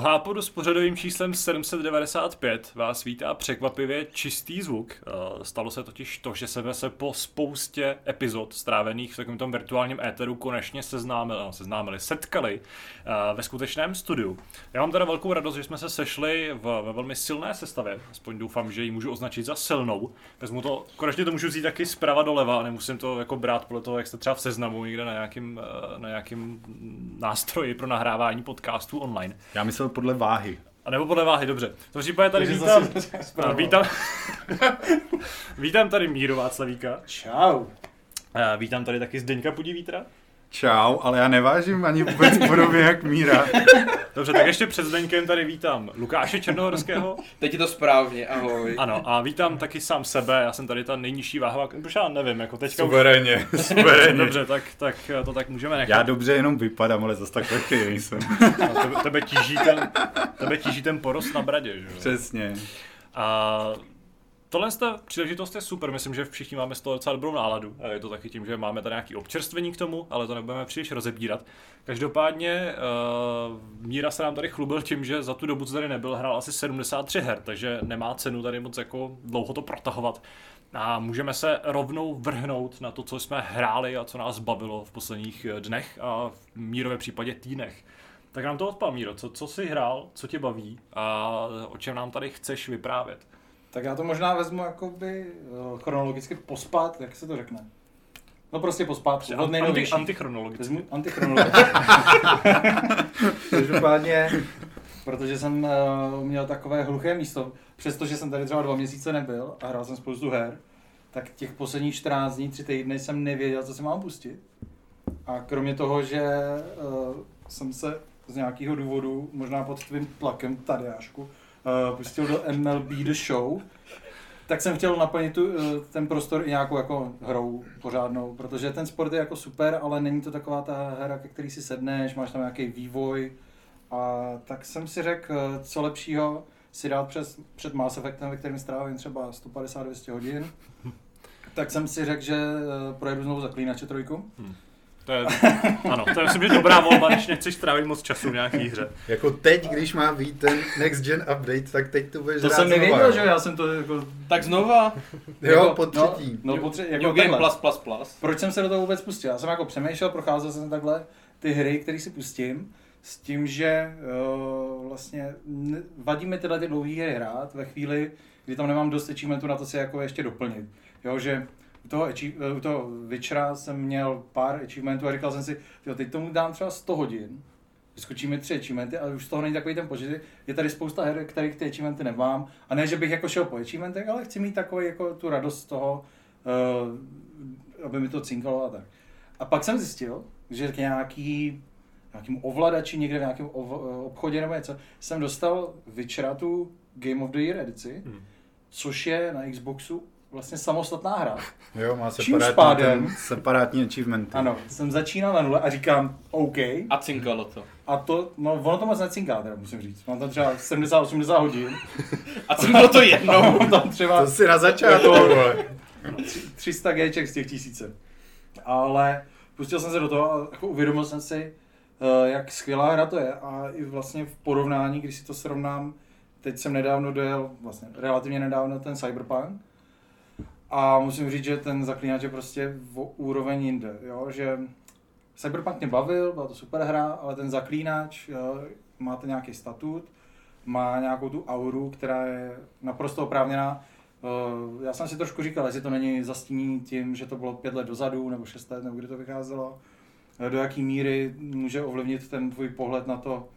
Hápodu s pořadovým číslem 795 vás vítá překvapivě čistý zvuk. Eh, Stalo se totiž to, že jsme se po spoustě epizod strávených v takovém tom virtuálním éteru konečně seznámili, no, seznámili setkali eh, ve skutečném studiu. Já mám teda velkou radost, že jsme se sešli v, ve velmi silné sestavě, aspoň doufám, že ji můžu označit za silnou. Vezmu to, konečně to můžu vzít taky zprava doleva nemusím to jako brát podle toho, jak jste třeba v seznamu někde na nějakým, eh, na nějakým nástroji pro nahrávání podcastů online. Já myslel podle váhy. A nebo podle váhy, dobře. V tom případě tady Takže vítám, zpráva. vítám, vítám tady Míru Václavíka, Čau. a vítám tady taky Zdeňka Pudivítra. Čau, ale já nevážím ani vůbec podobně jak Míra. Dobře, tak ještě před Zdeňkem tady vítám Lukáše Černohorského. Teď je to správně, ahoj. Ano, a vítám taky sám sebe, já jsem tady ta nejnižší váhová, protože já nevím, jako teďka už... Suverénně, suverénně. Dobře, tak, tak to tak můžeme nechat. Já dobře jenom vypadám, ale zase tak lehký nejsem. A Tebe, tebe, tíží ten, tebe tíží ten porost na bradě, že jo? Přesně. A tohle ta příležitost je super, myslím, že všichni máme z toho docela dobrou náladu. A je to taky tím, že máme tady nějaký občerstvení k tomu, ale to nebudeme příliš rozebírat. Každopádně uh, Míra se nám tady chlubil tím, že za tu dobu, co tady nebyl, hrál asi 73 her, takže nemá cenu tady moc jako dlouho to protahovat. A můžeme se rovnou vrhnout na to, co jsme hráli a co nás bavilo v posledních eh, dnech a v Mírově případě týdnech. Tak nám to odpal, Míro, co, co jsi hrál, co tě baví a o čem nám tady chceš vyprávět? Tak já to možná vezmu jakoby eh, chronologicky pospat, jak se to řekne. No prostě pospat, od Anti, nejnovější. antichronologicky. Vezmu antichronologicky. Každopádně, protože jsem uh, měl takové hluché místo, přestože jsem tady třeba dva měsíce nebyl a hrál jsem spoustu her, tak těch posledních 14 dní, 3 týdny jsem nevěděl, co se mám pustit. A kromě toho, že uh, jsem se z nějakého důvodu, možná pod tvým tlakem, Tadeášku, uh, pustil do MLB The Show, tak jsem chtěl naplnit tu, eh, ten prostor i nějakou jako hrou pořádnou, protože ten sport je jako super, ale není to taková ta hra, ke který si sedneš, máš tam nějaký vývoj. A tak jsem si řekl, eh, co lepšího si dát přes, před Mass Effectem, ve kterém strávím třeba 150-200 hodin. Tak jsem si řekl, že projedu znovu Zaklínače trojku. To je, ano, to je myslím, že dobrá volba, když nechceš strávit moc času v nějaký hře. Jako teď, když má být ten next gen update, tak teď to budeš To jsem nevěděl, jo? že jo, já jsem to jako... Tak znova. Jo, jako- po třetí. No, no po třetí, jako New Game plus plus plus. Proč jsem se do toho vůbec pustil? Já jsem jako přemýšlel, procházel jsem takhle ty hry, které si pustím, s tím, že uh, vlastně vadí mi tyhle ty dlouhé hry hrát ve chvíli, kdy tam nemám dost achievementů na to si jako ještě doplnit. Jo, že toho, eh, u toho Witchera jsem měl pár achievementů a říkal jsem si, jo, teď tomu dám třeba 100 hodin, vyskočí mi tři achievementy, ale už z toho není takový ten počet. Je tady spousta her, kterých ty achievementy nemám. A ne, že bych jako šel po achievementech, ale chci mít takový jako tu radost z toho, uh, aby mi to cinkalo a tak. A pak jsem zjistil, že k nějaký, nějakým ovladači někde v nějakém ov, obchodě nebo něco, jsem dostal Witchera tu Game of the Year edici, Hmm. což je na Xboxu vlastně samostatná hra. Jo, má Čímž separátní, pádem- ten, separátní achievementy. Ano, jsem začínal na nule a říkám OK. A cinkalo to. A to, no ono to moc necinká, teda musím říct. Mám tam třeba 70-80 hodin. A cinkalo to jednou. Mám tam třeba To si na začátku, Jako- vole. 300 Gček z těch tisíce. Ale pustil jsem se do toho a jako uvědomil jsem si, eh, jak skvělá hra to je. A i vlastně v porovnání, když si to srovnám, teď jsem nedávno dojel, vlastně relativně nedávno ten Cyberpunk. A musím říct, že ten zaklínač je prostě o úroveň jinde. Jo? Že Cyberpunk mě bavil, byla to super hra, ale ten zaklínač jo, má ten nějaký statut, má nějakou tu auru, která je naprosto oprávněná. Eh, Já jsem si trošku říkal, jestli to není zastínění tím, že to bylo pět let dozadu, nebo šest let, nebo kdy to vycházelo. Eh, Do jaký míry může ovlivnit ten tvůj pohled na to,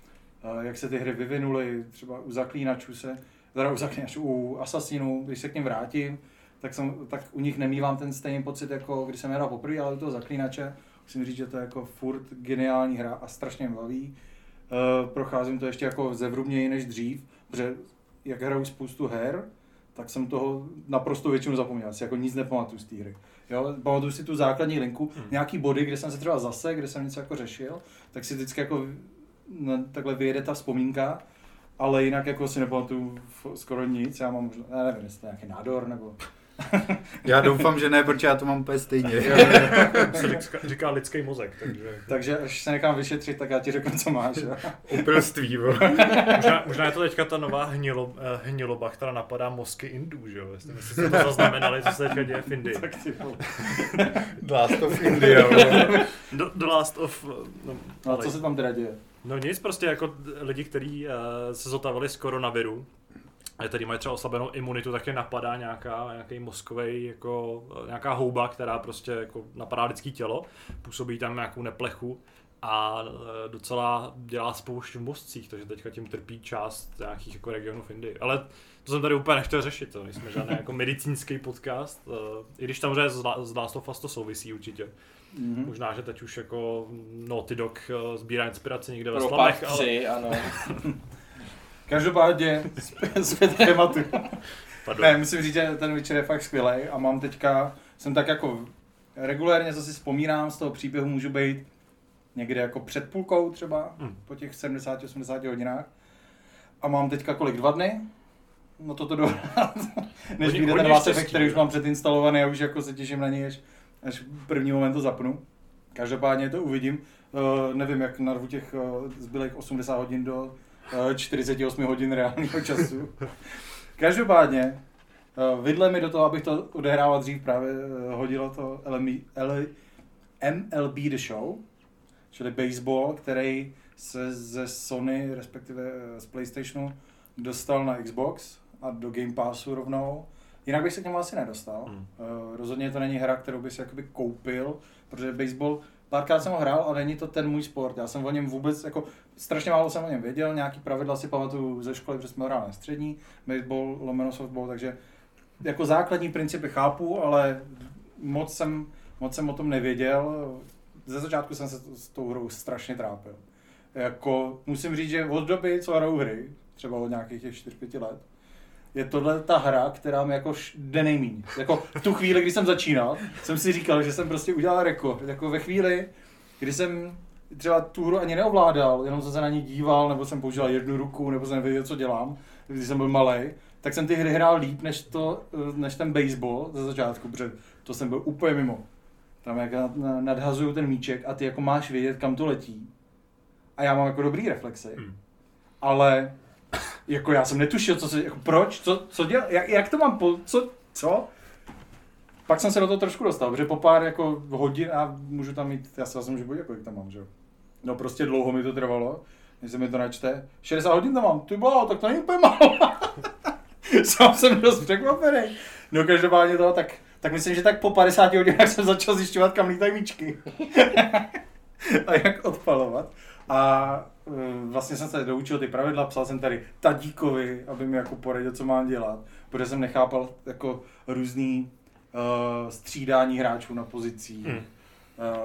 eh, jak se ty hry vyvinuly, třeba u zaklínačů se, teda u zaklínačů, u Assassinů, když se k něm vrátím, tak, jsem, tak u nich nemývám ten stejný pocit, jako když jsem hrál poprvé, ale u toho zaklínače musím říct, že to je jako furt geniální hra a strašně baví. Eh, Procházím to ještě jako zevrubněji než dřív, protože jak hraju spoustu her, tak jsem toho naprosto většinu zapomněl. Si jako nic nepamatuju z té hry. Jo, pamatuju si tu základní linku, Hmm. nějaký body, kde jsem se třeba zase, kde jsem něco jako řešil, tak si vždycky jako no, takhle vyjede ta vzpomínka, ale jinak jako si nepamatuju skoro nic, já mám možná, já nevím, jestli to je nějaký nádor, nebo Já doufám, že ne, protože já to mám úplně stejně. se říká, říká lidský mozek, takže... Takže až se nechám vyšetřit, tak já ti řeknu, co máš. Jo. Uproství. Možná, možná je to teďka ta nová hnilo, eh, hniloba, která napadá mozky Indů, že jo? Jestli jste to zaznamenali, co se teďka děje v Indii. tak ty vole. Last of India. The, the Last of... eh, No, No a ale- co se tam teda děje? No nic, prostě jako lidi, kteří uh, se zotavili z koronaviru, a který mají třeba oslabenou imunitu, tak je napadá nějaká, nějaký mozkový, jako eh, nějaká houba, která prostě jako napadá lidský tělo, působí tam nějakou neplechu a eh, docela dělá spoušť v mozcích, takže teďka tím trpí část nějakých jako regionů v Indii. Ale to jsem tady úplně nechtěl řešit, to nejsme žádný jako medicínský podcast, eh, i když tam z, La- z Last of Us to souvisí určitě. Mhm. Možná, že teď už jako Naughty Dog sbírá inspiraci někde ve Pro part slamech, ale... 3, ano. Každopádně, zpět, tématu. Pardon. Ne, musím říct, že ten večer je fakt skvělý a mám teďka, jsem tak jako regulérně, co si vzpomínám z toho příběhu, můžu být někde jako před půlkou třeba, Hmm. po těch 70-80 hodinách. A mám teďka kolik, dva dny? No toto dohrát, než vyjde ten štěstí, Effect, který už mám předinstalovaný a už jako se těším na něj, až, až v první moment to zapnu. Každopádně to uvidím. Uh, nevím, jak narvu těch uh, zbylých 80 hodin do 48 hodin reálného času. Každopádně, uh, vidle mi do toho, abych to odehrával dřív, právě uh, hodilo to MLB The Show, čili baseball, který se ze Sony, respektive eh, z PlayStationu, dostal na Xbox a do Game Passu rovnou. Jinak bych se k němu asi nedostal. Hmm. Rozhodně to není hra, kterou bych si jakoby koupil, protože baseball, párkrát jsem ho hrál, ale není to ten můj sport. Já jsem o něm vůbec, jako strašně málo jsem o něm věděl, nějaký pravidla si pamatuju ze školy, protože jsme hráli na střední, baseball, lomeno softball, takže jako základní principy chápu, ale moc jsem, moc jsem o tom nevěděl. Ze začátku jsem se s tou hrou strašně trápil. Jako, musím říct, že od doby, co hraju hry, třeba od nějakých těch 4-5 let, je tohle ta hra, která mi jako jde nejmíň. Jako v tu chvíli, kdy jsem začínal, jsem si říkal, že jsem prostě udělal rekord. Jako ve chvíli, kdy jsem třeba tu hru ani neovládal, jenom jsem se na ní díval, nebo jsem používal jednu ruku, nebo jsem nevěděl, co dělám, když jsem byl malý, tak jsem ty hry hrál líp, než, to, eh, než ten baseball ze začátku, protože to jsem byl úplně mimo. Tam jak nad- na- nadhazuju ten míček a ty jako máš vědět, kam to letí. A já mám jako dobrý reflexy. Hmm. Ale jako já jsem netušil, co se, jako proč, co, co dělá, jak, jak to mám, po, co, co? Pak jsem se do toho trošku dostal, protože po pár jako hodin a můžu tam mít, já se vlastně můžu podívat, kolik tam mám, že jo. No prostě dlouho mi to trvalo, než se mi to načte. 60 hodin tam mám, ty bylo, tak to není úplně málo. Sám jsem dost překvapený. No každopádně to, tak, tak myslím, že tak po 50 hodinách jsem začal zjišťovat, kam lítají míčky. a jak odpalovat. A vlastně jsem se doučil ty pravidla, psal jsem tady Tadíkovi, aby mi jako poradil, co mám dělat, protože jsem nechápal jako různý uh, střídání hráčů na pozicích. Hmm.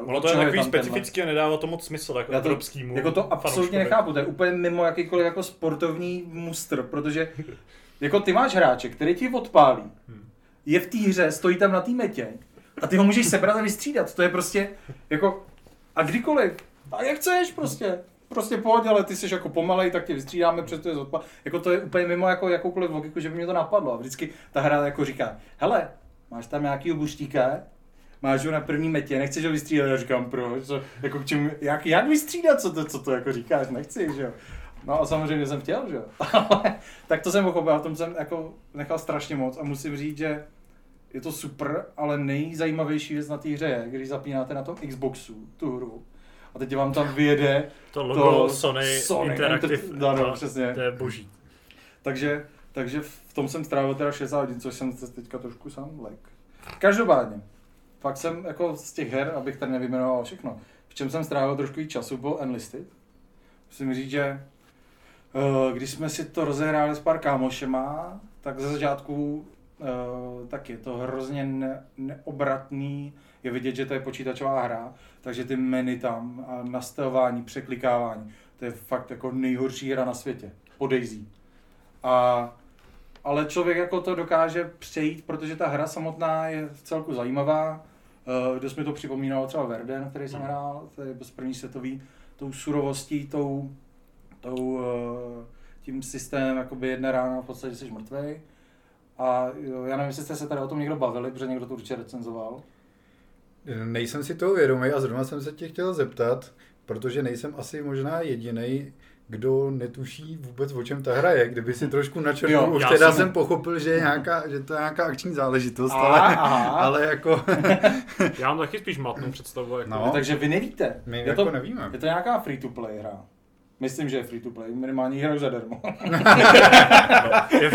Uh, Ono to je takový specifický a nedává to moc smysl, jako Já to- evropskýmu jako to absolutně nechápu, to je úplně mimo jakýkoliv jako sportovní mustr, protože jako ty máš hráče, který ti odpálí, Hmm. je v té hře, stojí tam na té metě a ty ho můžeš sebrat a vystřídat, to je prostě jako a kdykoliv, a jak chceš prostě, prostě pohodě, ale ty jsi jako pomalej, tak tě vystřídáme, přesto je odpal. Jako to je úplně mimo jako jakoukoliv logiku, že by mě to napadlo. A vždycky ta hra jako říká, hele, máš tam nějakýho buštíka, máš ho na první metě, nechceš ho vystřídat, já říkám, proč, co, jako k čemu, jak, jak vystřídat, co to, co to jako říkáš, nechci, že jo. No a samozřejmě jsem chtěl, že jo. Tak to jsem pochopil, a tom jsem jako nechal strašně moc a musím říct, že je to super, ale nejzajímavější věc na té hře je, když zapínáte na tom Xboxu tu hru a teď vám tam vyjede, To logo To Sony, Sony Interactive, Enter- no, no, přesně. to je boží. takže, takže v tom jsem strávil teda 60 hodin, což jsem se teďka trošku sám lek. Každopádně, fakt jsem jako z těch her, abych tady nevyjmenoval všechno, v čem jsem strávil trošku času, byl Enlisted. Musím říct, že eh, když jsme si to rozehráli s pár kámošema, tak ze začátku eh, tak je to hrozně ne, neobratný, je vidět, že to je počítačová hra, takže ty menu tam a nastavování, překlikávání, to je fakt jako nejhorší hra na světě, po Daisy. A, ale člověk jako to dokáže přejít, protože ta hra samotná je v celku zajímavá. Uh, dost mi to připomínalo třeba Verden, který jsem hrál, to je bez první světový, tou surovostí, tou, tou, uh, tím systémem jakoby jedna rána v podstatě jsi mrtvej. A jo, já nevím, jestli jste se tady o tom někdo bavili, protože někdo to určitě recenzoval. Nejsem si toho vědomý a zrovna jsem se tě chtěl zeptat, protože nejsem asi možná jediný, kdo netuší vůbec, o čem ta hra je. Kdyby si trošku Jo, načrtnul, už já teda jsem- jsem pochopil, že je, nějaká, že to je nějaká akční záležitost, Aha, ale, aha. ale jako Já mám taky spíš matnou představu. Jako... No. Takže vy nevíte. my je, jako to, nevíme. je to nějaká free-to-play hra. Myslím, že je free-to-play, minimálně hraju zadarmo. Je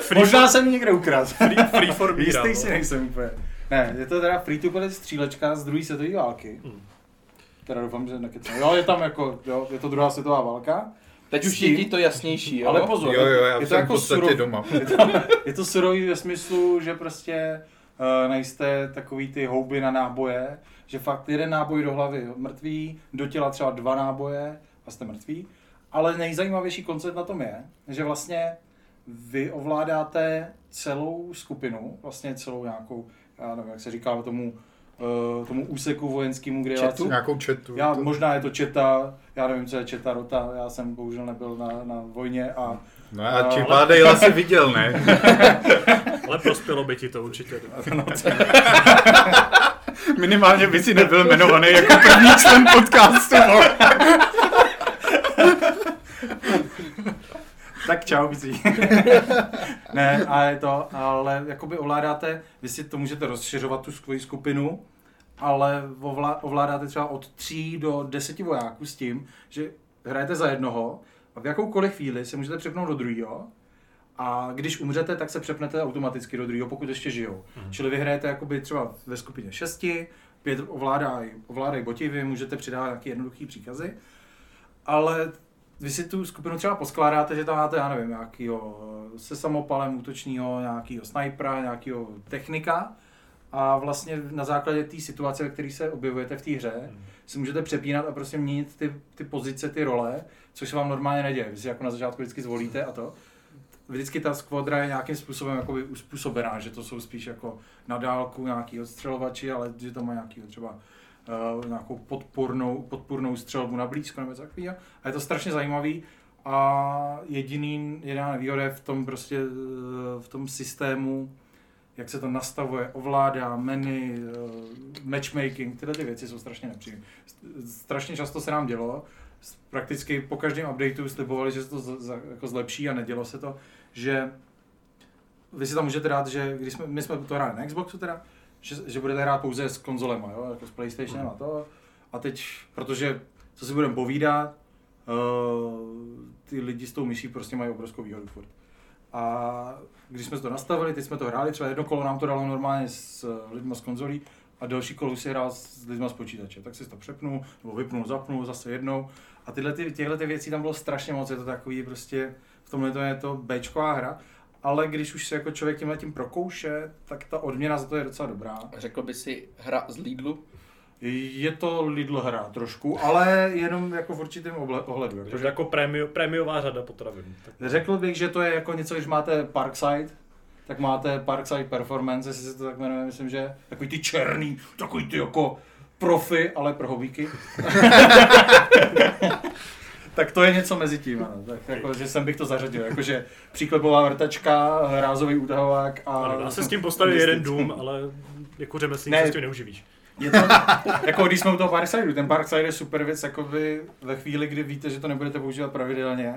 free, Možná jsem ji někde ukradl. free, free for me, Jistý no. si nejsem úplně. Ne, je to teda free-to-play střílečka z druhé světové války. Hmm. Teda doufám, že nekecám. Jo, je tam jako, jo, je to druhá světová válka. Teď už je ti to jasnější, jo? Ale pozor, Jo, jo, já je to jako surov, doma. je to, je to surový ve smyslu, že prostě uh, nejste takový ty houby na náboje, že fakt jeden náboj do hlavy mrtvý, do těla třeba dva náboje a jste mrtví. Ale nejzajímavější koncept na tom je, že vlastně vy ovládáte celou skupinu, vlastně celou nějakou, já nevím, jak se říká tomu, uh, tomu úseku vojenskému, kde je Četu? Nějakou četu. já, to- možná je to četa, já nevím, co je četa rota, já jsem bohužel nebyl na, na vojně a No a Ale- Chipadale asi viděl, ne? Ale prospělo by ti to určitě. Minimálně by si nebyl jmenovaný jako první člen podcastu. vole. Tak čau, Bicí. ne, a je to, ale jakoby ovládáte, vy si to můžete rozšiřovat tu svoji skupinu, ale ovlá, ovládáte třeba od 3 do 10 vojáků s tím, že hrajete za jednoho a v jakoukoliv chvíli se můžete přepnout do druhého a když umřete, tak se přepnete automaticky do druhého, pokud ještě žijou. Mhm. Čili vy hrajete jakoby třeba ve skupině šesti, pět ovládají ovládaj boti, vy můžete přidávat nějaké jednoduché příkazy, ale vy si tu skupinu třeba poskládáte, že tam máte, já nevím, nějakýho se samopalem útočního, nějakýho snajpera, nějakýho technika a vlastně na základě té situace, ve které se objevujete v té hře, si můžete přepínat a prostě měnit ty, ty pozice, ty role, což se vám normálně neděje. Vy si jako na začátku vždycky zvolíte a to. Vždycky ta skvadra je nějakým způsobem jakoby uspůsobená, že to jsou spíš jako na dálku nějaký odstřelovači, ale že to má nějaký třeba uh, nějakou podpornou, podpornou střelbu na blízko nebo takového. A je to strašně zajímavý a jediný, jediná nevýhoda je v tom prostě eh, v tom systému, jak se to nastavuje, ovládá, menu, eh, matchmaking, tyhle ty věci jsou strašně nepříjemné. Strašně často se nám dělo, prakticky po každém updateu slibovali, že se to z, jako zlepší a nedělo se to, že vy si tam můžete dát, že když jsme, my jsme to hráli na Xboxu teda, že, že budete hrát pouze s konzolema, jo, jako s PlayStationem a to. A teď, protože, co si budeme povídat, uh, ty lidi s tou myší prostě mají obrovskou výhodu furt. A když jsme to nastavili, teď jsme to hráli, třeba jedno kolo nám to dalo normálně s eh, lidmi z konzolí a další kolo si hrál s lidmi z počítače. Tak si to přepnul, nebo vypnul, zapnul zase jednou. A tyhle ty, těchto ty věcí tam bylo strašně moc, je to takový prostě, v tomhle to je to Bčková hra. Ale když už se jako člověk tímhle tím prokouše, tak ta odměna za to je docela dobrá. Řekl by si hra z Lidlu? Je to Lidl hra trošku, ale jenom jako v určitém ohledu. Takže Jakože jako prémio, prémiová řada potravin. Tak Řekl bych, že to je jako něco, když máte Parkside, tak máte Parkside Performance, jestli se to tak jmenuje, myslím, že takový ty černý, takový ty jako profi, ale pro hobíky. tak to je něco mezi tím, ano. Tak jako, že jsem bych to zařadil, jakože příklepová vrtačka, hrázový útahovák a... Ano, dá se s tím postavit jeden dům, ale jako řemeslník Ne. se s tím neuživíš. Je to, jako když jsme u toho Parksideu, ten Parkside je super věc, jakoby ve chvíli, kdy víte, že to nebudete používat pravidelně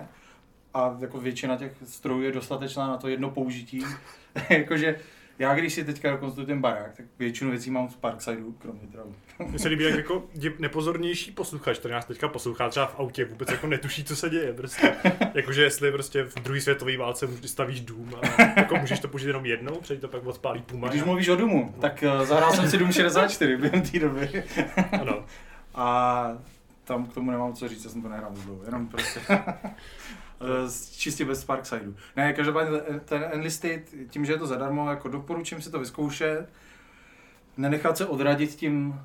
a jako většina těch strojů je dostatečná na to jedno použití. Jakože já když si teďka rekonstruuji ten barák, tak většinu věcí mám z Parksideu, kromě teda. Mně se líbí, jak jako nepozornější posluchač, který nás teďka poslouchá třeba v autě, vůbec jako netuší, co se děje. Prostě. Jakože jestli prostě v druhé světové válce můžeš stavíš dům a jako můžeš to použít jenom jednou, předtím to pak odpálí puma. Když mluvíš o Dumu, tak uh, zahrál jsem si Dům 64 během té doby. Ano. A tam k tomu nemám co říct, já jsem to nehrál dlouho, jenom prostě eh, čistě bez Parksideu. Ne, každopádně ten- ten Enlisted, tím, že je to zadarmo, jako doporučím si to vyzkoušet, nenechat se odradit tím,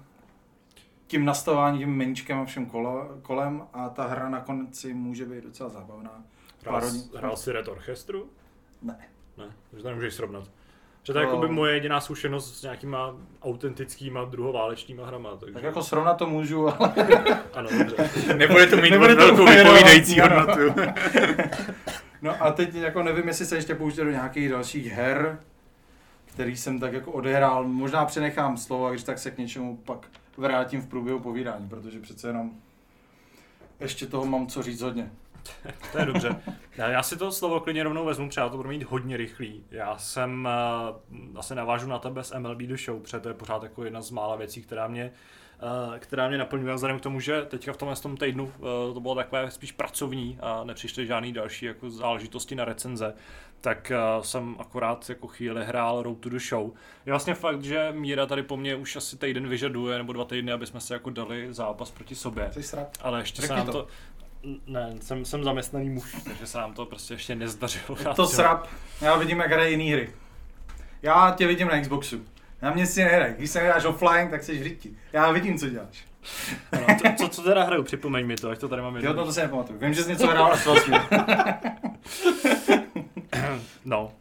tím nastavováním, tím meničkem a všem kolo, kolem a ta hra na konci může být docela zábavná. Hrál, Pár hrál jsi Red Orchestru? Ne. Ne, takže to nemůžeš srovnat. Že to je To- jakoby moje jediná zkušenost s nějakýma autentickýma druhoválečnýma hrama. Takže... Tak jako srovnat to můžu, ale Ano, dobře. Nebude to mít Nebude velkou vypovídající hodnotu. No a teď jako nevím, jestli se ještě pouštět do nějakých dalších her, který jsem tak jako odehrál. Možná přenechám slovo, a když tak se k něčemu pak vrátím v průběhu povídání, protože přece jenom ještě toho mám co říct hodně. To je dobře. Já, já si to slovo klidně rovnou vezmu, třeba to budu mít hodně rychlý. Já jsem, uh, asi navážu na tebe s MLB The Show, protože to je pořád jako jedna z mála věcí, která mě uh, která mě naplňuje vzhledem k tomu, že teďka v tomhle tom týdnu uh, to bylo takové spíš pracovní a nepřišly žádný další jako záležitosti na recenze, tak jsem akorát jako chvíli hrál Road to the Show. Je vlastně fakt, že Míra tady po mně už asi týden vyžaduje, nebo dva týdny, aby jsme se jako dali zápas proti sobě. Ale ještě se nám to. to... Ne, jsem, jsem zaměstnaný muž, takže se nám to prostě ještě nezdařilo. To srap. Já vidím, jak hraje jiný hry. Já tě vidím na Xboxu. Na mě si nehraj. Když se hráš offline, tak jsi hřiti. Já vidím, co děláš. Ano, co, co, co teda hraju, připomeň mi to, ať to tady máme. Jo, no to si nepamatuju. Vím, že jsi něco hrál až vlastně. No.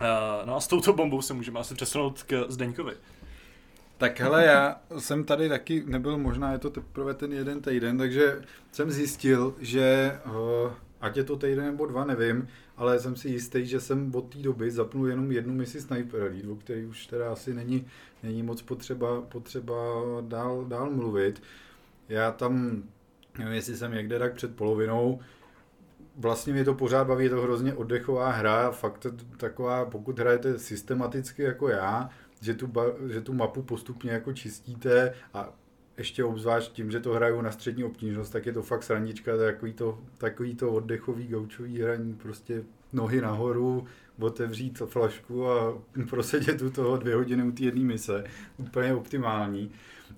Uh, no a s touto bombou se můžeme asi přesunout k Zdeňkovi. Tak hele, já jsem tady taky nebyl, možná je to teprve ten jeden týden, takže jsem zjistil, že uh, ať je to týden nebo dva, nevím, ale jsem si jistý, že jsem od té doby zapnul jenom jednu misi Sniper Elite, o který už teda asi není, není moc potřeba, potřeba dál, dál mluvit. Já tam, nevím, jestli jsem někde tak před polovinou, vlastně mě to pořád baví, je to hrozně oddechová hra, fakt taková, pokud hrajete systematicky jako já, že tu, ba, že tu mapu postupně jako čistíte a ještě obzvlášť tím, že to hraju na střední obtížnost, tak je to fakt srandička, takový to, takový to oddechový gaučový hraní, prostě nohy nahoru, otevřít flašku a prosedět u toho dvě hodiny u té jedné mise. Úplně optimální.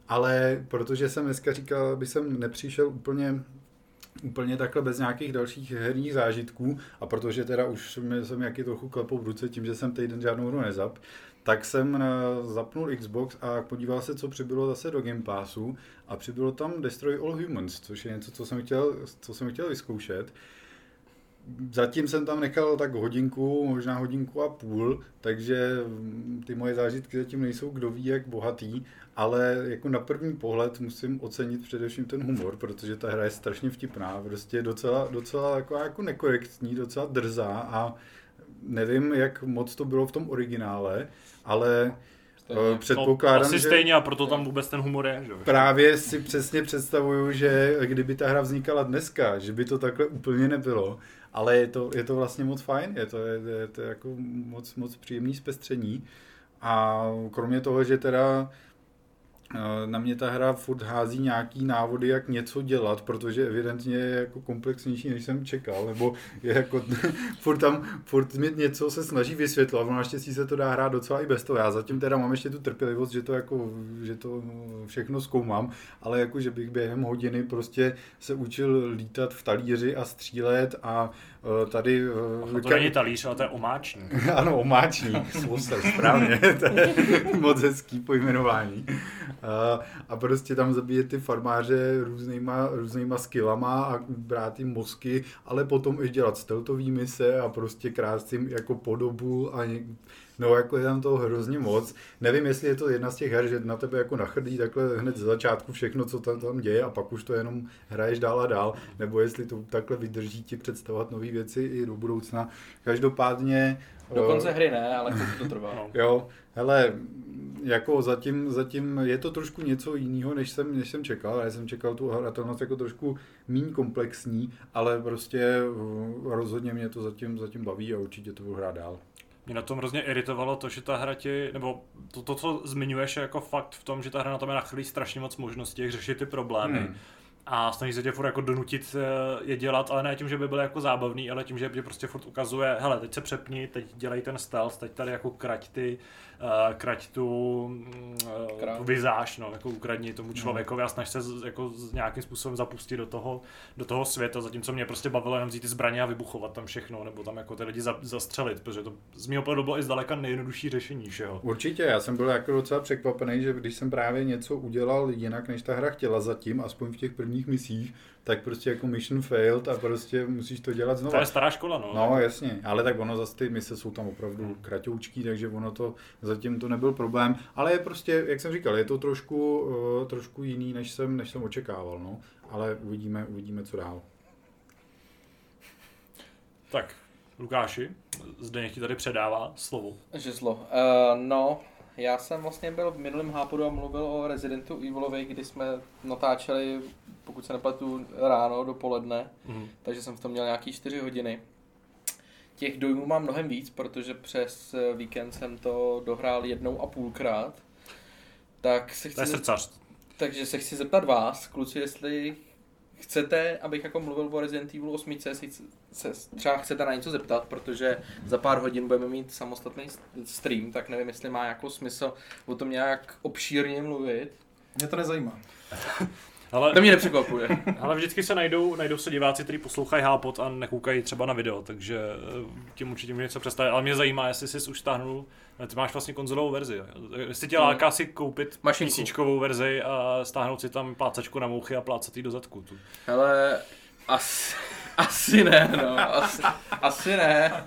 Ale protože jsem dneska říkal, aby jsem nepřišel úplně úplně takhle bez nějakých dalších herních zážitků a protože teda už jsem jaký trochu klepou v ruce tím, že jsem týden žádnou hru nezap, tak jsem eh, zapnul Xbox a podíval se, co přibylo zase do Game Passu a přibylo tam Destroy All Humans, což je něco, co jsem chtěl, co jsem chtěl vyzkoušet. Zatím jsem tam nechal tak hodinku, možná hodinku a půl, takže mm, ty moje zážitky zatím nejsou kdo ví jak bohatý, ale jako na první pohled musím ocenit především ten humor, protože ta hra je strašně vtipná, prostě docela, docela taková jako nekorektní, docela drzá a nevím, jak moc to bylo v tom originále, ale Stejně. eh, předpokládám, no, asi že stejně a proto tam vůbec ten humor je, že jo? právě si přesně představuju, že kdyby ta hra vznikala dneska, že by to takhle úplně nebylo, ale je to, je to vlastně moc fajn, je to, je, je to jako moc, moc příjemný zpestření a kromě toho, že teda na mě ta hra furt hází nějaký návody, jak něco dělat, protože evidentně je jako komplexnější, než jsem čekal, nebo je jako furt tam, furt mi něco se snaží vysvětlovat, no naštěstí se to dá hrát docela i bez toho, já zatím teda mám ještě tu trpělivost, že to jako, že to všechno zkoumám, ale jako, že bych během hodiny prostě se učil lítat v talíři a střílet a tady... eh, No to není talíř, ale to je omáčník. ano, omáčník, sluse, správně, to je moc hezký pojmenování. A, a prostě tam zabíjet ty farmáře různýma, různýma skillama a brát jim mozky, ale potom i dělat steltový mise a prostě krást jim jako podobu a ně, No, jako je tam toho hrozně moc. Nevím, jestli je to jedna z těch her, že na tebe jako nachrdí takhle hned ze začátku všechno, co tam, tam děje a pak už to jenom hraješ dál a dál, nebo jestli to takhle vydrží ti představovat nové věci i do budoucna. Každopádně... Do eh, konce hry ne, ale to trvá. No. Jo, hele, jako zatím, zatím je to trošku něco jiného, než jsem, než jsem čekal. Já jsem čekal tu hratelnost jako trošku méně komplexní, ale prostě eh, rozhodně mě to zatím, zatím baví a určitě to budu hrát dál. Mě na tom hrozně iritovalo to, že ta hra ti, nebo to, to co zmiňuješ, je jako fakt v tom, že ta hra na tom je nachylí strašně moc možností, jak řešit ty problémy. Hmm. A snaží se tě furt jako donutit eh, je dělat, ale ne tím, že by byly jako zábavný, ale tím, že tě prostě furt ukazuje, hele, teď se přepni, teď dělej ten stealth, teď tady jako krať ty, uh, krať tu, mm, uh, Krát. tu vizáž, no, jako ukradni tomu člověkovi a snaž se z, jako z, nějakým způsobem zapustit do toho, do toho světa, zatímco mě prostě bavilo jenom vzít ty zbraně a vybuchovat tam všechno, nebo tam jako ty lidi za, zastřelit, protože to z mého pohledu bylo i zdaleka nejjednodušší řešení všeho. Určitě, já jsem byl jako docela překvapený, že když jsem právě něco udělal jinak, než ta hra chtěla zatím, aspoň v těch prvních misích, tak prostě jako mission failed a prostě musíš to dělat To znova. je stará škola, no. No jasně, ale tak ono zase ty mise jsou tam opravdu kratoučký, takže ono to zatím to nebyl problém, ale je prostě, jak jsem říkal, je to trošku, uh, trošku jiný, než jsem, než jsem očekával, no. Ale uvidíme, uvidíme, co dál. Tak, Lukáši, zde ti tady předává slovo. Žezlo. Uh, no, já jsem vlastně byl v minulém hápodu a mluvil o Residentu Evilovi, kdy jsme natáčeli, pokud se nepletu, ráno, dopoledne, Mhm. takže jsem v tom měl nějaký 4 hodiny. Těch dojmů mám mnohem víc, protože přes víkend jsem to dohrál jednou a půlkrát. Tak se To je chci, srdcař. takže se chci zeptat vás, kluci, jestli chcete, abych jako mluvil o Resident Evil 8, se, se třeba chcete na něco zeptat, protože za pár hodin budeme mít samostatný stream, tak nevím, jestli má jako smysl o tom nějak obšírně mluvit. Mě to nezajímá. Ale, To mě nepřekvapuje. ale vždycky se najdou, najdou se diváci, kteří poslouchají Hápot a nekoukají třeba na video, takže eh, tím určitě může něco představit. Ale mě zajímá, jestli jsi už stáhnul, eh, ty máš vlastně konzolovou verzi. Jestli tě No. láká si koupit. PCčkovou verzi a stáhnout si tam plácačku na mouchy a plácat jí do zadku. Tu. Hele, asi, asi ne, no, asi, asi ne.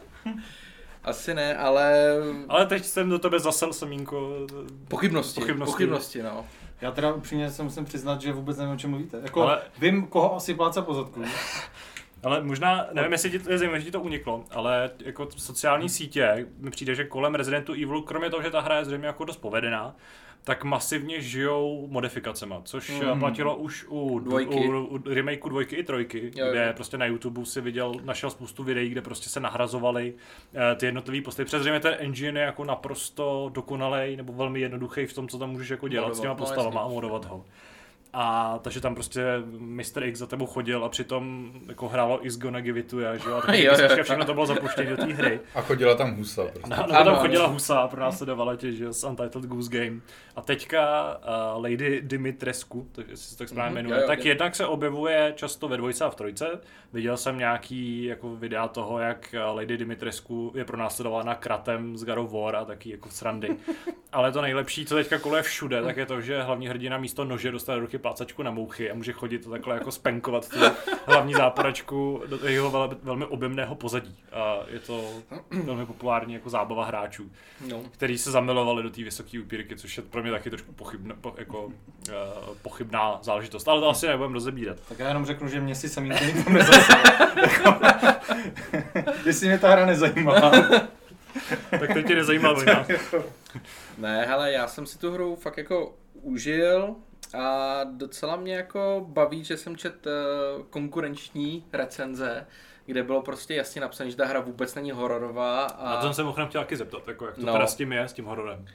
Asi ne, ale Ale teď jsem do tebe zasel semínko. pochybnosti, Pochybnosti. pochybnosti, no. Já teda upřímně se musím přiznat, že vůbec nevím, o čem mluvíte. Jako, Ale- vím, koho asi pláca po zadku. Ale možná, nevím, jestli ti to je zajímavé, že ti to uniklo, ale jako sociální sítě, mi přijde, že kolem Residentu Evil, kromě toho, že ta hra je zřejmě jako dost povedená, tak masivně žijou modifikacema, což Mm. platilo už u, Dvojky. u, u remakeu dvojky i trojky, Jo, jo. kde prostě na YouTube si viděl, našel spoustu videí, kde prostě se nahrazovaly eh, ty jednotlivé postavy. Přes zřejmě ten engine je jako naprosto dokonalej nebo velmi jednoduchý v tom, co tam můžeš jako dělat Modovat, s těma no, postavama jasně. a modovat ho. A takže tam prostě Mr. X za tebou chodil a přitom jako hrálo Is Gonna Give It To You, že jo? A tak Jo, jo. všechno to bylo zapuštěné do té hry. A chodila tam husa prostě. No, no, tam chodila husa a pro nás se dávala tě, že jo, z Untitled Goose Game. A teďka uh, Lady Dimitrescu, to, jestli se tak správně Mhm, jmenuje, jo, jo, tak jo. jednak se objevuje často ve dvojce a v trojce. Viděl jsem nějaký jako videa toho, jak eh, Lady Dimitrescu je pronásledována kratem z of War a taky jako srandy. Ale to nejlepší, co teďka koluje všude, tak je to, že hlavní hrdina místo nože dostane do ruky plácačku na mouchy a může chodit takhle jako spenkovat tu hlavní záporačku do jeho vel- velmi objemného pozadí. A je to velmi populární jako zábava hráčů, no. který se zamilovali do té vysoké upírky, což je pro mě taky trošku pochybna, po, jako, uh, pochybná záležitost. Ale to asi nebudeme rozebírat. Tak já jenom řeknu, že mě si samý Jestli mě ta hra nezajímá. Tak to tě nezajímalo jinak. Ne, hele, já jsem si tu hru fakt jako užil a docela mě jako baví, že jsem čet uh, konkurenční recenze, kde bylo prostě jasně napsané, že ta hra vůbec není hororová a A to jsem se mohl chtěl taky zeptat, jako jak to No. no. teda s tím je, s tím hororem.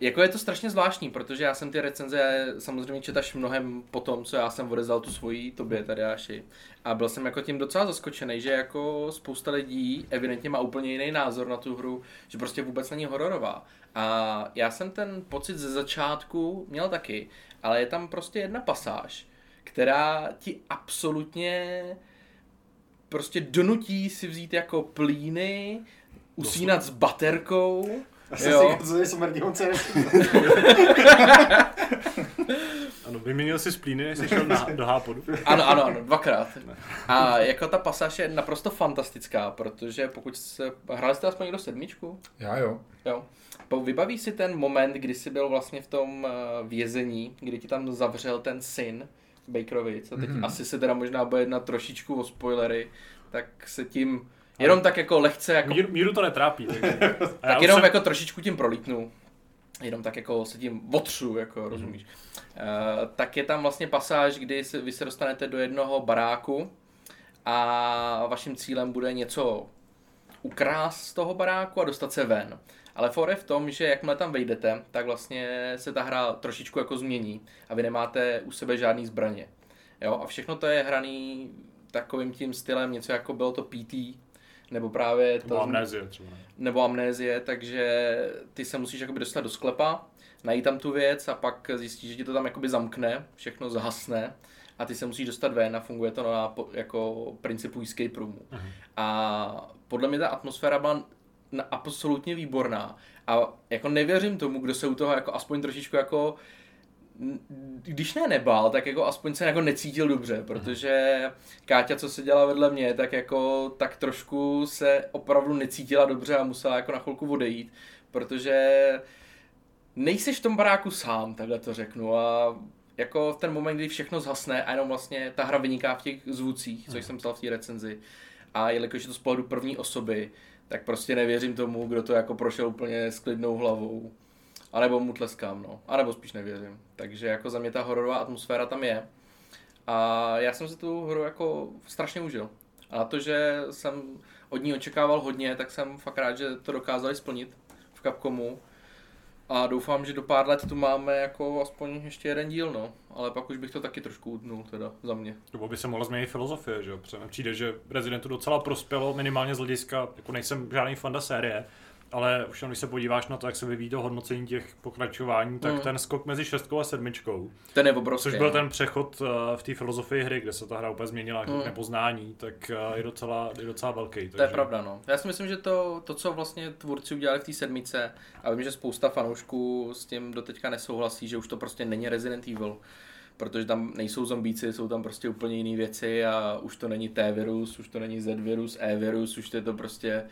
Jako je to strašně zvláštní, protože já jsem ty recenze samozřejmě čet až mnohem po tom, co já jsem odezal tu svoji tobě tady Jáši. A byl jsem jako tím docela zaskočený, že jako spousta lidí evidentně má úplně jiný názor na tu hru, že prostě vůbec není hororová. A já jsem ten pocit ze začátku měl taky, ale je tam prostě jedna pasáž, která ti absolutně prostě donutí si vzít jako plíny, usínat s baterkou, Jo. co je smrdíhoce. Ano, vyměnil si splíny, než jsi šel na, do hápodu. Ano, ano, ano, dvakrát. A jako ta pasáž je naprosto fantastická, protože pokud se... Hráli jste aspoň někdo sedmičku? Já jo. Jo. Po- Vybaví si ten moment, kdy jsi byl vlastně v tom eh, vězení, kdy ti tam zavřel ten syn Bakerovi, co teď Mhm. asi se teda možná bude jednat trošičku o spoilery, tak se tím jenom tak jako lehce jako Míru, míru to netrápí. Takže. Tak jenom jsem- jako trošičku tím prolítnu. Jenom tak jako se tím otřu, jako rozumíš. Uh, tak je tam vlastně pasáž, kdy se, vy se dostanete do jednoho baráku a vaším cílem bude něco ukrást z toho baráku a dostat se ven. Ale for je v tom, že jakmile tam vejdete, tak vlastně se ta hra trošičku jako změní a vy nemáte u sebe žádný zbraně. Jo, a všechno to je hraný takovým tím stylem, něco jako bylo to PT, nebo právě to... Nebo amnézie třeba. ne? nebo amnézie, takže ty se musíš jakoby dostat do sklepa, najít tam tu věc a pak zjistíš, že ti to tam jakoby zamkne, všechno zhasne a ty se musíš dostat ven a funguje to na jako principu escape roomu. Mhm. A podle mě ta atmosféra byla absolutně výborná a jako nevěřím tomu, kdo se u toho jako aspoň trošičku jako když ne nebál, tak jako aspoň se jako necítil dobře, protože Káťa, co se dělala vedle mě, tak jako tak trošku se opravdu necítila dobře a musela jako na chvilku odejít, protože nejseš v tom baráku sám, takhle to řeknu a jako v ten moment, kdy všechno zhasne a jenom vlastně ta hra vyniká v těch zvucích, což jsem psal v té recenzi, A jelikož je to z pohledu první osoby, tak prostě nevěřím tomu, kdo to jako prošel úplně s klidnou hlavou. A nebo mu tleskám, no. A nebo spíš nevěřím. Takže jako za mě ta hororová atmosféra tam je. A já jsem si tu hru jako strašně užil. A na to, že jsem od ní očekával hodně, tak jsem fakt rád, že to dokázali splnit v Capcomu. A doufám, že do pár let tu máme jako aspoň ještě jeden díl, no. Ale pak už bych to taky trošku utnul, teda, za mě. Nebo by se mohla změnit filozofie, že jo? Protože přijde, že Residentu docela prospělo, minimálně z hlediska, jako nejsem žádný fanda série, ale už když se podíváš na to, jak se vyvíjí to hodnocení těch pokračování, tak Mm. ten skok mezi šestkou a sedmičkou, Ten je obrovský. což byl no. ten přechod eh, v té filozofii hry, kde se ta hra úplně změnila Mm. k nepoznání, tak eh, je docela, je docela velký. To je pravda, no. Já si myslím, že to, to co vlastně tvůrci udělali v té sedmice, a vím, že spousta fanoušků s tím doteďka nesouhlasí, že už to prostě není Resident Evil, protože tam nejsou zombíci, jsou tam prostě úplně jiné věci a už to není T-virus, už to není Z-virus, E-virus, už to je to prostě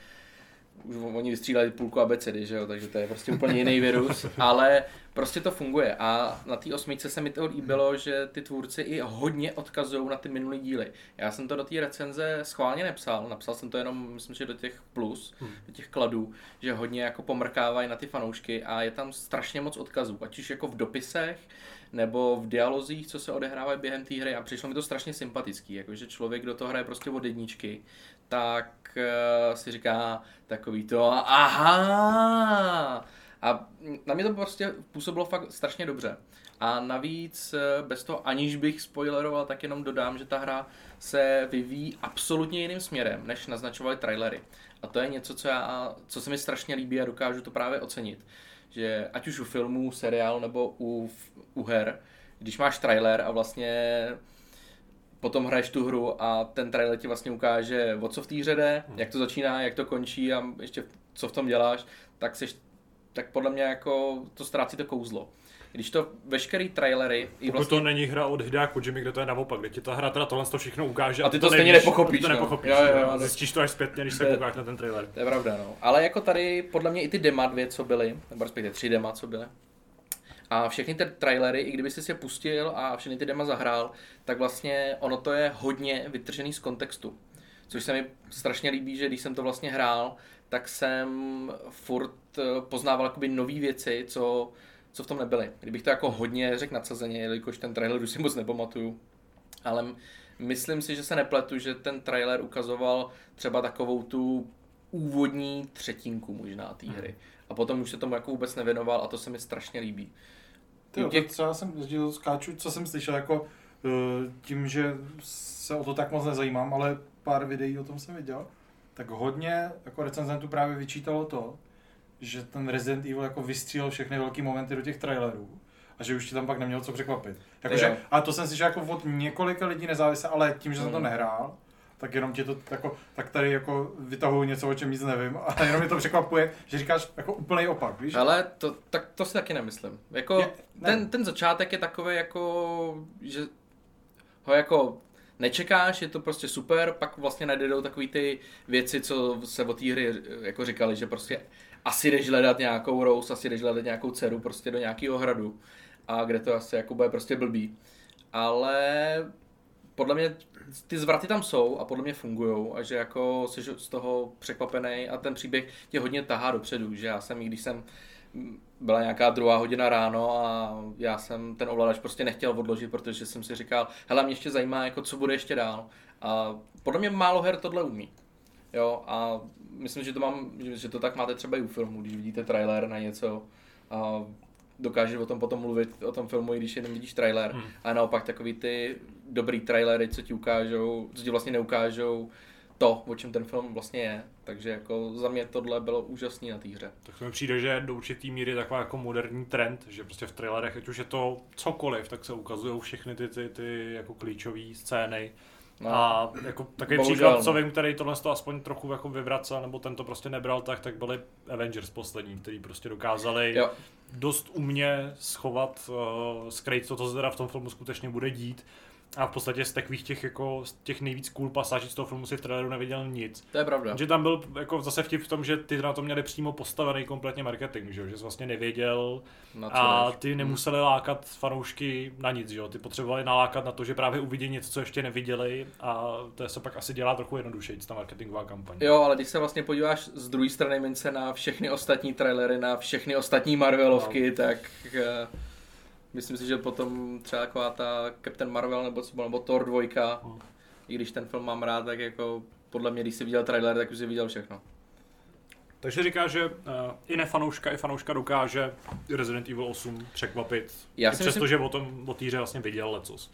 už oni vystříleli půlku abecedy, že jo, takže to je prostě úplně jiný virus, ale prostě to funguje a na té osmičce se mi to líbilo, že ty tvůrci i hodně odkazují na ty minulý díly. Já jsem to do té recenze schválně nepsal, napsal jsem to jenom, myslím, že do těch plus, Hmm. do těch kladů, že hodně jako pomrkávají na ty fanoušky a je tam strašně moc odkazů, ať už jako v dopisech, nebo v dialozích, co se odehrávají během té hry a přišlo mi to strašně sympatický, jakože člověk, kdo to hraje prostě od jedničky, tak uh, si říká takový to aha a na mě to prostě působilo fakt strašně dobře. A navíc eh, bez toho, aniž bych spoileroval, tak jenom dodám, že ta hra se vyvíjí absolutně jiným směrem, než naznačovaly trailery. A to je něco, co, já, co se mi strašně líbí a dokážu to právě ocenit. Že ať už u filmů, seriál nebo u, u her, když máš trailer a vlastně potom hraješ tu hru a ten trailer ti vlastně ukáže, o co v té hře jde, jak to začíná, jak to končí a ještě co v tom děláš, tak, seš, tak podle mě jako to ztrácí to kouzlo. Když to veškerý trailery i Pokud vlastně... to není hra od Hidea Kojimy, kde to je naopak, kde ti ta hra teda tohle to všechno ukáže A ty to to stejně nevíš, nepochopíš, to no. nepochopíš, Jo, jo, no. jo, no. Zjistíš to až zpětně, když se koukáš na ten trailer. To je pravda, no. Ale jako tady, podle mě i ty dema dvě, co byly, nebo respektive tři dema, co byly, a všechny ty trailery, i kdyby si je pustil a všechny ty dema zahrál, tak vlastně ono to je hodně vytržený z kontextu. Což se mi strašně líbí, že když jsem to vlastně hrál, tak jsem furt eh, poznával jakoby nové věci, co, co v tom nebyly. Kdybych to jako hodně řekl nadsazeně, jelikož ten trailer už si moc nepamatuju. Ale myslím si, že se nepletu, že ten trailer ukazoval třeba takovou tu úvodní třetinku možná té hry. A potom už se tomu jako vůbec nevěnoval a to se mi strašně líbí. Ty, těch- třeba jsem sdílel skáču, co jsem slyšel, jako eh, tím, že se o to tak moc nezajímám, ale pár videí o tom jsem viděl, tak hodně jako recenzentů právě vyčítalo to, že ten Resident Evil jako vystřílel všechny velké momenty do těch trailerů a že už ti tam pak neměl co překvapit. Jakože, a to jsem slyšel jako od několika lidí nezávisle, ale tím, že jsem to Mm. nehrál, tak jenom ti to jako, tak tady jako vytahuji něco, o čem nic nevím a jenom mě to překvapuje, že říkáš jako úplný opak, víš? Ale to, tak to si taky nemyslím. Jako, Je- ne. ten, ten začátek je takový jako, že ho jako nečekáš, je to prostě super, pak vlastně najdou takový ty věci, co se o té hry jako říkali, že prostě asi jdeš hledat nějakou Rose, asi jdeš hledat nějakou dceru prostě do nějakého hradu a kde to asi jako bude prostě blbý. Ale podle mě ty zvraty tam jsou a podle mě fungují a že jako jsi z toho překvapený a ten příběh tě hodně tahá dopředu, že já jsem, i když jsem mm, byla nějaká druhá hodina ráno a já jsem ten ovladač prostě nechtěl odložit, protože jsem si říkal, hele, mě ještě zajímá, jako co bude ještě dál. A podle mě málo her tohle umí. Jo, a myslím, že to mám, že, že to tak máte třeba i u filmu, když vidíte trailer na něco a dokážeš o tom potom mluvit, o tom filmu, i když jenom vidíš trailer. Hmm. A naopak takový ty dobrý trailery, co ti ukážou, co ti vlastně neukážou to, o čem ten film vlastně je. Takže jako za mě tohle bylo úžasný na té hře. Tak to mi přijde, že do určitý míry je taková jako moderní trend, že prostě v trailerech, ať už je to cokoliv, tak se ukazují všechny ty, ty, ty jako klíčové scény. No. A jako takový Bohužel, příklad, co no. vím, který tohle to aspoň trochu jako vyvracel, nebo ten to prostě nebral tak, tak byli Avengers poslední, který prostě dokázali Jo. dost umně schovat, uh, skrýt to, co se teda v tom filmu skutečně bude dít. A v podstatě z takových těch, jako, z těch nejvíc cool pasáží z toho filmu si v traileru neviděl nic. To je pravda. Že tam byl jako zase vtip v tom, že ty na to měli přímo postavený kompletně marketing, že, že jsi vlastně nevěděl Na a ty nemuseli lákat fanoušky na nic, že jo? ty potřebovali nalákat na to, že právě uvidí něco, co ještě neviděli a to se pak asi dělá trochu jednodušeji, ta marketingová kampaň. Jo, ale když se vlastně podíváš z druhé strany mince na všechny ostatní trailery, na všechny ostatní Marvelovky, no. tak uh, myslím si, že potom třeba taková ta Captain Marvel nebo, co nebo Thor 2, No. i když ten film mám rád, tak jako podle mě, když jsi viděl trailer, tak už jsi viděl všechno. Takže říká, že uh, i nefanouška, i fanouška dokáže Resident Evil 8 překvapit. Já si přesto, myslím- že o tom o týře vlastně viděl lecos.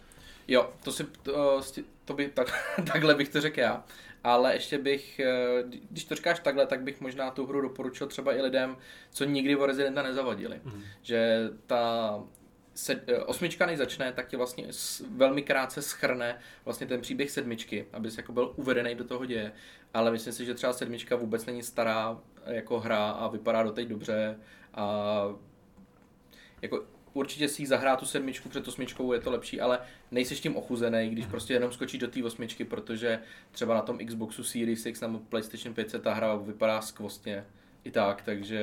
Jo, to si, to, to by, tak, takhle bych to řekl já. Ale ještě bych, eh, když to říkáš takhle, tak bych možná tu hru doporučil třeba i lidem, co nikdy o Residenta nezavadili. Mhm. Že ta se, eh, osmička než začne, tak ti vlastně velmi krátce schrne vlastně ten příběh sedmičky, aby jako byl uvedený do toho děje. Ale myslím si, že třeba sedmička vůbec není stará eh, jako hra a vypadá doteď dobře a jako určitě si jí zahrát tu sedmičku před osmičkou, je to lepší, ale nejseš tím ochuzený, když prostě jenom skočíš do té osmičky, protože třeba na tom Xboxu Series X nebo PlayStation 5 se ta hra vypadá skvostně i tak, takže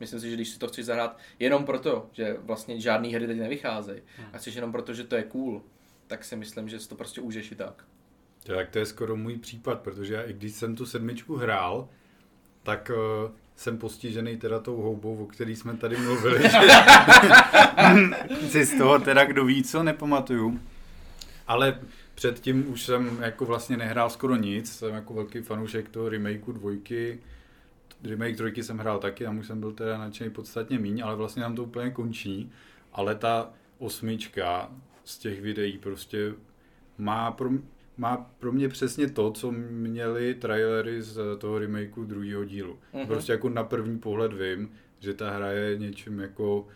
myslím si, že když si to chceš zahrát jenom proto, že vlastně žádný hry teď nevycházejí a chceš jenom proto, že to je cool, tak si myslím, že si to prostě užiješ i tak. Tak to je skoro můj případ, protože já i když jsem tu sedmičku hrál, tak uh, jsem postižený teda tou houbou, o který jsme tady mluvili. si z toho teda kdo ví, co nepamatuju. Ale předtím už jsem jako vlastně nehrál skoro nic, jsem jako velký fanoušek toho remakeu dvojky. Remake trojky jsem hrál taky, tam už jsem byl teda nadšený podstatně míň, ale vlastně nám to úplně končí. Ale ta osmička z těch videí prostě má pro, má pro mě přesně to, co měly trailery z toho remakeu druhého dílu. Mhm. Prostě jako na první pohled vím, že ta hra je něčím jako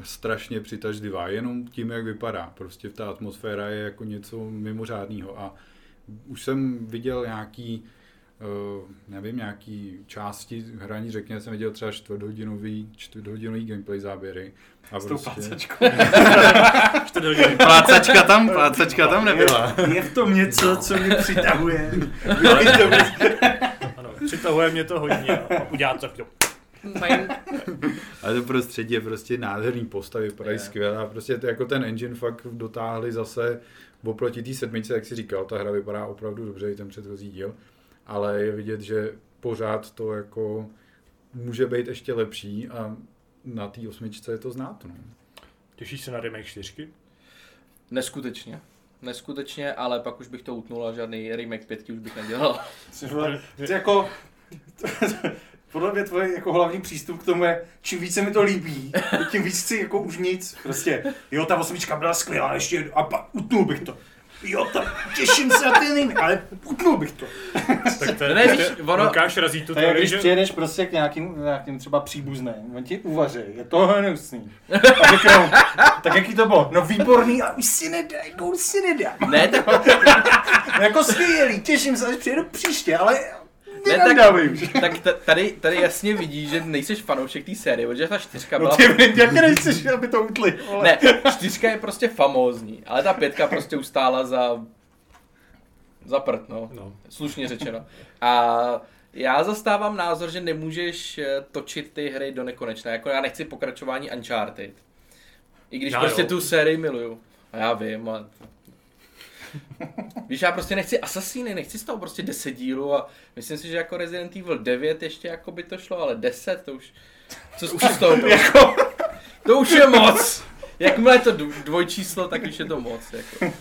strašně přitažlivá, jenom tím, jak vypadá. Prostě ta atmosféra je jako něco mimořádného a už jsem viděl nějaký nevím, nějaký části hraní, řekněme, jsem viděl třeba čtvrthodinový, čtvrthodinový gameplay záběry. A S tou prostě, plácačkou. Plácačka tam, plácačka tam nebyla. Je v tom něco, co mě přitahuje. Ano, přitahuje mě to hodně a udělá to chvíli. Ale to prostředí je prostě nádherný postavy, vypadají Je. skvěle a prostě to, jako ten engine fakt dotáhli zase oproti té sedmičce, jak si říkal, ta hra vypadá opravdu dobře, i ten předchozí díl, ale je vidět, že pořád to jako může být ještě lepší a na té osmičce je to znát. No. Těšíš se na remake čtyřky? Neskutečně. Neskutečně, ale pak už bych to utnul a žádný remake pětky už bych nedělal. Ty jako... Podle mě tvůj jako hlavní přístup k tomu je, čím víc se mi to líbí, tím víc chci jako už nic. Prostě, jo, ta osmička byla skvělá, ještě jednu, a pak utnul bych to. Jo, ta, těším se na ten jiný, ale utnul bych to. Tak to Ne, ne, víš, ono- Lukáš razí tu To je, teorii, když že... přijedeš prostě k nějakým, nějakým třeba příbuzným, on ti uvaří, je to hnusný. A řeknou, tak jaký to bylo? No výborný, a už si nedá, jako už si nedá. Ne, tak, No, jako skvělý, těším se, až přijedu příště, ale ne, tak, tak t- tady, tady jasně vidíš, že nejseš fanoušek té série, protože ta čtyřka No byla... ty, jak nechceš, aby to utli. vole. Ne, čtyřka je prostě famózní, ale ta pětka prostě ustála za... Za prd, no. No. Slušně řečeno. A já zastávám názor, že nemůžeš eh, točit ty hry do nekonečna. Jako já nechci pokračování Uncharted. I když Já prostě jo. tu sérii miluju. A já vím, ale... Víš, já prostě nechci Assassiny, nechci z toho prostě 10 dílů a myslím si, že jako Resident Evil 9 ještě jako by to šlo, ale 10 to už... Co už z toho jako, To už je moc! Jakmile je to dv- dvojčíslo, tak už je to moc. Jako.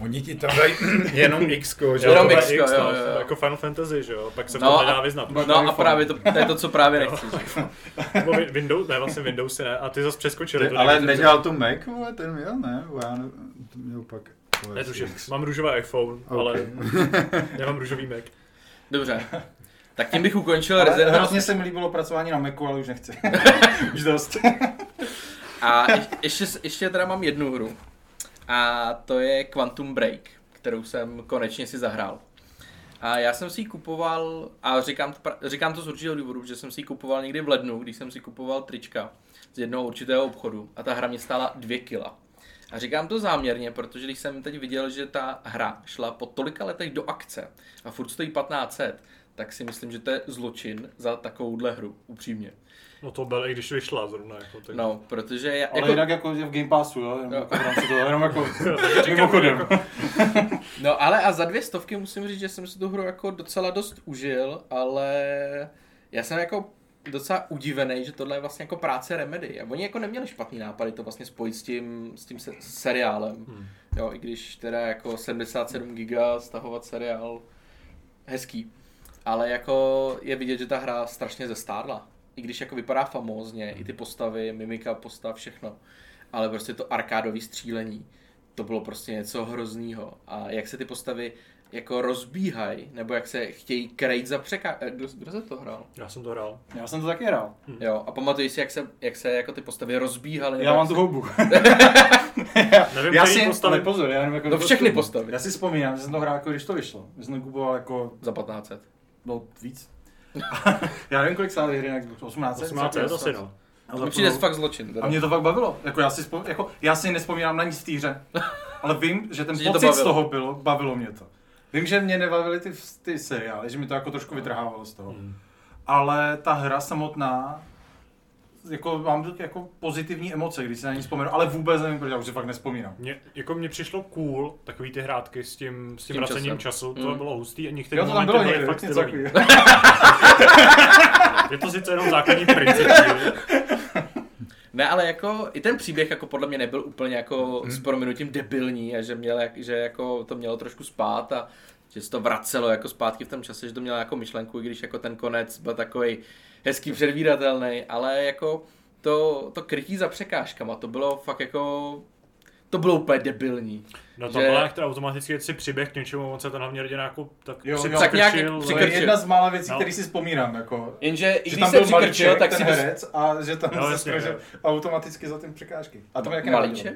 Oni ti tam dají jenom X, že? Jo, Jenom to je X, jo, no, jo, jo. Jako Final Fantasy, že jo? Pak se v No tom a- nedá vyznat. No a právě to, to je to, co právě nechci. Nebo Win- Windows, ne, vlastně Windowsy ne, a ty zase přeskočili. Ty, to ale nedělal to Mac, vole, ten měl, ne? Já ne, to měl pak. Netuším, mám růžový iPhone, ale nemám růžový Mac. Dobře. Tak tím bych ukončil Ale Resident hrozně se mi líbilo pracování na Macu, ale už nechci. už dost. A je- ještě, ještě teda mám jednu hru. A to je Quantum Break, kterou jsem konečně si zahrál. A já jsem si ji kupoval, a říkám říkám to z určitého důvodu, že jsem si ji kupoval někdy v lednu, když jsem si kupoval trička z jednoho určitého obchodu. A ta hra mě stála dvě kila. A říkám to záměrně, protože když jsem teď viděl, že ta hra šla po tolika letech do akce a furt stojí 1500, tak si myslím, že to je zločin za takovouhle hru, upřímně. No to byl, i když vyšla zrovna. Jako, tak... No, protože já, Ale jako, jinak jako že v Game Passu, jo, jenom Jo. jako v rámci toho, jenom jako mimochodem. jako- no ale a za dvě stovky musím říct, že jsem si tu hru jako docela dost užil, ale já jsem jako docela udivený, že tohle je vlastně jako práce Remedy. A oni jako neměli špatný nápady to vlastně spojit s tím, s tím se, seriálem. Hmm. Jo, i když teda jako 77 giga stahovat seriál, hezký. Ale jako je vidět, že ta hra strašně zestárla. I když jako vypadá famózně, i ty postavy, mimika postav, všechno. Ale prostě to arkádové střílení, to bylo prostě něco hroznýho. A jak se ty postavy jako rozbíhají, nebo jak se chtějí krejt za překá... eh, Kdo, kdo se to hrál? Já jsem to hrál. Já jsem to taky hrál. Jo, a pamatuješ si, jak se, jak se jako ty postavy rozbíhaly? Já jak mám se- tu houbu. Nevím, já si, postavy- pozor, já jenom jako No všechny dostupu. postavy. Já si vzpomínám, že jsem to hrál jako když to vyšlo. Že jsem to kupoval jako, Za 1500. no víc. já nevím, kolik stály hry na Xbox, 18? 18 je to asi no. A, To přijde fakt zločin. Teda. a mě to fakt bavilo. Jako já, si vzpom... jako, já si nespomínám na nic v té hře. Ale vím, že ten Že tě to pocit z toho bylo, bavilo mě to. Vím, že mě nebavily ty, ty seriály, že mi to jako trošku vytrhávalo z toho. Hmm. Ale ta hra samotná, jako mám jako pozitivní emoce, když si na ní vzpomenu, ale vůbec nevím, proč, já už si fakt nespomínám. Mně, jako mně přišlo cool takový ty hrátky s tím, s tím, tím vracením časem. času, to Mm. bylo hustý a některé Jo, to tam momenty bylo někde, fakt něco. Je to sice jenom základní princip. Ne, ale jako i ten příběh jako podle mě nebyl úplně jako Mhm. s prominutím debilní a že, měl, že jako to mělo trošku spát a že se to vracelo jako zpátky v tom čase, že to mělo jako myšlenku, i když jako ten konec byl takový hezký předvídatelný, ale jako to, to krytí za překážkama, to bylo fakt jako, to bylo úplně debilní. No to Že- byla jak teda automaticky si přiběh k něčemu, on se ten hlavně hrdina jako tak Jo, jo, tak nějak přikrčil, To je jedna z mála věcí, No. které si vzpomínám. Jako, Jenže i když tam se byl přikrčil, tak ten si herec a že tam No, se jasně, automaticky za ty překážky. A to mě jak Malíček?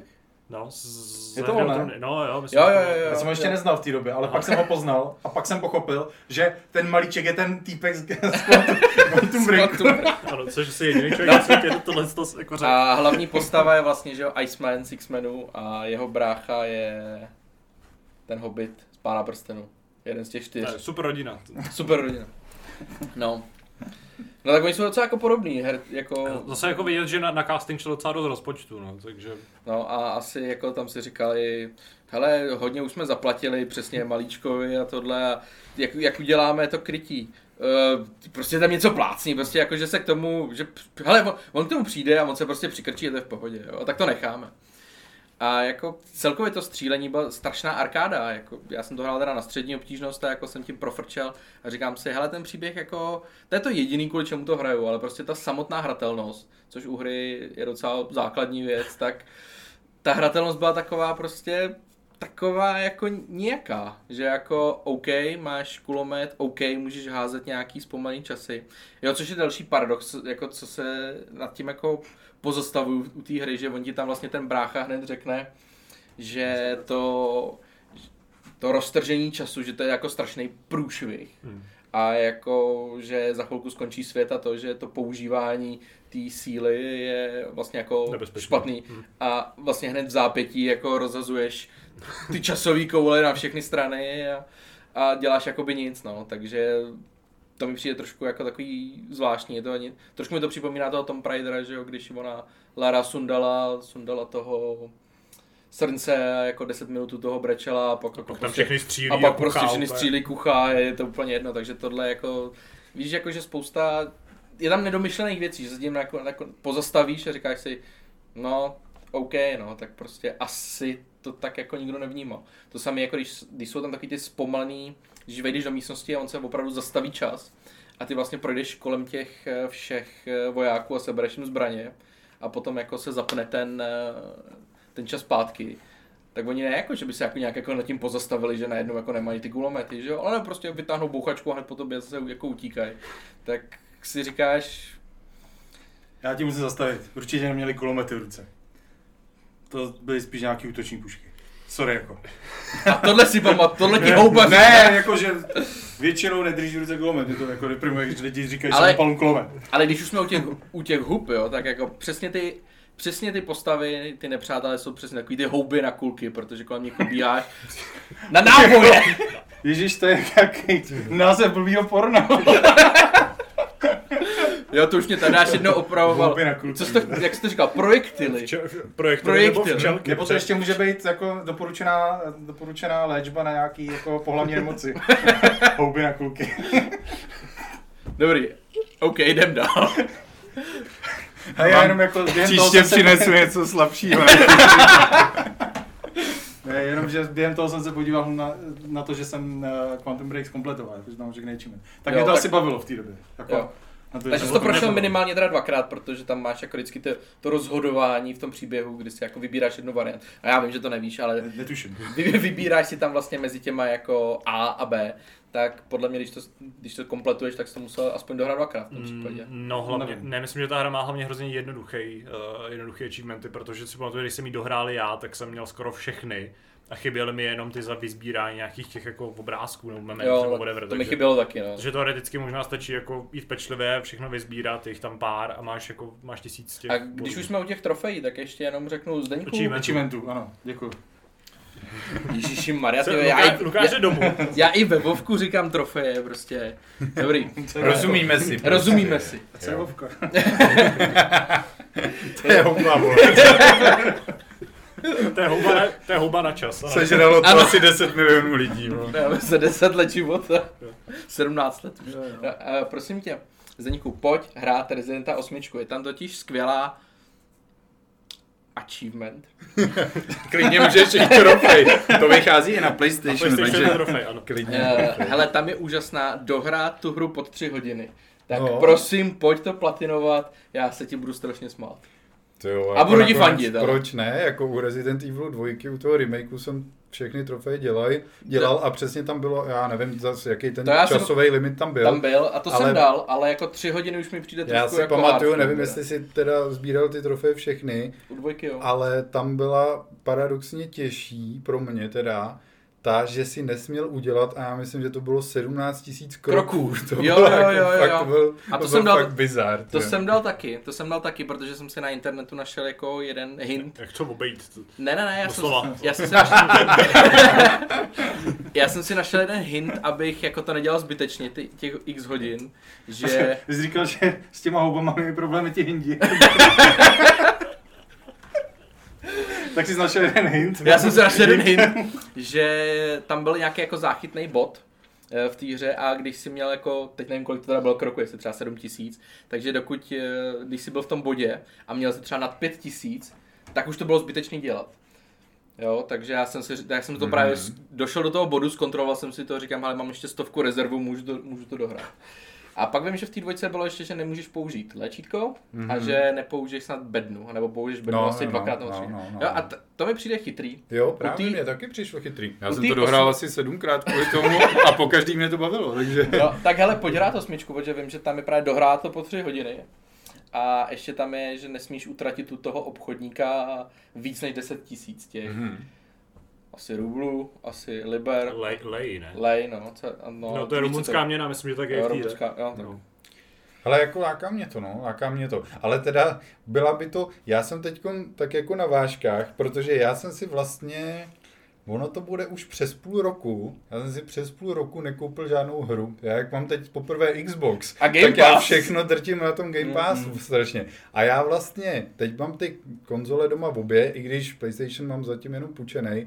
No, z, Je to on, ne? No jo, myslím, Jo, jo, to- jo, jo. Já jsem ho ještě jo. neznal v té době, ale pak jsem ho poznal a pak jsem pochopil, že ten malíček je ten týpek z Quantum- Breaku. Ano, což si jediný člověk na světě tohle to jako řekl. A hlavní postava je vlastně, že jo, Iceman z X-Menů a jeho brácha je ten hobbit z Pána prstenu. Jeden z těch čtyř. Je Super rodina. Super rodina. No. No tak oni jsou docela jako podobný, her, jako, Zase jako vidět, že na, na casting šlo docela dost rozpočtu, no, takže no a asi jako tam si říkali, hele, hodně už jsme zaplatili, přesně malíčkovi a tohle, a jak, jak uděláme to krytí. Uh, prostě tam něco plácní, prostě jako, že se k tomu, že, hele, on, on k tomu přijde a on se prostě přikrčí a to je v pohodě, jo, a tak to necháme. A jako celkově to střílení byla strašná arkáda, jako já jsem to hrál teda na střední obtížnost a jako jsem tím profrčel a říkám si, hele ten příběh jako, to je to jediný, kvůli čemu to hraju, ale prostě ta samotná hratelnost, což u hry je docela základní věc, tak ta hratelnost byla taková prostě taková jako nějaká, že jako OK, máš kulomet, OK, můžeš házet nějaký zpomalený časy. Jo, což je další paradox, jako co se nad tím jako pozastavuju u té hry, že on ti tam vlastně ten brácha hned řekne, že to, to roztržení času, že to je jako strašný průšvih. Hmm. A jako, že za chvilku skončí svět a to, že to používání té síly je vlastně jako Nebezpečný. špatný. Hmm. A vlastně hned v zápětí jako rozhazuješ ty časové koule na všechny strany a, a děláš jakoby nic, no. Takže to mi přijde trošku jako takový zvláštní. Je to ani, trošku mi to připomíná toho Tom Raidera, že jo, když ona Lara sundala, sundala toho srnce a jako 10 minut toho brečela a pak, jako pak tam všechny střílí a pak kuchá prostě všechny střílí kuchá, je to úplně jedno, takže tohle jako, víš, jako že spousta, je tam nedomyšlených věcí, že se tím jako, jako pozastavíš a říkáš si, no, OK, no, tak prostě asi to tak jako nikdo nevnímal. To samé jako když, když jsou tam taky ty zpomalený, když vejdeš do místnosti a on se opravdu zastaví čas a ty vlastně projdeš kolem těch eh, všech eh, vojáků a sebereš jim zbraně a potom jako se zapne ten, eh, ten čas zpátky, tak oni ne jako, že by se jako nějak jako nad tím pozastavili, že najednou jako nemají ty kulomety, že jo, ale prostě vytáhnou bouchačku a hned po tobě zase jako utíkají. Tak si říkáš, Já ti musím zastavit. Určitě neměli kulomety v ruce. To byly spíš nějaký útoční pušky. Sorry jako. a tohle si pamat, tohle ti houba Ne, jako že většinou nedrží ruce kulomet. To jako deprimuje, když lidi říkají, že Ale- mám palun kulomet. Ale když už jsme u těch, u těch hub, jo, tak jako přesně ty, přesně ty postavy, ty nepřátelé jsou přesně takový ty houby na kulky, protože kolem nich bíháš na náboje. Ježíš, to je jaký název blbýho porna. Jo, to už mě tady dáš jednou opravoval. Co jsi to, jak jsi to říkal, projektily. Projekt Projekty. nebo včelky. Nebo to ještě může být jako doporučená, doporučená léčba na nějaký jako pohlavní nemoci. Houby na kulky. Dobrý, OK, jdem dál. A já jenom jako během Příště přinesu něco slabšího. Ne, jenom, že během toho jsem se podíval na, na to, že jsem uh, Quantum Break zkompletoval, jakože tam řekne achievement. Tak Jo, mě to tak- asi bavilo v té době. Jako, Jo. na to, Takže to prošel minimálně teda dvakrát, protože tam máš jako vždycky to, to rozhodování v tom příběhu, kdy si jako vybíráš jednu variant. A já vím, že to nevíš, ale Ne- Netuším. vy, vybíráš si tam vlastně mezi těma jako A a B, tak podle mě, když to, když to kompletuješ, tak jsi to musel aspoň dohrát dvakrát v tom případě. Mm, No hlavně, Nevím. ne, myslím, že ta hra má hlavně hrozně jednoduchý, uh, jednoduchý achievementy, protože si pamatuju, když jsem ji dohrál já, tak jsem měl skoro všechny a chyběly mi jenom ty za vyzbírání nějakých těch jako obrázků nebo nebo Jo, whatever. to mi takže- chybělo taky, no. Takže teoreticky možná stačí jako jít pečlivě, všechno vyzbírat, jich tam pár a máš jako, máš tisíc těch A když bodů. už jsme u těch trofejí, tak ještě jenom řeknu Zdeňku. Achievement. Achievementu, ano, děkuji. Ježíši Maria, Se- já, i, Lukáš já, je domů. já, i ve Vovku říkám trofeje, prostě. Dobrý. Rozumíme si. Rozumíme si. Co je Vovka? To je houba, vole. To je houba, na- to je houba na čas. ano. Sežralo to Ano. asi 10 milionů lidí. Máme se 10 let života. 17 let. Jo, jo. A, a, prosím tě, Zdeníku, pojď hrát Residenta 8. Je tam totiž skvělá achievement. Klidně můžeš i trofej. To vychází i na Na PlayStation, PlayStation takže trofej, ano. klidně. Uh, hele, tam je úžasná dohrát tu hru pod 3 hodiny. Tak No. prosím, pojď to platinovat, já se ti budu strašně smát. To jo, A budu ti nakonec fandit, ale. Proč ne? Jako u Resident Evil 2, u toho remakeu jsem všechny trofeje dělaj, dělal a přesně tam bylo, já nevím zase, jaký ten já jsem- časový limit tam byl. Tam byl a to ale- jsem dal, ale jako 3 hodiny už mi přijde trošku já si jako pamatuju, hardcore, nevím, jestli si teda sbíral ty trofeje všechny, U dvojky, jo. ale tam byla paradoxně těžší pro mě teda, ta, že si nesměl udělat, a já myslím, že to bylo 17 tisíc kroků. Kroků. To Jo, bylo jo, jako jo, jo, fakt, jo. To byl, A to to jsem byl dal- fakt bizar. To jo. jsem dal taky, to jsem dal taky, protože jsem si na internetu našel jako jeden hint. Jak to obejít? Ne, ne, ne, já jsem, já jsem si našel, já jsem si našel jeden hint, abych jako to nedělal zbytečně, ty, těch x hodin, že Jsi říkal, že s těma houbama mají problémy ti hindi. Tak jsi našel jeden hint. já jsem si našel jeden hint, že tam byl nějaký jako záchytný bod eh, v té hře a když si měl jako, teď nevím kolik to teda bylo kroků, jestli třeba 7 tisíc, takže dokud, eh, když jsi byl v tom bodě a měl jsi třeba nad 5 tisíc, tak už to bylo zbytečný dělat. Jo, takže já jsem, si, já jsem to Mhm. právě s- došel do toho bodu, zkontroloval jsem si to, říkám, ale mám ještě stovku rezervu, můžu to, můžu to dohrát. A pak vím, že v té dvojce bylo ještě, že nemůžeš použít léčítko a Mhm. že nepoužiješ snad bednu, nebo použiješ bednu No, asi no, dvakrát no, nebo no, tři. no, no. Jo, a t- to mi přijde chytrý. Jo, právě tý- mě taky přišlo chytrý. Já u jsem to dohrál osm- asi sedmkrát kvůli tomu a po každý mě to bavilo, takže... Jo, tak hele, pojď hrát osmičku, protože vím, že tam je právě dohrát to po tři hodiny. A ještě tam je, že nesmíš utratit u toho obchodníka víc než 10 tisíc těch. Mhm. Asi rublů, asi liber, Lej, lej, ne? lej, no. Co, no, No, to je rumunská měna, myslím, že tak je Jo, rumunská, jo, tak. No. Ale jako láká mě to, no, láká mě to. Ale teda byla by to, já jsem teď tak jako na vážkách, protože já jsem si vlastně, ono to bude už přes půl roku, já jsem si přes půl roku nekoupil žádnou hru. Já jak mám teď poprvé Xbox, A Game tak já Pass. všechno drtím na tom Game Passu Mm. strašně. A já vlastně, teď mám ty konzole doma v obě, i když PlayStation mám zatím jenom půjčenej,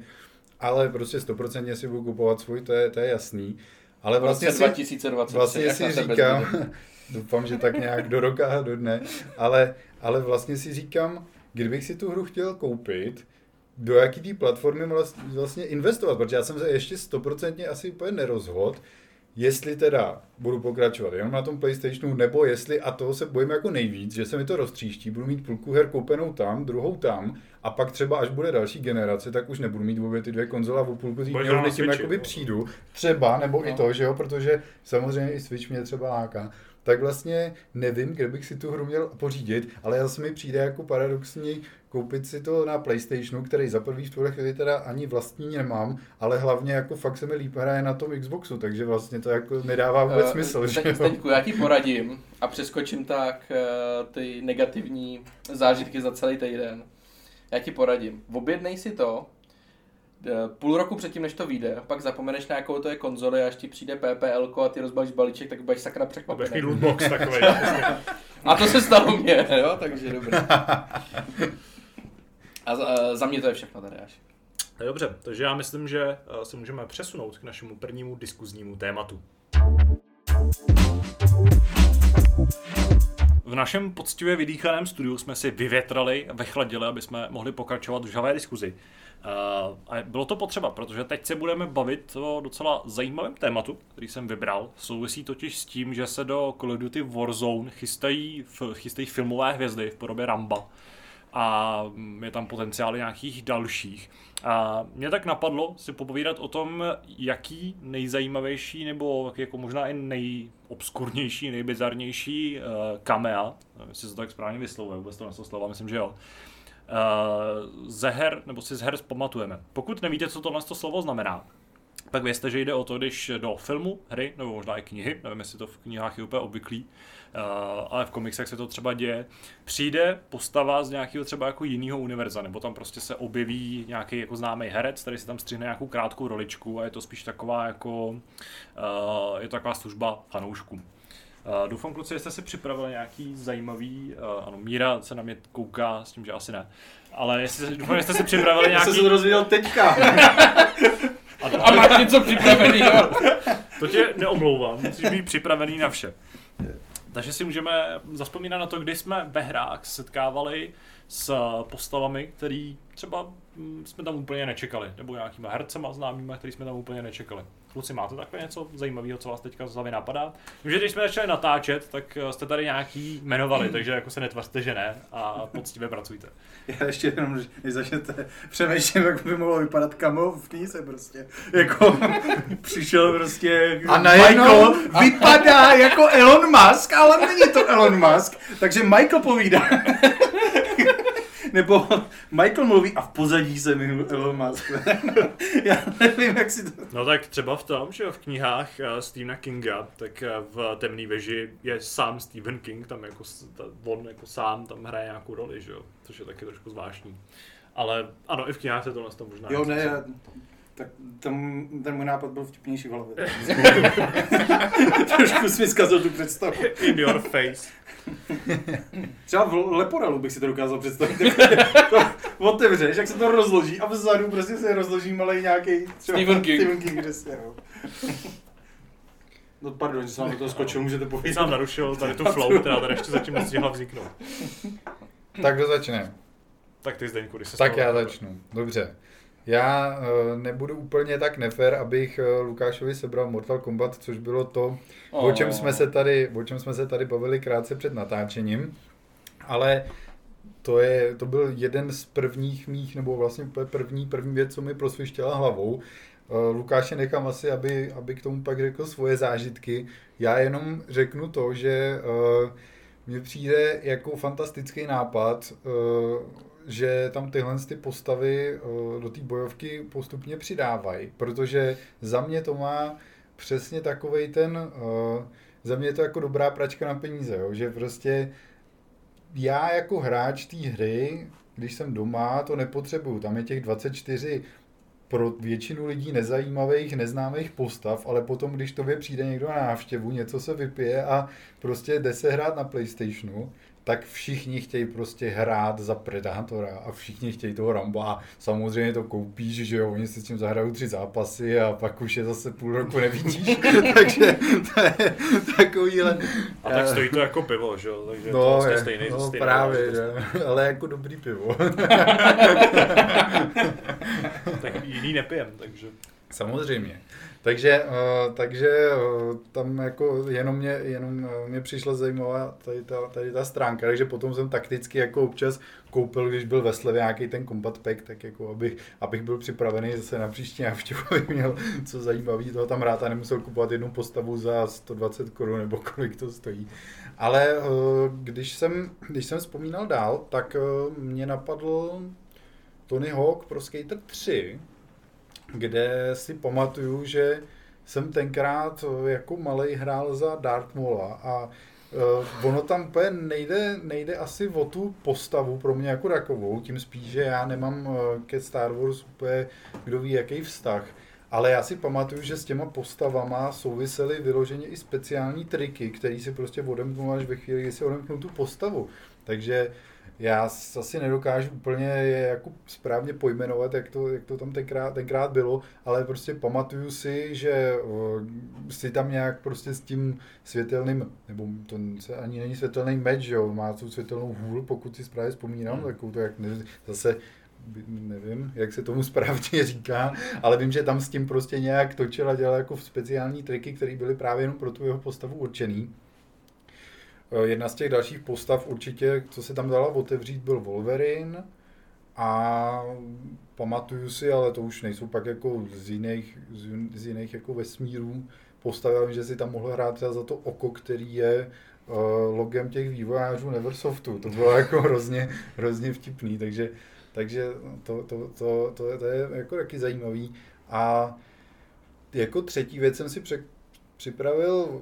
ale prostě stoprocentně si budu kupovat svůj, to je, to je jasný. Ale vlastně si, 2023, Vlastně si říkám, doufám, že tak nějak do roka a do dne, ale, ale vlastně si říkám, kdybych si tu hru chtěl koupit, do jaký té platformy vlast- vlastně investovat, protože já jsem se ještě stoprocentně asi úplně nerozhodl, jestli teda budu pokračovat jenom na tom PlayStationu, nebo jestli, a toho se bojím jako nejvíc, že se mi to roztříští, budu mít půlku her koupenou tam, druhou tam, a pak třeba až bude další generace, tak už nebudu mít obě ty dvě konzole a o půlku na tím jakoby přijdu, třeba, nebo i No. to, že jo, protože samozřejmě i Switch mě třeba láká, tak vlastně nevím, kde bych si tu hru měl pořídit, ale zase mi přijde jako paradoxní koupit si to na PlayStationu, který za prvý v tuhle chvíli teda ani vlastní nemám, ale hlavně jako fakt se mi líp hraje na tom Xboxu, takže vlastně to jako nedává vůbec Eh, smysl, že Zde- jo? Zdeňku, já ti poradím, a přeskočím tak eh, ty negativní zážitky za celý týden. Já ti poradím. Objednej si to, půl roku předtím, než to vyjde, pak zapomeneš na jakou to je konzoli a až ti přijde PPL a ty rozbalíš balíček, tak budeš sakra Budeš mít překvapený. lootbox takový. A to se stalo mně, jo, takže dobrý. A za, eh, za mě to je všechno tady až. Dobře, takže já myslím, že eh, se můžeme přesunout k našemu prvnímu diskuznímu tématu. V našem poctivě vydýchaném studiu jsme si vyvětrali a vychladili, aby jsme mohli pokračovat v žhavé diskuzi. Uh, a bylo to potřeba, protože teď se budeme bavit o docela zajímavém tématu, který jsem vybral. Souvisí totiž s tím, že se do Call of Duty Warzone chystají, chystají filmové hvězdy v podobě Ramba a je tam potenciál nějakých dalších. A mě tak napadlo si popovídat o tom, jaký nejzajímavější nebo jako možná i nejobskurnější, nejbizarnější uh, kamea, jestli se to tak správně vyslovuje, vůbec to nesoslova, myslím, že jo, ze her, nebo si z her zpamatujeme. Pokud nevíte, co tohle to slovo znamená, tak vězte, že jde o to, když do filmu, hry, nebo možná i knihy, nevím, jestli to v knihách je úplně obvyklý, uh, ale v komiksech se to třeba děje, přijde postava z nějakého třeba jako jiného univerza, nebo tam prostě se objeví nějaký jako známý herec, který si tam střihne nějakou krátkou roličku a je to spíš taková jako, uh, je to taková služba fanouškům. Uh, doufám, kluci, že jste si připravili nějaký zajímavý, uh, ano, Míra se na mě kouká s tím, že asi ne, ale jestli, doufám, že jste si připravili Já jsem nějaký... se to dozvěděl teďka. A máš něco připraveného? To tě neomlouvám, musíš být připravený na vše. Takže si můžeme zaspomínat na to, kdy jsme ve hrách se setkávali s postavami, který třeba mm, jsme tam úplně nečekali, nebo nějakýma hercema známýma, který jsme tam úplně nečekali. Kluci, máte takové něco zajímavého, co vás teďka z hlavy napadá? Vím, že když jsme začali natáčet, tak eh, jste tady nějaký jmenovali, takže jako se netvařte, že ne a poctivě pracujte. Já ještě jenom, než začnete, přemýšlím, jak by mohlo vypadat kamo v knize prostě. Jako přišel prostě A najednou- Michael, vypadá jako Elon Musk, ale není to Elon Musk, takže Michael povídá. Nebo Michael mluví a v pozadí se jmenuje Elon Musk. Já nevím, jak si to... No tak třeba v tom, že v knihách uh, Stephena Kinga, tak uh, v Temné věži je sám Stephen King, tam jako on jako sám tam hraje nějakou roli, že jo, což je taky trošku zvláštní. Ale ano, i v knihách se tohle to možná... Jo, ne, já- tak tam, ten můj nápad byl vtipnější v hlavě. Trošku jsi mi zkazil tu představu. In your face. Třeba v Leporelu bych si to dokázal představit. to otevřeš, jak se to rozloží a vzadu prostě se rozloží malý nějaký Stephen King. Stephen King přesně, no. No pardon, že jsem vám do toho skočil, můžete jsi nám narušil tady tu flow, která tady ještě zatím nestihla vzniknout. Tak kdo začne? Tak ty Zdeňku, když se Tak já začnu. Dobře. Já uh, nebudu úplně tak nefér, abych uh, Lukášovi sebral Mortal Kombat, což bylo to, o čem jsme se tady, o čem jsme se tady bavili krátce před natáčením. Ale to, je, to byl jeden z prvních mých, nebo vlastně první, první věc, co mi prosvištěla hlavou. Uh, Lukáše nechám asi, aby, aby k tomu pak řekl svoje zážitky. Já jenom řeknu to, že uh, mně přijde jako fantastický nápad, uh, že tam tyhle ty postavy uh, do té bojovky postupně přidávají, protože za mě to má přesně takovej ten, uh, za mě je to jako dobrá pračka na peníze, jo? že prostě já jako hráč té hry, když jsem doma, to nepotřebuju. Tam je těch 24 pro většinu lidí nezajímavých, neznámých postav, ale potom, když tobě přijde někdo na návštěvu, něco se vypije a prostě jde se hrát na Playstationu, tak všichni chtějí prostě hrát za Predátora a všichni chtějí toho Ramba a samozřejmě to koupíš, že jo, oni si s tím zahrajou tři zápasy a pak už je zase půl roku nevidíš, takže to je takovýhle... A tak stojí to jako pivo, že jo, takže to No, vlastně je, stejný, no stejná právě, záležitost. že? ale jako dobrý pivo. Tak jiný nepijem, takže... Samozřejmě. Takže, uh, takže uh, tam jako jenom mě, jenom uh, mě přišla zajímavá tady ta, tady ta stránka, takže potom jsem takticky jako občas koupil, když byl ve slevě nějaký ten combat pack, tak jako abych, abych byl připravený zase na příští návštěvu, abych měl co zajímavý toho tam hrát a nemusel kupovat jednu postavu za 120 korun nebo kolik to stojí. Ale když jsem, když jsem vzpomínal dál, tak mě napadl Tony Hawk Pro Skater 3, kde si pamatuju, že jsem tenkrát eh, jako malý hrál za Darth Maula a Uh, ono tam úplně nejde, nejde asi o tu postavu pro mě jako takovou, tím spíš, že já nemám uh, ke Star Wars úplně kdo ví jaký vztah. Ale já si pamatuju, že s těma postavama souvisely vyloženě i speciální triky, které si prostě odemknul až ve chvíli, kdy si odemknul tu postavu. Takže já asi nedokážu úplně je jako správně pojmenovat, jak to, jak to tam tenkrát, tenkrát bylo, ale prostě pamatuju si, že uh, si tam nějak prostě s tím světelným, nebo to se ani není světelný meč, jo, má tu světelnou hůl, pokud si správně vzpomínám, hmm. takovou to jak ne, zase nevím, jak se tomu správně říká, ale vím, že tam s tím prostě nějak točil a dělal jako speciální triky, které byly právě jenom pro tu jeho postavu určený. Eh, jedna z těch dalších postav určitě, co se tam dala otevřít, byl Wolverine a pamatuju si, ale to už nejsou pak jako z jiných, z jiných jako vesmírů postavy, že si tam mohl hrát třeba za to oko, který je uh, logem těch vývojářů Neversoftu. To bylo jako hrozně, hrozně vtipný, takže, takže to, to, to, to, to je jako taky zajímavý. A jako třetí věc jsem si připravil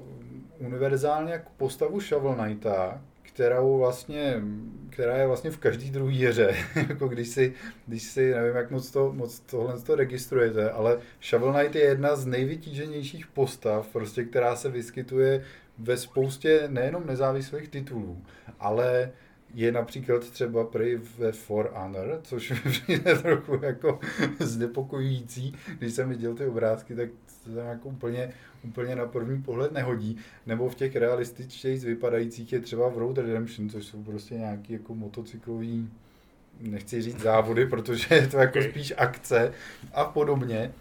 univerzálně jako postavu Shovel Knighta, kterou vlastně, která je vlastně v každý druhý hře, jako když si, když si, nevím, jak moc, to, moc tohle to registrujete, ale Shovel Knight je jedna z nejvytíženějších postav, prostě, která se vyskytuje ve spoustě nejenom nezávislých titulů, ale je například třeba prý ve For Honor, což je trochu jako znepokojující, když jsem viděl ty obrázky, tak to tam jako úplně, úplně na první pohled nehodí. Nebo v těch realističtěji vypadajících je třeba v Road Redemption, což jsou prostě nějaký jako motocyklový, nechci říct závody, protože je to jako spíš akce a podobně.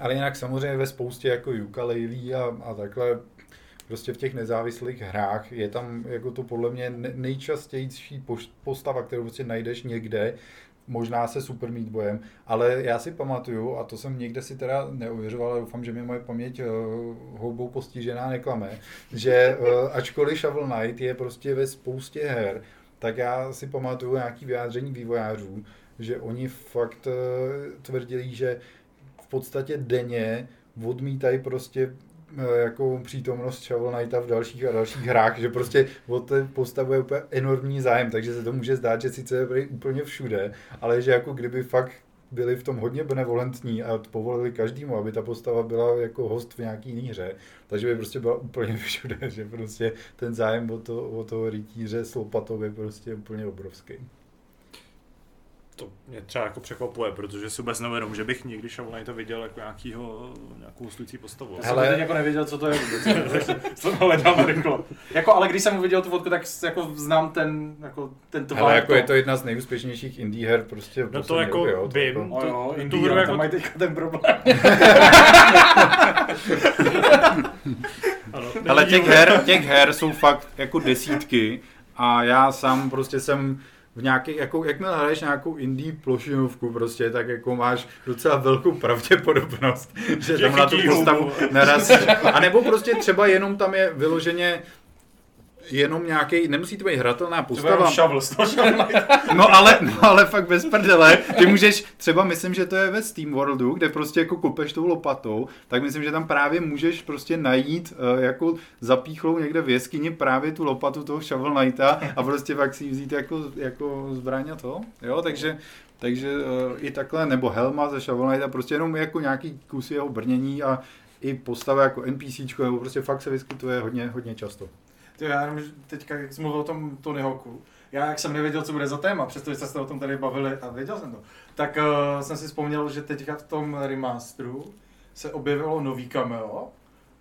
Ale jinak samozřejmě ve spoustě jako ukulele a, a takhle prostě v těch nezávislých hrách je tam jako to podle mě nejčastější postava, kterou prostě najdeš někde, možná se Super Meat Boyem, ale já si pamatuju, a to jsem někde si teda neuvěřoval, ale doufám, že mi moje paměť uh, houbou postižená neklame, že uh, ačkoliv Shovel Knight je prostě ve spoustě her, tak já si pamatuju nějaký vyjádření vývojářů, že oni fakt uh, tvrdili, že v podstatě denně odmítají prostě jako přítomnost Shovel Knighta v dalších a dalších hrách, že prostě o té postavu je úplně enormní zájem, takže se to může zdát, že sice je úplně všude, ale že jako kdyby fakt byli v tom hodně benevolentní a povolili každému, aby ta postava byla jako host v nějaký jiný hře, takže by prostě byla úplně všude, že prostě ten zájem o, to, o toho rytíře s lopatou je prostě úplně obrovský to mě třeba jako překvapuje, protože si vůbec nevědom, že bych někdy Shovel Knighta viděl jako nějakýho, nějakou hostující postavu. Já jsem teď jako nevěděl, co to je vůbec, to hledám rychlo. Jako, ale když jsem uviděl tu fotku, tak jako znám ten, jako, ten tvar. Ale jako je to jedna z nejúspěšnějších indie her prostě No to jako jo, vím, to, jako, to, jo, indie, tu hru jako... mají teďka ten problém. ale těch her, těch her jsou fakt jako desítky a já sám prostě jsem v nějaký, jako, jakmile hraješ nějakou indie plošinovku prostě, tak jako máš docela velkou pravděpodobnost, že tam na tu postavu narazíš. A nebo prostě třeba jenom tam je vyloženě jenom nějaký, nemusí to být hratelná postava. Shovel, no ale, no ale fakt bez prdele. Ty můžeš, třeba myslím, že to je ve Steam Worldu, kde prostě jako kupeš tou lopatou, tak myslím, že tam právě můžeš prostě najít uh, jako zapíchlou někde v jeskyni právě tu lopatu toho Shovel Knighta a prostě fakt si ji vzít jako, jako zbraň a to. Jo, takže takže uh, i takhle, nebo Helma ze Shovel Knighta, prostě jenom jako nějaký kus jeho brnění a i postava jako NPC, nebo prostě fakt se vyskytuje hodně, hodně často. Ty, já jenom teďka, jak jsi mluvil o tom Tony Hawku, já jak jsem nevěděl, co bude za téma, přestože jste se o tom tady bavili a věděl jsem to, tak uh, jsem si vzpomněl, že teďka v tom remasteru se objevilo nový cameo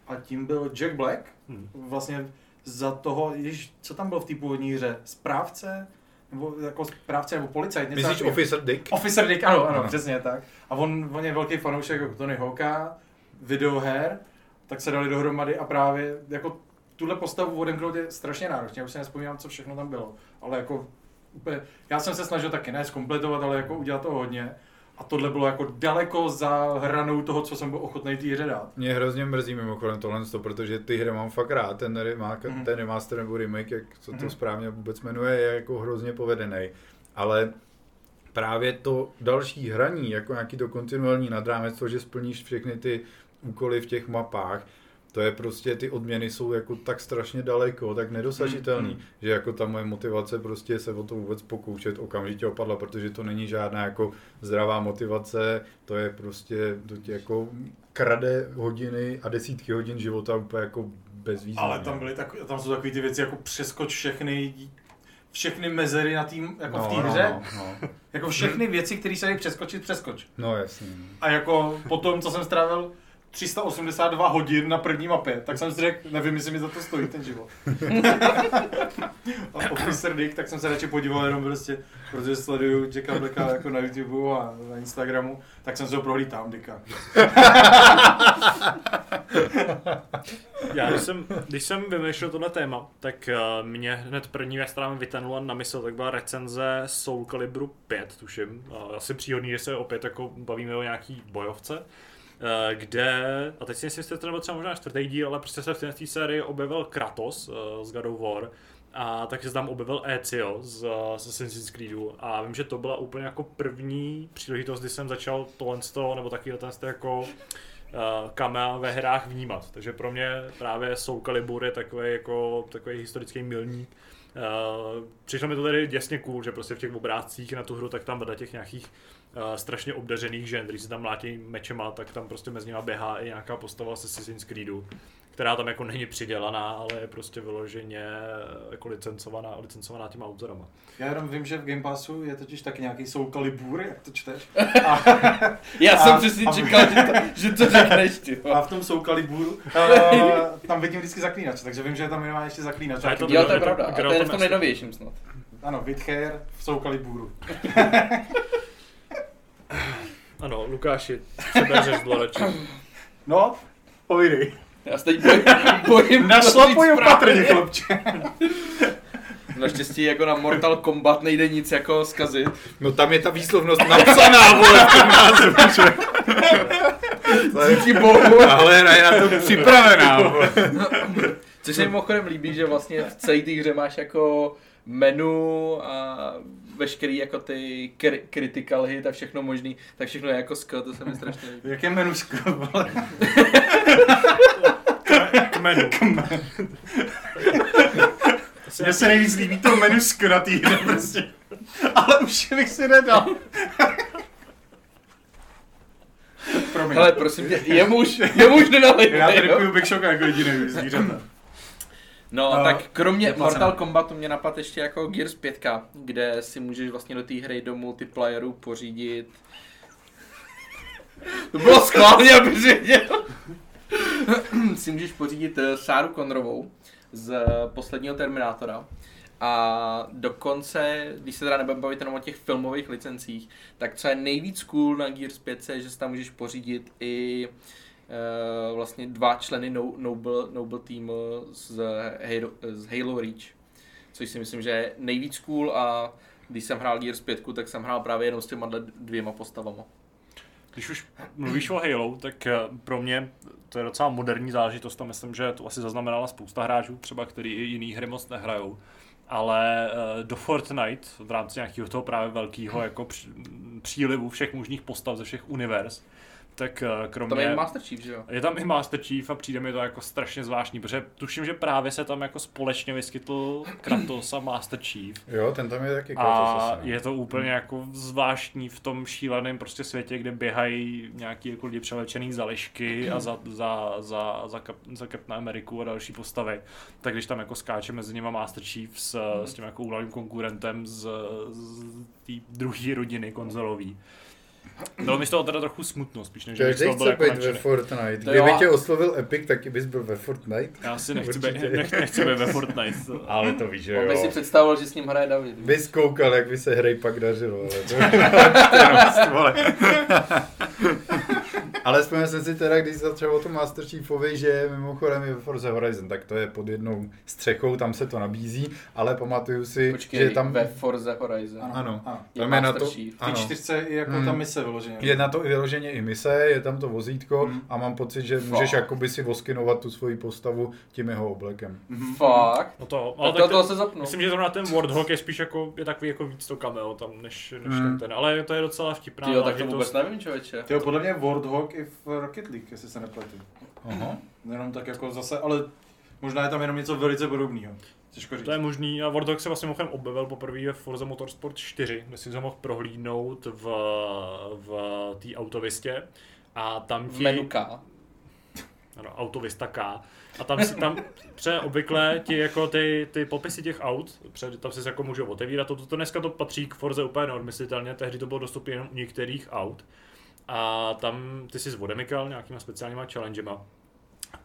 a tím byl Jack Black, hmm. vlastně za toho, již, co tam bylo v té původní hře, správce, nebo jako správce nebo policajt. Myslíš Officer Dick? Officer Dick, ano, ano, ano, přesně tak. A on, on je velký fanoušek Tony Hawka, videoher, tak se dali dohromady a právě jako tuhle postavu odemknout je strašně náročné, já už si nespomínám, co všechno tam bylo, ale jako úplně, já jsem se snažil taky ne zkompletovat, ale jako udělat to hodně. A tohle bylo jako daleko za hranou toho, co jsem byl ochotný té hře dát. Mě hrozně mrzí mimochodem tohle, protože ty hry mám fakt rád. Ten, remake, mm-hmm. ten remaster nebo remake, jak se to mm-hmm. správně vůbec jmenuje, je jako hrozně povedený. Ale právě to další hraní, jako nějaký to kontinuální nadrámec, to, že splníš všechny ty úkoly v těch mapách, to je prostě, ty odměny jsou jako tak strašně daleko, tak nedosažitelný, Mm, mm. že jako ta moje motivace prostě se o to vůbec pokoušet okamžitě opadla, protože to není žádná jako zdravá motivace, to je prostě, to ti jako krade hodiny a desítky hodin života úplně jako bezvýznamně. Ale tam, byly tak, tam jsou takové ty věci jako přeskoč všechny všechny mezery na tým, jako v té no, hře. no, no, Jako všechny věci, které se dají přeskočit, přeskoč. no jasně. A jako po tom, co jsem strávil 382 hodin na první mapě, tak jsem si řekl, nevím, jestli mi za to stojí ten život. a Officer Dick, tak jsem se radši podíval jenom prostě, protože sleduju Jacka Blacka jako na YouTube a na Instagramu, tak jsem se ho prohlíd tam, Dicka. Já, když jsem, když jsem vymýšlel tohle téma, tak uh, mě hned první věc, která mi vytanula na mysl, tak byla recenze Soul Calibru 5, tuším. Uh, asi příhodný, že se opět jako bavíme o nějaký bojovce. Uh, kde, a teď si myslím, že to nebyl třeba možná čtvrtý díl, ale prostě se v této sérii objevil Kratos uh, z God of War a taky se tam objevil Ezio z, z Assassin's Creedu a vím, že to byla úplně jako první příležitost, kdy jsem začal tohle nebo taky ten jako uh, kamea ve hrách vnímat. Takže pro mě právě Soul Calibur je takový jako takový historický milník. Uh, přišlo mi to tedy děsně cool, že prostě v těch obrázcích na tu hru, tak tam vedle těch nějakých uh, strašně obdařených žen, když se tam mlátí mečema, tak tam prostě mezi nimi běhá i nějaká postava z Assassin's Creedu, která tam jako není přidělaná, ale je prostě vyloženě eh, jako licencovaná, licencovaná těma autorama. Já jenom vím, že v Game Passu je totiž taky nějaký Soul Calibur, jak to čteš. Já A- jsem přesně a- čekal, že to, že to řekneš, ty. A v tom Soul Caliburu uh, tam vidím vždycky zaklínač, takže vím, že je tam minimálně ještě zaklínač. A to- Jo, to je to- pravda. A to je v tom nejnovějším snad. Ano, Wither v Soul Caliburu. Ano, Lukáši, přebeřeš zloračí. No, povídej. Já se teď bojím, bojím Našlapuj to říct opatrně, chlapče. Naštěstí jako na Mortal Kombat nejde nic jako zkazit. No tam je ta výslovnost napsaná, vole, v tom názvu, že? Díky bohu. Ale hra je na to připravená, vole. Což se mi mimochodem líbí, že vlastně v celé té hře máš jako menu a veškerý jako ty kri- critical hit a všechno možný, tak všechno je jako sk, to se mi strašně líbí. Jaké menusko, vole. Kmenu. Mně se nejvíc líbí to menusko na té hře prostě. Ale už bych si nedal. Promiň. Hele, prosím tě, je muž, je muž nenalej. Já tripuju Big Shock jako jediný zvířata. No, A tak kromě. Mortal Kombatu mě napadl ještě jako Gears 5, kde si můžeš vlastně do té hry do multiplayeru pořídit to bylo schválně, aby si věděl. si můžeš pořídit eh, Sáru Conrovou z eh, posledního Terminátora. A dokonce, když se teda nebudeme bavit jenom o těch filmových licencích, tak co je nejvíc cool na Gears 5, je, že si tam můžeš pořídit i uh, vlastně dva členy no, Noble, Noble Team z Halo, z Halo Reach. Což si myslím, že je nejvíc cool a když jsem hrál Gears 5, tak jsem hrál právě jenom s těma dvěma postavama. Když už mluvíš o Halo, tak eh, pro mě to je docela moderní záležitost a myslím, že to asi zaznamenala spousta hráčů, třeba který i jiný hry moc nehrajou. Ale eh, do Fortnite v rámci nějakého toho právě velkého jako přílivu všech možných postav ze všech univerz, tak eh, kromě... Tam je Master Chief, že jo? Je tam i Master Chief a přijde mi to jako strašně zvláštní, protože tuším, že právě se tam jako společně vyskytl Kratos a Master Chief. Jo, ten tam je taky Kratos A asi, no. je to úplně jako zvláštní v tom šíleném prostě světě, kde běhají nějaký jako lidi převlečený za lišky a za, za, za, za, kap, za Captain Ameriku a další postavy. Tak když tam jako skáče mezi nimi Master Chief s, s tím jako úhlavním konkurentem z, z té druhé rodiny konzolový. Bylo mi z toho teda trochu smutno, spíš než bych byl chce jako být ve. Fortnite. To Kdyby jo. tě oslovil Epic, taky bys byl ve Fortnite. Já si nechci být, nech, nechci být ve Fortnite. Ale to víš, že On by si jo. představoval, že s ním hraje David. Bys koukal, jak by se hry pak dařilo. Ale, to... ale vzpomněl jsem si teda, když začal o tom Master Chiefovi, že mimochodem je ve Forza Horizon, tak to je pod jednou střechou, tam se to nabízí, ale pamatuju si, Počkej, že tam... ve Forza Horizon. Ano, Ano. Je tam je na to... Chief. V Ano. té čtyřce je jako Hmm. ta mise vyloženě. Je na to i vyloženě i mise, je tam to vozítko Hmm. a mám pocit, že můžeš jakoby si voskinovat tu svoji postavu tím jeho oblekem. Mhm. Fakt? No to, ale Tak to, tak toho to, se zapnu. myslím, že zrovna ten Warthog je spíš jako, je takový jako víc to cameo tam, než, než Hmm. ten ten, ale to je docela vtipná Jo, tak to vůbec nevím, člověče. Tyjo, podle mě Warthog i v Rocket League, jestli se nepletu. Aha. Jenom tak jako zase, ale možná je tam jenom něco velice podobného. Těžko říct. To je možný a Warthog se vlastně mimochodem objevil poprvé v Forza Motorsport 4, kde si ho mohl prohlídnout v, v té autovistě. A tam V ti... menu K. Ano, autovista K. A tam si tam pře obvykle ti jako ty, ty popisy těch aut, pře, tam si jako můžou otevírat. To, to dneska to patří k Forze úplně normyslitelně, tehdy to bylo dostupné jenom u některých aut. A tam ty si zvodemykal nějakýma speciálníma challengema.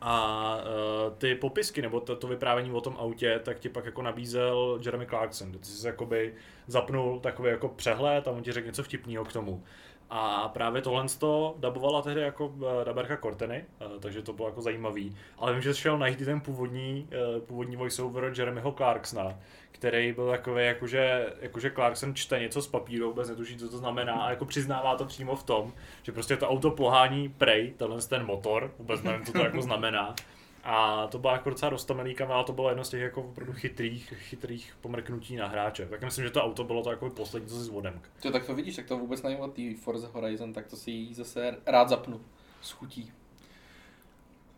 A uh, ty popisky, nebo to, to vyprávění o tom autě, tak ti pak jako nabízel Jeremy Clarkson. Ty jsi jakoby zapnul takový jako přehled a on ti řekl něco vtipného k tomu. A právě tohle to dabovala tehdy jako uh, daberka Corteny, uh, takže to bylo jako zajímavý. Ale vím, že šel najít i ten původní, uh, původní voiceover Jeremyho Clarksona, který byl takový, jakože, jakože Clarkson čte něco z papíru, vůbec netuší, co to znamená a jako přiznává to přímo v tom, že prostě to auto pohání prej, tenhle ten motor, vůbec nevím, co to jako znamená. A to byla jako docela roztomený kamera, to bylo jedno z těch jako opravdu chytrých, chytrých pomrknutí na hráče. Tak myslím, že to auto bylo to jako poslední, co si zvodem. To tak to vidíš, tak to vůbec nevím o Forza Horizon, tak to si zase rád zapnu. S chutí.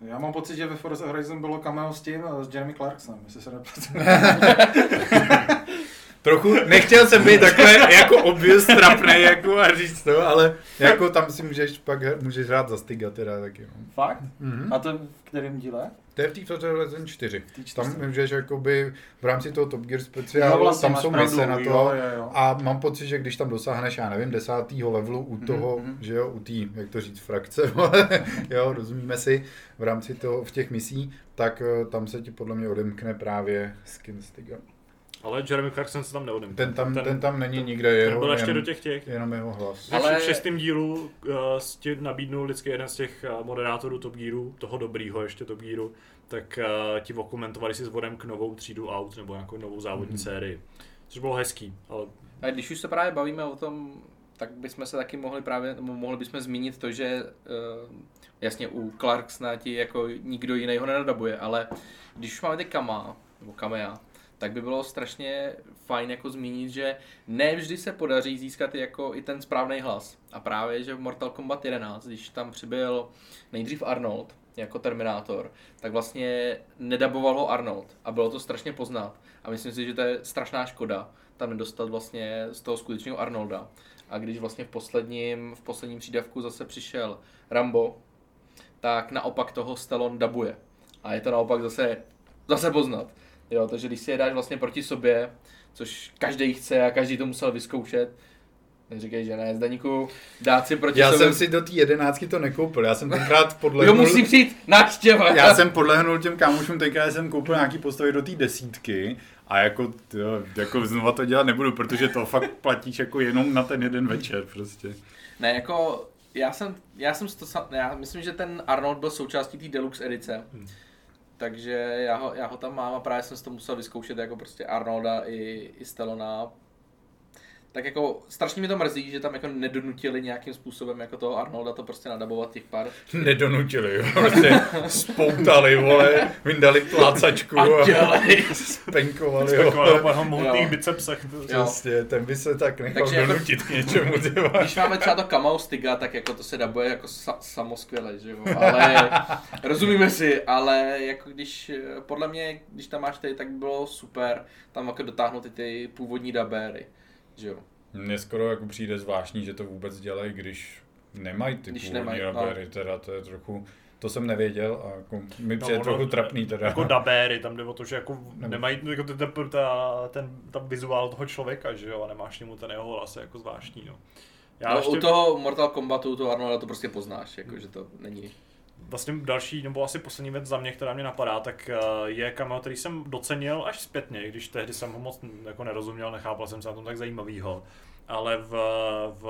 Já mám pocit, že ve Forza Horizon bylo cameo s tím, eh, s Jeremy Clarksonem, jestli se nepletu. Trochu, nechtěl jsem být takhle jako obvious trapnej jako a říct to, ale jako tam si můžeš pak můžeš hrát za Stiga teda taky. No. Fakt? Mhm. A to v kterém díle? To je v té Horizon 4. V té Tam můžeš jakoby v rámci toho Top Gear speciálu, vlastně, tam jsou mise na jo, to. jo, jo. A mám pocit, že když tam dosáhneš, já nevím, desátýho levelu u toho, mhm. že jo, u té, jak to říct, frakce, jo, rozumíme si, v rámci toho, v těch misí, tak eh, tam se ti podle mě odemkne právě skin Stiga. Ale Jeremy Clarkson se tam neodemkl. Ten tam, ten, ten tam není ten- nikde, ten jeho, byl ještě jenom, do těch těch. jenom jeho hlas. Ale... V šestém dílu uh, ti nabídnul vždycky jeden z těch uh, moderátorů Top Gearu, toho dobrýho ještě Top Gearu, tak uh, ti okomentovali si s vodem k novou třídu aut nebo nějakou novou závodní Mhm. sérii. Což bylo hezký, ale A když už se právě bavíme o tom, tak bychom se taky mohli právě, nebo mohli bychom zmínit to, že uh, jasně u Clarksona ti jako nikdo jiný ho nenadabuje, ale když už máme ty Kama, nebo Kamea, tak by bylo strašně fajn jako zmínit, že ne vždy se podaří získat jako i ten správný hlas. A právě, že v Mortal Kombat 11, když tam přibyl nejdřív Arnold jako Terminátor, tak vlastně nedaboval ho Arnold a bylo to strašně poznat. A myslím si, že to je strašná škoda tam nedostat vlastně z toho skutečného Arnolda. A když vlastně v posledním, v posledním přídavku zase přišel Rambo, tak naopak toho Stallone dabuje. A je to naopak zase, zase poznat. Jo, takže když si je dáš vlastně proti sobě, což každý chce a každý to musel vyzkoušet, neříkej, že ne, Zdaníku, dát si proti Já sobě. jsem si do té jedenáctky to nekoupil, já jsem tenkrát Jo, podlehnul, musí přijít návštěva. já jsem podlehnul těm kámošům, tenkrát jsem koupil nějaký postavy do té desítky a jako, jo, jako znova to dělat nebudu, protože to fakt platíš jako jenom na ten jeden večer prostě. Ne, jako já jsem, já jsem to já myslím, že ten Arnold byl součástí té deluxe edice. Hmm. Takže já ho, já ho tam mám a právě jsem si to musel vyzkoušet jako prostě Arnolda i, i Stallona. Tak jako strašně mi to mrzí, že tam jako nedonutili nějakým způsobem jako toho Arnolda to prostě nadabovat těch pár. Nedonutili, jo, prostě spoutali, vole, vyndali plácačku a, spenkovali, taková po jeho mohutných Jo. bicepsech. Přesně, ten by se tak nechal Takže jako- donutit k něčemu, ty vole. Když máme třeba to Kamau Stiga, tak jako to se dabuje jako sa, samoskvěle, že jo, ale rozumíme si, ale jako když, podle mě, když tam máš tady, tak by bylo super tam jako dotáhnout i ty původní dabéry, že jo. Mně skoro jako přijde zvláštní, že to vůbec dělají, když nemají ty Když původní nemají, no. rabery, teda to je trochu, to jsem nevěděl a jako, mi přijde ono- trochu trapný teda. Jako dabéry, tam jde o to, že jako Nebo- nemají jako ten, ten, ta, ten, ta vizuál toho člověka, že jo, a nemáš němu ten jeho hlas, jako zvláštní, no. Já no, ještě, U toho Mortal Kombatu, u toho Arnolda to prostě poznáš, jako, že to není. Vlastně další, nebo asi poslední věc za mě, která mě napadá, tak eh, je cameo, který jsem docenil až zpětně, když tehdy jsem ho moc jako nerozuměl, nechápal jsem se na tom tak zajímavýho. Ale v, v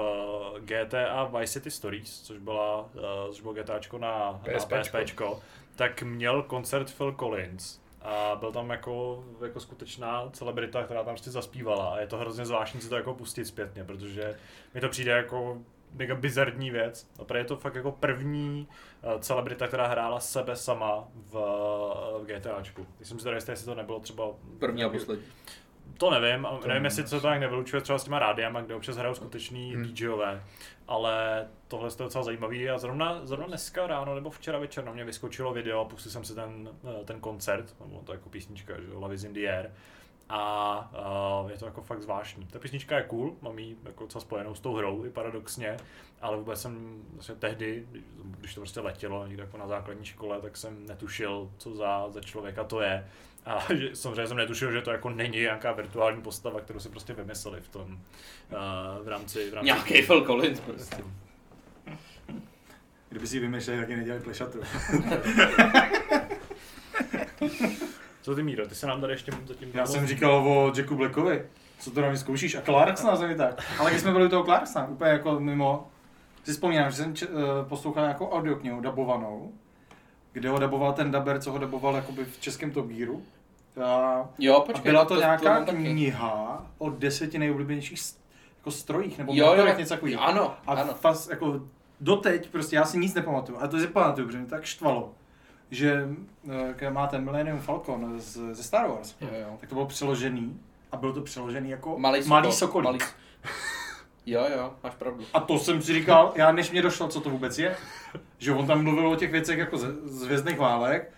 GTA Vice City Stories, což, byla, eh, což bylo GTAčko na, na PSPčko. PSPčko, tak měl koncert Phil Collins. A byl tam jako, jako skutečná celebrita, která tam prostě zaspívala. A je to hrozně zvláštní si to jako pustit zpětně, protože mi to přijde jako mega bizarní věc. A je to fakt jako první eh, celebrita, která hrála sebe sama v, v GTAčku. Myslím si teda, jestli to nebylo třeba... První a poslední. To nevím, a nevím, jestli se to nějak nevylučuje třeba s těma rádiama, kde občas hrajou skuteční Hmm. DJové, ale tohle je docela zajímavý a zrovna, zrovna dneska ráno nebo včera večer na mě vyskočilo video a pustil jsem si ten, eh, ten koncert, nebo to je jako písnička, že jo, Love is in the air, a uh, je to jako fakt zvláštní. Ta písnička je cool, mám ji jako docela spojenou s tou hrou, i paradoxně, ale vůbec jsem vlastně tehdy, když to prostě letělo někde jako na základní škole, tak jsem netušil, co za, za člověka to je. A že, samozřejmě jsem netušil, že to jako není nějaká virtuální postava, kterou si prostě vymysleli v tom, uh, v rámci... V rámci Nějaký Phil Collins prostě. Kdyby si ji vymýšleli, tak ji nedělali plešatu. Co ty Míro, ty se nám tady ještě zatím... Já jsem říkal o Jacku Blackovi. Co to na mě zkoušíš? A Clarksona zemi tak. Ale když jsme byli u toho Clarksona, úplně jako mimo, si vzpomínám, že jsem č- eh, poslouchal nějakou audioknihu dabovanou, kde ho daboval ten daber, co ho daboval jakoby v českém Top Gearu. A, Jo, a počkej. byla to, nějaká mám taky. kniha o deseti nejoblíbenějších jako strojích, nebo Jo, jo, něco takového. ano, A ano. fas, jako doteď prostě já si nic nepamatuju. A to si pamatuju, protože mě tak štvalo, že eh, má ten Millennium Falcon z, ze Star Wars, Jo, jo. tak to bylo přeložený a bylo to přeložený jako Malý sokol. malý sokolík. Malý... Jo, jo, máš pravdu. A to jsem si říkal, já než mě došlo, co to vůbec je, že on tam mluvil o těch věcech jako ze, z Vězdných válek,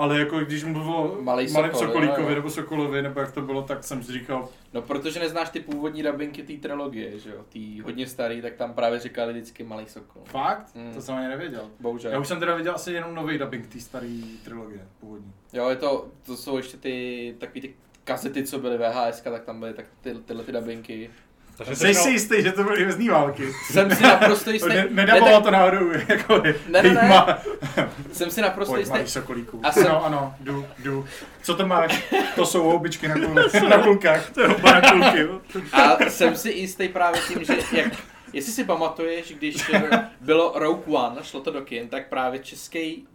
ale jako když mluvil Malý sokol, Sokolíkovi jo, jo. nebo Sokolovi, nebo jak to bylo, tak jsem si říkal, No, protože neznáš ty původní dubbingy té trilogie, že jo? Tý hodně starý, tak tam právě říkali vždycky Malý Sokol. fakt? Hmm. To jsem ani nevěděl. Bohužel. Já už jsem teda viděl asi jenom nový dubbing té staré trilogie původní. Jo, je to, to jsou ještě ty takový ty kasety, co byly VHS, tak tam byly tak ty, tyhle ty dubbingy. Takže Jsi si jistý, že to byly vězný války? Jsem si naprosto jistý. Ne, ne, nedaboval tak, to náhodou, jako Ne, ne, ne. Má. jsem si naprosto Pojď, jistý. malý sokolíku. A jsem- Ano, ano, jdu, jdu. Co to máš? To jsou houbičky na, kul, na kulkách. To je na kulky. A jsem si jistý právě tím, že jak, jestli si pamatuješ, když eh, bylo Rogue One, šlo to do kin, tak právě český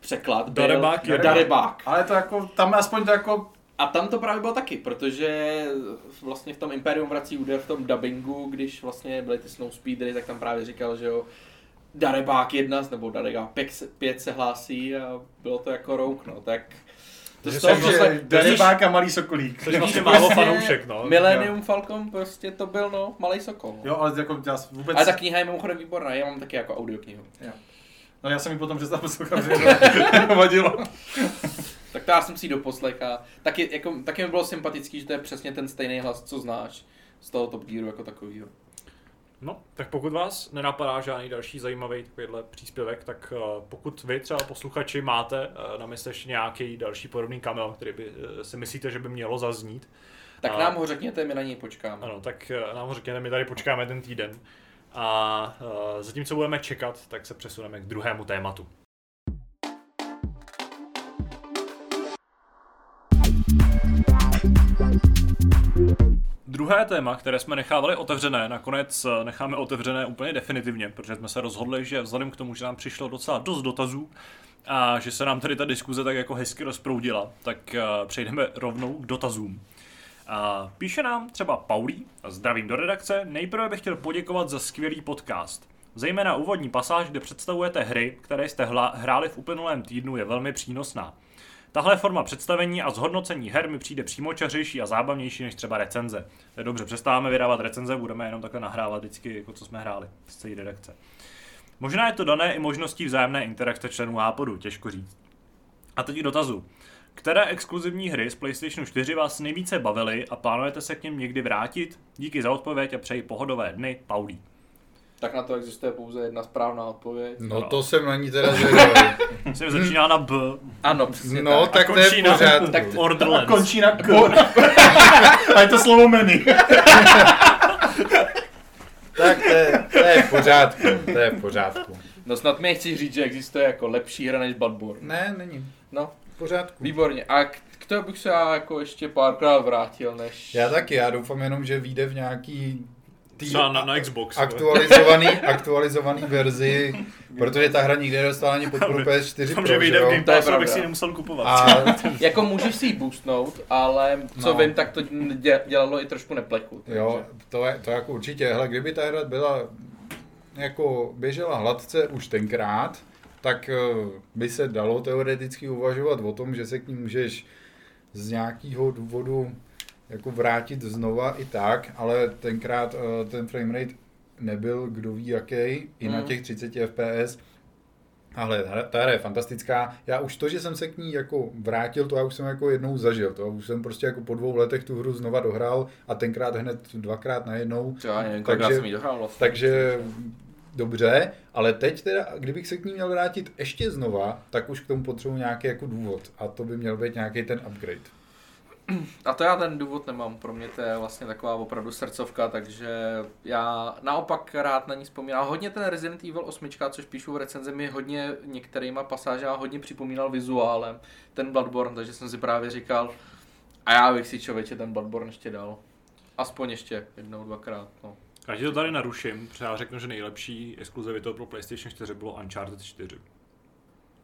překlad byl Darebák je- Darebák. Ale to jako, tam aspoň to jako, A tam to právě bylo taky, protože vlastně v tom Imperium vrací úder v tom dubbingu, když vlastně byly ty snowspeedery, tak tam právě říkal, že jo, Darebák 1 nebo Darebák 5 se hlásí a bylo to jako rouk, no, tak to toho jsem- takže Darebák a malý sokolík. Což vlastně málo fanoušek, no. Millennium Falcon prostě to byl no, malý sokol. No. Jo, ale jako já vůbec... Ale ta kniha je mimochodem výborná, já mám taky jako audioknihu. No já jsem ji potom přestal poslouchat, že to vadilo. Tak to já jsem si doposlech a taky, jako, taky mi bylo sympatický, že to je přesně ten stejný hlas, co znáš z toho Top Gearu jako takovýho. No, tak pokud vás nenapadá žádný další zajímavý takovýhle příspěvek, tak uh, pokud vy třeba posluchači máte uh, na mysli ještě nějaký další podobný kamel, který by uh, si myslíte, že by mělo zaznít, Tak A- nám ho řekněte, my na něj počkáme. ano, tak nám ho řekněte, my tady počkáme ten týden. A zatímco budeme čekat, tak se přesuneme k druhému tématu. Druhé téma, které jsme nechávali otevřené, nakonec eh, necháme otevřené úplně definitivně, protože jsme se rozhodli, že vzhledem k tomu, že nám přišlo docela dost dotazů a že se nám tady ta diskuze tak jako hezky rozproudila, tak eh, přejdeme rovnou k dotazům. A píše nám třeba Paulí, zdravím do redakce, nejprve bych chtěl poděkovat za skvělý podcast. Zejména úvodní pasáž, kde představujete hry, které jste hla, hráli v uplynulém týdnu, je velmi přínosná. Tahle forma představení a zhodnocení her mi přijde přímočařejší a zábavnější než třeba recenze. Dobře, přestáváme vydávat recenze, budeme jenom takhle nahrávat vždycky, jako co jsme hráli z celé redakce. Možná je to dané i možností vzájemné interakce členů Hápodu, těžko říct. A teď k dotazu. Které exkluzivní hry z PlayStation 4 vás nejvíce bavily a plánujete se k něm někdy vrátit? Díky za odpověď a přeji pohodové dny, Paulí. Tak na to existuje pouze jedna správná odpověď. No to jsem na ní teda zvědavý. Myslím, že začíná na B. Ano, přesně No, tak. tak to je na- pořádku. tak A Orderlands. končí na K. A je to slovo menu. Tak to je, to je v pořádku, to je v pořádku. No snad mi chci říct, že existuje jako lepší hra než Bloodborne. Ne, není. No, V pořádku. výborně. A k, k tomu bych se já jako ještě párkrát vrátil, než... Já taky, já doufám jenom, že vyjde v nějaký Třeba na, na Xbox. aktualizovaný, aktualizovaný verzi, protože ta hra nikdy nedostala ani podporu PS4 Doufám, Pro, že vyjde v? Game Passu, abych si ji nemusel kupovat. A Jako můžeš si ji boostnout, ale co No. vím, tak to dě- dělalo i trošku neplechu. jo, to, je, to jako určitě, hele, kdyby ta hra byla jako běžela hladce už tenkrát, tak eh, by se dalo teoreticky uvažovat o tom, že se k ní můžeš z nějakého důvodu jako vrátit znova i tak, ale tenkrát uh, ten framerate nebyl kdo ví jaký, i na Mm. těch 30 fps. Ale ta hra je fantastická. Já už to, že jsem se k ní jako vrátil, to já už jsem jako jednou zažil. To už jsem prostě jako po dvou letech tu hru znova dohrál a tenkrát hned dvakrát najednou. Co já nevím, Takže- jsem jí dohrál vlastně. Takže dobře, ale teď teda, kdybych se k ní měl vrátit ještě znova, tak už k tomu potřebuji nějaký jako důvod. A to by měl být nějaký ten upgrade. A to já ten důvod nemám, pro mě to je vlastně taková opravdu srdcovka, takže já naopak rád na ní vzpomínám. Hodně ten Resident Evil 8, což píšu v recenzi, mi hodně některýma pasážama hodně připomínal vizuálem ten Bloodborne, takže jsem si právě říkal, a já bych si člověče ten Bloodborne ještě dal. Aspoň ještě jednou, dvakrát. No. Já ti to tady naruším, protože já řeknu, že nejlepší exkluzivitou pro PlayStation 4 bylo Uncharted 4.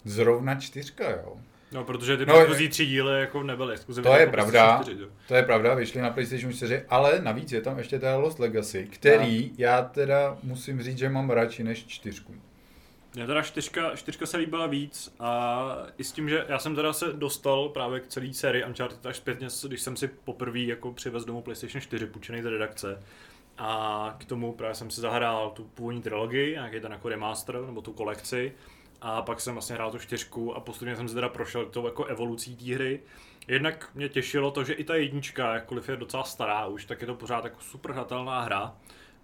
Zrovna čtyřka, jo. No, protože ty No, no, předchozí tři díly jako nebyly exkluzivní. To je jako pravda. PlayStation 4, jo. To je pravda, vyšly na PlayStation 4, ale navíc je tam ještě teda Lost Legacy, který já teda musím říct, že mám radši než čtyřku. Mně teda čtyřka, čtyřka se líbila víc a i s tím, že já jsem teda se dostal právě k celé sérii Uncharted až zpětně, když jsem si poprvé jako přivez domů PlayStation 4 půjčený z redakce. A k tomu právě jsem si zahrál tu původní trilogii, nějaký ten jako remaster, nebo tu kolekci. A pak jsem vlastně hrál tu čtyřku a postupně jsem si teda prošel tou jako evolucí té hry. Jednak mě těšilo to, že i ta jednička, jakkoliv je docela stará už, tak je to pořád jako super hratelná hra.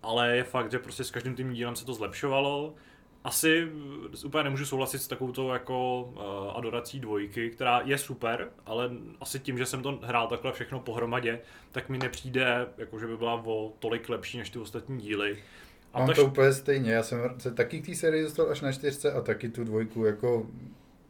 Ale je fakt, že prostě s každým tím dílem se to zlepšovalo. Asi eh, úplně nemůžu souhlasit s takovou jako uh, adorací dvojky, která je super, ale asi tím, že jsem to hrál takhle všechno pohromadě, tak mi nepřijde, jako že by byla o tolik lepší než ty ostatní díly. A Mám ta to úplně stejně, já jsem se taky k té sérii dostal až na čtyřce a taky tu dvojku jako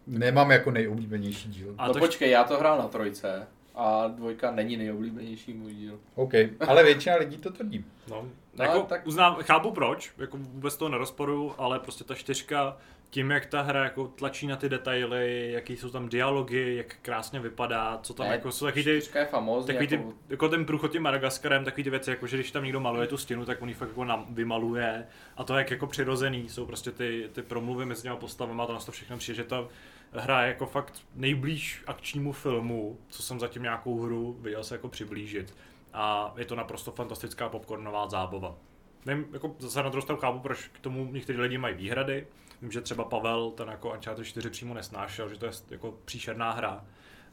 nemám jako nejoblíbenější díl. A no to- počkej, já to hrál na trojce a dvojka není nejoblíbenější můj díl. OK, ale většina lidí to tvrdí. No, No, jako tak- uznám, chápu proč, jako vůbec to nerozporuju, ale prostě ta čtyřka, tím jak ta hra jako tlačí na ty detaily, jaký jsou tam dialogy, jak krásně vypadá, co tam Ne, jako jsou taky ty, je famózní, takový ty, jako, jako ten průchod tím Madagaskarem, takový ty věci, jako že když tam někdo maluje tu stěnu, tak on ji fakt jako nam, vymaluje a to jak jako přirozený jsou prostě ty, ty promluvy mezi těma postavama, to nás to všechno přijde, že ta hra je jako fakt nejblíž akčnímu filmu, co jsem zatím nějakou hru viděl se jako přiblížit a je to naprosto fantastická popcornová zábava. Nevím, jako zase na druhou stranu chápu, proč k tomu někteří lidi mají výhrady. Vím, že třeba Pavel ten jako Uncharted 4 přímo nesnášel, že to je jako příšerná hra.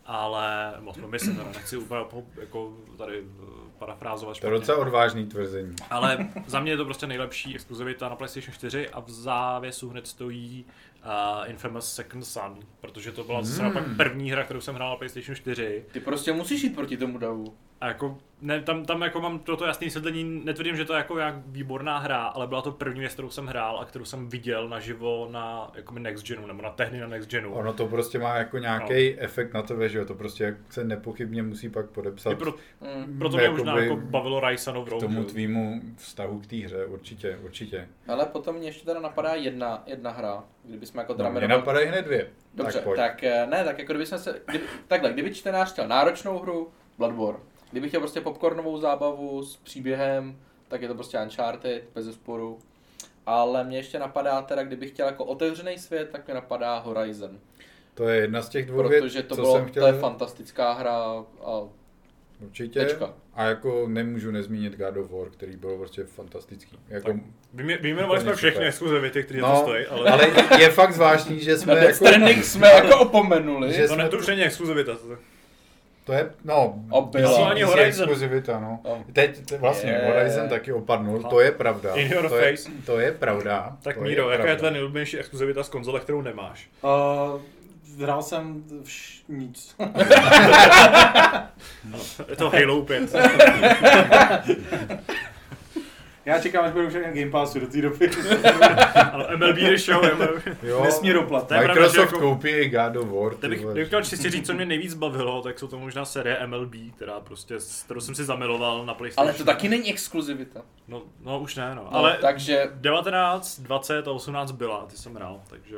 Ale, moc myslím, teda nechci úplně po- jako tady eh, parafrázovat To je špatně. docela odvážný tvrzení. Ale za mě je to prostě nejlepší exkluzivita na PlayStation 4 a v závěsu hned stojí uh, Infamous Second Son, protože to byla zase Hmm. první hra, kterou jsem hrál na PlayStation 4 ty prostě musíš jít proti tomu davu. A jako, ne, tam, tam jako mám toto jasné vysvětlení, netvrdím, že to je jako jak výborná hra, ale byla to první věc, kterou jsem hrál a kterou jsem viděl naživo na jako Next Genu, nebo na tehdy na Next Genu. Ono to prostě má jako nějaký no. efekt na tebe, že jo, to prostě se nepochybně musí pak podepsat I pro, Mm. proto mě možná jako bavilo Rise no k tomu tvýmu vztahu k té hře, určitě, určitě. Ale potom mě ještě teda napadá jedna, jedna hra, kdybychom jako No, Drummer mě napadají hned dvě. Dobře, tak, pojď. tak, eh, ne, tak jako kdyby jsme se, kdyby, takhle, kdyby čtenář chtěl náročnou hru, Bloodborne. Kdyby chtěl prostě popcornovou zábavu s příběhem, tak je to prostě Uncharted, bez zesporu. Ale mě ještě napadá teda, kdybych chtěl jako otevřený svět, tak mě napadá Horizon. To je jedna z těch dvou Protože to, co bylo, jsem chtěl. to je fantastická hra a Určitě. Tečka. A jako nemůžu nezmínit God of War, který byl prostě fantastický. Jako, Vyjmenovali jsme všechny exkluzivity, které to no, stojí, ale, ale je fakt zvláštní, že jsme Death jako, jsme jako opomenuli. Že to, jsme ne, to tu- už není exkluzivita. To, to je, no, Ani Horizon. exkluzivita, no. No. Teď te- vlastně Je. Horizon taky opadnul, to je pravda. In your to, je, face. to je pravda. tak to Míro, jaká je pravda. tvoje nejoblíbenější exkluzivita z konzole, kterou nemáš? Uh, hrál jsem vš- nic. Je to Halo 5. Já čekám, až budu všechny Game Passu do té doby. ano, MLB The Show, MLB. Jo, Nesmí doplat. To je pravda, Microsoft že jako- koupí i God of War. ty Kdybych, chtěl čistě říct, co mě nejvíc bavilo, tak jsou to možná série MLB, která prostě, kterou jsem si zamiloval na PlayStation. Ale to taky není exkluzivita. No, no už ne, no. No, Ale takže 19, 20 a 18 byla, ty jsem hrál, takže...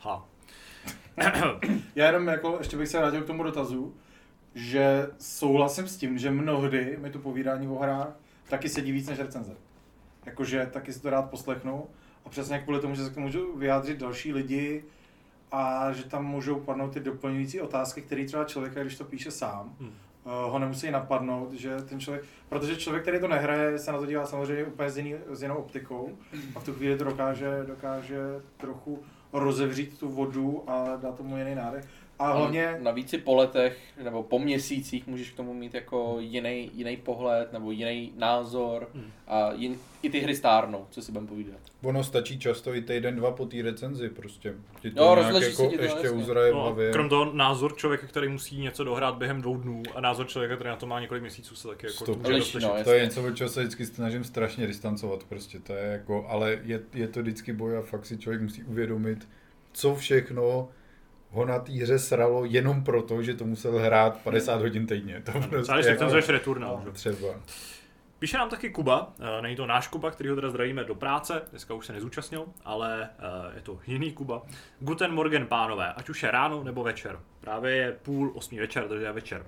Ha. Já jenom jako, ještě bych se vrátil k tomu dotazu, že souhlasím s tím, že mnohdy mi to povídání o hrách taky sedí víc než recenze. Jakože taky si to rád poslechnu a přesně kvůli tomu, že se k tomu můžou vyjádřit další lidi a že tam můžou padnout ty doplňující otázky, které třeba člověka, když to píše sám, Hmm. ho nemusí napadnout, že ten člověk, protože člověk, který to nehraje, se na to dívá samozřejmě úplně s, jiný, s jinou optikou a v tu chvíli to dokáže, dokáže trochu rozevřít tu vodu a dát tomu jiný nádech. A hlavně... Navíc i po letech nebo po měsících můžeš k tomu mít jako jiný, jiný pohled nebo jiný názor Hmm. a jin, i ty hry stárnou, co si budeme povídat. Ono stačí často i týden, dva po té recenzi prostě. Ti to Jo, nějak jako si ti to, ještě uzraje v No, hlavě. krom toho názor člověka, který musí něco dohrát během dvou dnů a názor člověka, který na to má několik měsíců, se taky jako Stop. rozlišit. no, To je něco, od čeho se vždycky snažím strašně distancovat prostě, to je jako, ale je, je to vždycky boj a fakt si člověk musí uvědomit, co všechno ho na té hře sralo jenom proto, že to musel hrát 50 hodin týdně. To prostě Třeba když jako- Returnal, No. Třeba. Píše nám taky Kuba, eh, není to náš Kuba, který ho teda zdravíme do práce, dneska už se nezúčastnil, ale eh, je to jiný Kuba. Guten Morgen, pánové, ať už je ráno nebo večer. Právě je půl osmý večer, takže je večer.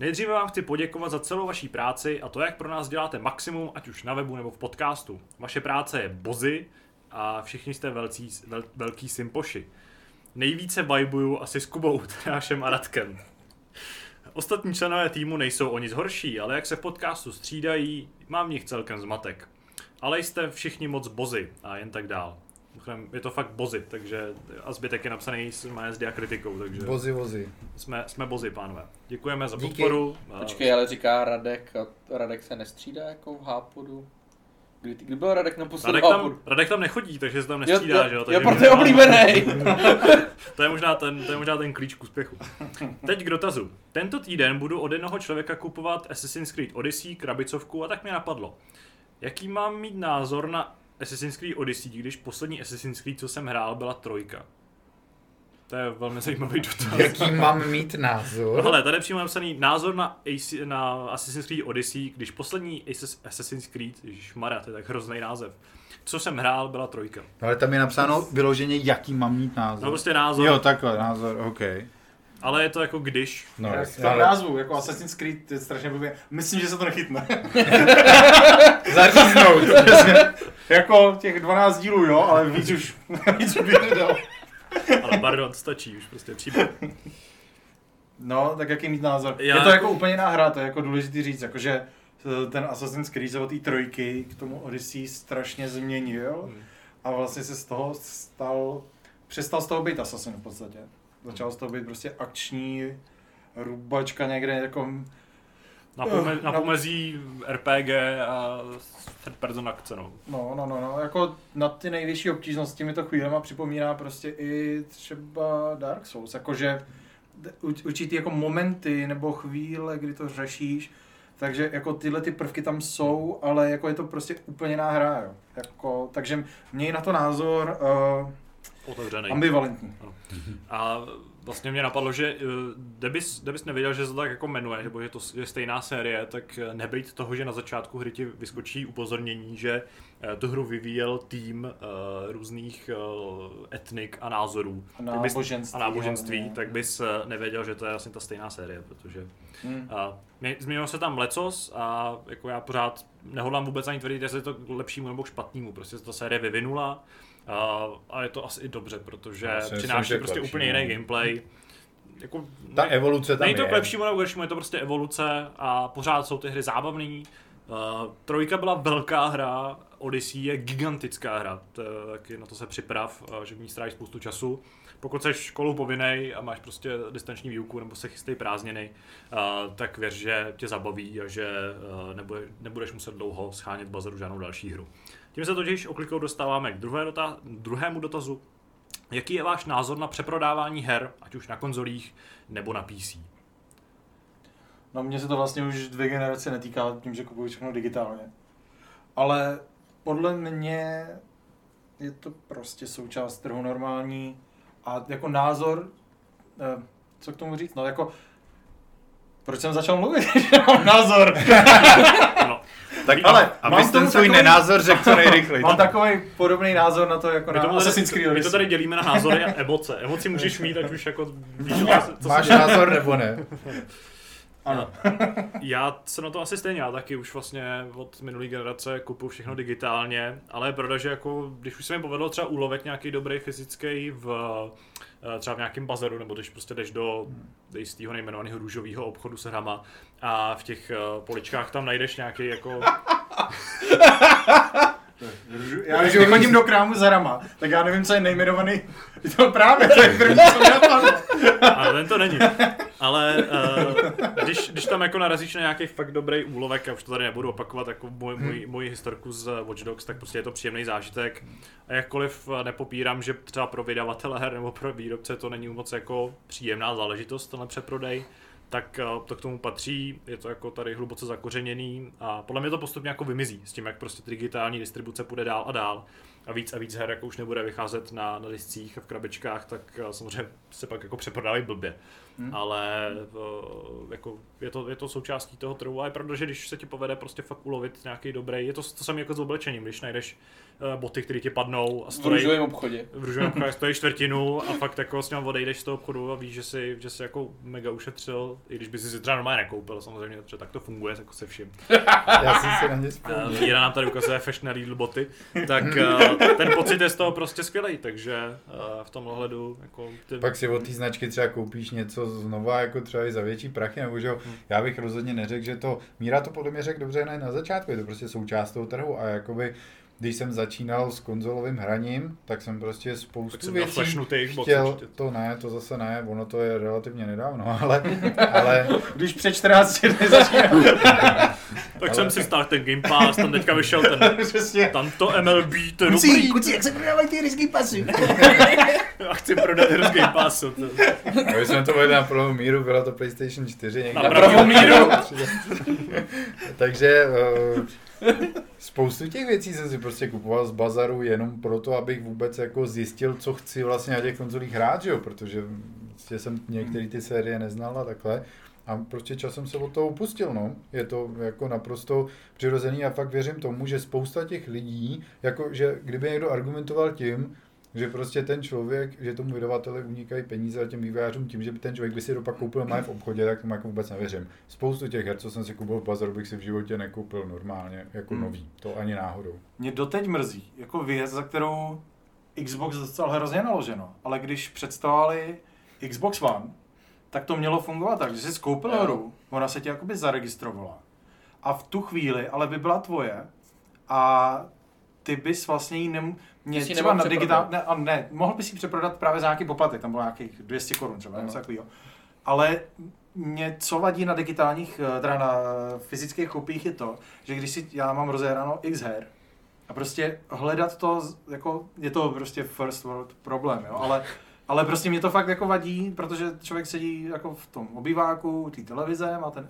Nejdříve vám chci poděkovat za celou vaší práci a to, jak pro nás děláte maximum, ať už na webu nebo v podcastu. Vaše práce je bozy a všichni jste velcí, vel, velký simpoši. Nejvíce vibuju asi s Kubou, Tanášem a Radkem. Ostatní členové týmu nejsou o nic horší, ale jak se v podcastu střídají, mám v nich celkem zmatek. Ale jste všichni moc bozy a jen tak dál. Je to fakt bozy, takže a zbytek je napsaný s, má s diakritikou, takže Vozy, vozy. jsme, jsme bozy, pánové. Děkujeme za Díky. podporu. Počkej, ale říká Radek, a Radek se nestřídá jako v Hápodu. Kdy, kdy byl Radek naposledy Radek tam? Radek tam nechodí, takže se tam nestřídá, jo, že jo? jo, proto je oblíbený. To je, možná ten, to je možná ten klíč k úspěchu. Teď k dotazu. Tento týden budu od jednoho člověka kupovat Assassin's Creed Odyssey, krabicovku a tak mě napadlo. Jaký mám mít názor na Assassin's Creed Odyssey, když poslední Assassin's Creed, co jsem hrál, byla trojka? To je velmi zajímavý dotaz. Jaký mám mít názor? Ale tady je přímo napsaný názor na, AC, na Assassin's Creed Odyssey, když poslední Assas- Assassin's Creed, ježišmarja, to je tak hrozný název, co jsem hrál, byla trojka. Ale tam je napsáno vyloženě, jaký mám mít názor. No prostě názor, Jo, takhle, názor, OK. ale je to jako když. No, jasně, v tom ale názvu, jako Assassin's Creed, je strašně blbě. Myslím, že se to nechytne. zaříznout. jako těch 12 dílů, jo, ale víc už, víc už bych nedal. Ale pardon, stačí už prostě příběh. No, tak jaký mít názor? Já- Je to jako úplně jiná hra, to je jako důležitý říct, jakože eh, ten Assassin's Creed od té trojky k tomu Odyssey strašně změnil Hmm. a vlastně se z toho stal, přestal z toho být Assassin v podstatě. Začal z toho být prostě akční rubačka někde jako Na, pome- na pomezí RPG a third person akce, no. No, no, no, no, jako na ty nejvyšší obtížnosti mi to chvílema připomíná prostě i třeba Dark Souls, jakože určitý jako momenty nebo chvíle, kdy to řešíš, takže jako tyhle ty prvky tam jsou, ale jako je to prostě úplně jiná hra, jo. Jako, takže měj na to názor uh, Otevřený. ambivalentní. A vlastně mě napadlo, že eh, kdybys, kdybys nevěděl, že se to tak jako jmenuje, nebo že to je stejná série, tak eh, nebejt toho, že na začátku hry ti vyskočí upozornění, že eh, tu hru vyvíjel tým uh, různých uh, etnik a názorů. A náboženství. a náboženství, hlavně. tak bys nevěděl, že to je vlastně ta stejná série, protože Hmm. mě- změnilo se tam lecos a jako já pořád nehodlám vůbec ani tvrdit, jestli je to k lepšímu nebo k špatnému, prostě se ta série vyvinula a, a je to asi i dobře, protože Já přináší prostě úplně jiný gameplay. Jako, Ta ne- evoluce tam Není to je. k lepšímu nebo horšímu, je to prostě evoluce a pořád jsou ty hry zábavný. Uh, trojka byla velká hra, Odyssey je gigantická hra, taky na to se připrav, uh, že v ní strávíš spoustu času. Pokud jsi školou povinnej a máš prostě distanční výuku nebo se chystej prázdniny, uh, tak věř, že tě zabaví a že uh, nebude, nebudeš muset dlouho schánět bazaru žádnou další hru. Tím se totiž oklikou dostáváme k druhé dota- druhému dotazu. Jaký je váš názor na přeprodávání her, ať už na konzolích nebo na PC? No mně se to vlastně už dvě generace netýká tím, že kupuju všechno digitálně. Ale podle mě je to prostě součást trhu normální a jako názor, eh, co k tomu říct, no jako proč jsem začal mluvit, že mám názor? No, Tak Ale ale, mám ten svůj takový- nenázor řekl co nejrychleji. Mám takový podobný názor na to, jako my, na to tady, Assassin's Creed my to tady dělíme na názory a emoce. Emoci můžeš mít, ať už jako víš, co, Máš názor nebo ne? Ano. Já jsem na to asi stejně, já taky už vlastně od minulé generace kupuju všechno digitálně, ale je pravda, že jako, když už se mi povedlo třeba ulovit nějaký dobrý fyzický v eh, třeba v nějakém bazaru, nebo když prostě jdeš do jistého nejmenovaného růžového obchodu s hrama a v těch eh, poličkách tam najdeš nějaký jako Já když chodím do krámu za rama, tak já nevím, co je nejmenovaný. To právě, to je první, co mě. Ale ten to není. Ale uh, když, když tam jako narazíš na nějaký fakt dobrý úlovek, a už to tady nebudu opakovat, jako můj, můj, můj historku z Watch Dogs, tak prostě je to příjemný zážitek. A jakkoliv eh, nepopírám, že třeba pro vydavatele her nebo pro výrobce to není moc jako příjemná záležitost, tenhle přeprodej, tak eh, to k tomu patří, je to jako tady hluboce zakořeněný a podle mě to postupně jako vymizí s tím, jak prostě digitální distribuce půjde dál a dál a víc a víc her jako už nebude vycházet na, na discích a v krabičkách, tak eh, samozřejmě se pak jako přeprodávají blbě. Hmm. Ale uh, jako je, to, je to součástí toho trhu a je pravda, že když se ti povede prostě fakt ulovit nějaký dobrý, je to to samé jako s oblečením, když najdeš boty, které ti padnou a V stojí, růžovém obchodě. v růžovém obchodě stojí čtvrtinu a fakt jako s ním odejdeš z toho obchodu a víš, že si, že si jako mega ušetřil, i když by si si třeba normálně nekoupil, samozřejmě, protože tak to funguje jako se vším. Já jsem si na ně vzpomněl. Uh, Míra nám tady ukazuje Fashion Lidl boty, tak uh, ten pocit je z toho prostě skvělý, takže uh, v tom ohledu jako ty... Pak si od té značky třeba koupíš něco znova, jako třeba i za větší prachy, nebo že jo, já bych rozhodně neřekl, že to, Míra to podle mě řekl dobře na, na začátku, je to prostě součást toho trhu a jakoby, když jsem začínal s konzolovým hraním, tak jsem prostě Tak spoustu jsem měl věcí chtěl, určitě. to ne, to zase ne, ono to je relativně nedávno, ale, ale Když před 14 dny začínám. Tak jsem si stáhl ten Game Pass, tam teďka vyšel ten, Přesně. tam to MLB, to je Kucí, dobrý, kucí, jak se prodávají ty risky pasy? já chci prodat hru z Game Passu. To. my jsme to vedli na pravou míru, byla to PlayStation 4 někde. Na pravou míru. Takže uh, spoustu těch věcí jsem si prostě kupoval z bazaru jenom proto, abych vůbec jako zjistil, co chci vlastně na těch konzolích hrát, že jo? protože prostě jsem některé ty série neznal a takhle. A prostě časem se od toho upustil, no. Je to jako naprosto přirozený a fakt věřím tomu, že spousta těch lidí, jako že kdyby někdo argumentoval tím, že prostě ten člověk, že tomu vydavateli unikají peníze a těm vývojářům tím, že by ten člověk by si to pak koupil má v obchodě, tak tomu jako vůbec nevěřím. Spoustu těch her, co jsem si koupil v bazaru, bych si v životě nekoupil normálně, jako Hmm. nový. To ani náhodou. Mě doteď mrzí, jako věc, za kterou Xbox dostal hrozně naloženo, ale když představovali Xbox One, tak to mělo fungovat tak, že jsi skoupil Jo. hru, ona se ti jakoby zaregistrovala a v tu chvíli ale by byla tvoje a ty bys vlastně jí nem... Mě si třeba na digitál... Ne, a ne, mohl bys si přeprodat právě za nějaký poplatek, tam bylo nějakých 200 korun třeba, No. něco takového. Ale mě co vadí na digitálních, eh, teda na fyzických kopiích je to, že když si, já mám rozehráno x her, a prostě hledat to, jako, je to prostě first world problém, jo, ale, ale prostě mě to fakt jako vadí, protože člověk sedí jako v tom obýváku, té televize, má ten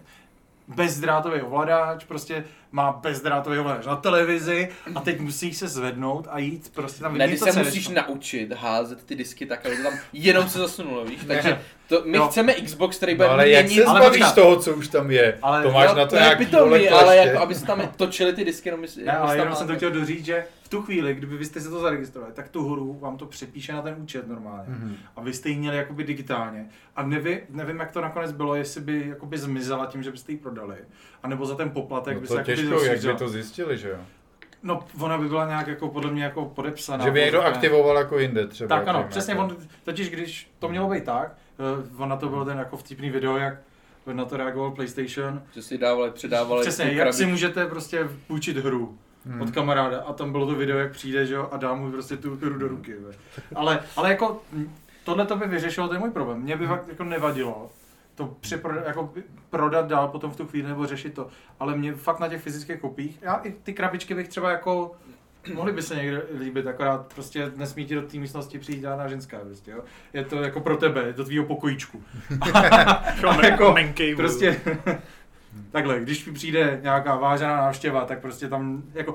bezdrátový ovladač, prostě má bezdrátový ovladač na televizi a teď musíš se zvednout a jít prostě tam Ne, ty se musíš naučit házet ty disky tak, aby to tam jenom se zasunulo, víš? Takže to, my Jo. chceme Xbox, který No, bude ale jak měnit... se ale zbavíš počkat. toho, co už tam je? Ale- to máš Jo, na to nějaký vole ale jako, aby se tam točili ty disky, jenom Ne, ale jenom jsem to chtěl doříct, že v tu chvíli, kdyby vy jste si to zaregistrovali, tak tu hru vám to přepíše na ten účet normálně. Mhm. A vy jste ji měli jakoby digitálně. A nevím, nevím, jak to nakonec bylo, jestli by jakoby zmizela tím, že byste ji prodali. A nebo za ten poplatek No by to se jakoby těžko, jak by to zjistili, že jo? No, ona by byla nějak jako podle mě jako podepsaná. Že by někdo mě. aktivoval jako jinde třeba. Tak ano, přesně, jako. on, totiž když to mělo být tak, uh, on na to byl ten jako vtipný video, jak na to reagoval PlayStation. Že si dávali, předávali Přesně, jak si krabičku. můžete prostě půjčit hru Hmm. od kamaráda a tam bylo to video, jak přijde, že jo, a dá mu prostě tu hru do ruky. Ve. Ale, ale jako tohle to by vyřešilo ten můj problém. Mě by fakt jako nevadilo to přepro, jako by prodat dál potom v tu chvíli nebo řešit to. Ale mě fakt na těch fyzických kopích, já i ty krabičky bych třeba jako mohly by se někde líbit, akorát prostě nesmí ti do té místnosti přijít žádná ženská, prostě, jo. Je to jako pro tebe, do tvýho pokojíčku. Jako, jako, Prostě takhle, když přijde nějaká vážená návštěva, tak prostě tam jako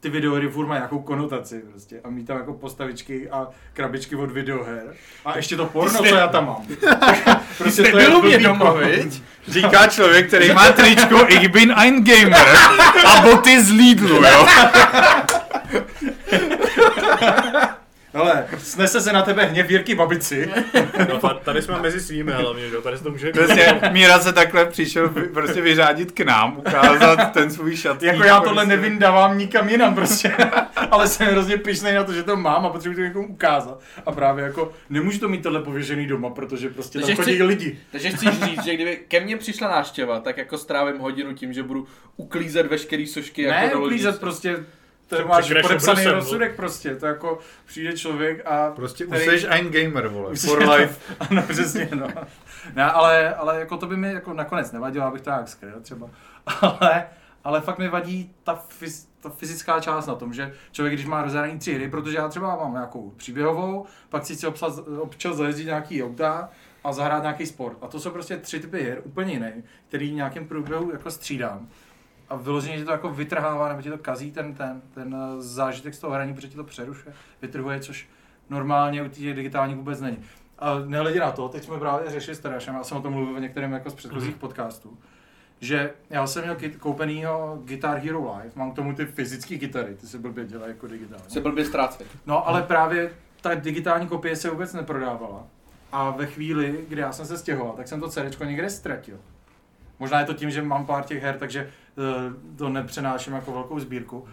ty videohry furt mají nějakou konotaci prostě a mít tam jako postavičky a krabičky od videoher a ještě to porno, co já tam mám. prostě to je blbý doma, viď? Říká člověk, který má tričko Ich bin ein Gamer a boty z Lidlu, jo? Hele, snese se na tebe hněv Jirky babici. No, ta- tady jsme mezi svými hlavně, že jo, tady se to může... Prostě Míra se takhle přišel vy- prostě vyřádit k nám, ukázat ten svůj šat. Jako já tohle nevyndávám nikam jinam prostě. Ale jsem hrozně pišnej na to, že to mám a potřebuji to někomu ukázat. A právě jako nemůžu to mít tohle pověšený doma, protože prostě tam Takže chodí chci- lidi. Takže chci říct, že kdyby ke mně přišla návštěva, tak jako strávím hodinu tím, že budu uklízet veškerý sošky jako Ne, do uklízet prostě to Při- máš podepsaný obrusem, rozsudek prostě, to jako přijde člověk a... Prostě který- už jsi ein gamer, vole, Už for jsi- life. Ano, přesně, no. Ne, ale, ale jako to by mi jako nakonec nevadilo, abych to nějak skryl třeba. Ale, ale fakt mi vadí ta, fyz, ta fyzická část na tom, že člověk, když má rozhraní tři hry, protože já třeba mám nějakou příběhovou, pak si chci obsat, občas zajezdit nějaký auta a zahrát nějaký sport. A to jsou prostě tři typy her, úplně jiné, který v nějakém průběhu jako střídám. A vyloženě že to jako vytrhává, nebo ti to kazí ten, ten, ten eh, zážitek z toho hraní, protože ti to přerušuje, vytrhuje, což normálně u těch digitálních vůbec není. A nehledě na to, teď jsme právě řešili s Tarašem, já jsem o tom mluvil v některém jako z předchozích podcastů, že já jsem měl kit- koupenýho Guitar Hero Live, mám k tomu ty fyzické kytary, ty se blbě dělají jako digitálně. Se blbě ztrácet. No ale právě ta digitální kopie se vůbec neprodávala. A ve chvíli, kdy já jsem se stěhoval, tak jsem to CD někde ztratil. Možná je to tím, že mám pár těch her, takže to nepřenáším jako velkou sbírku.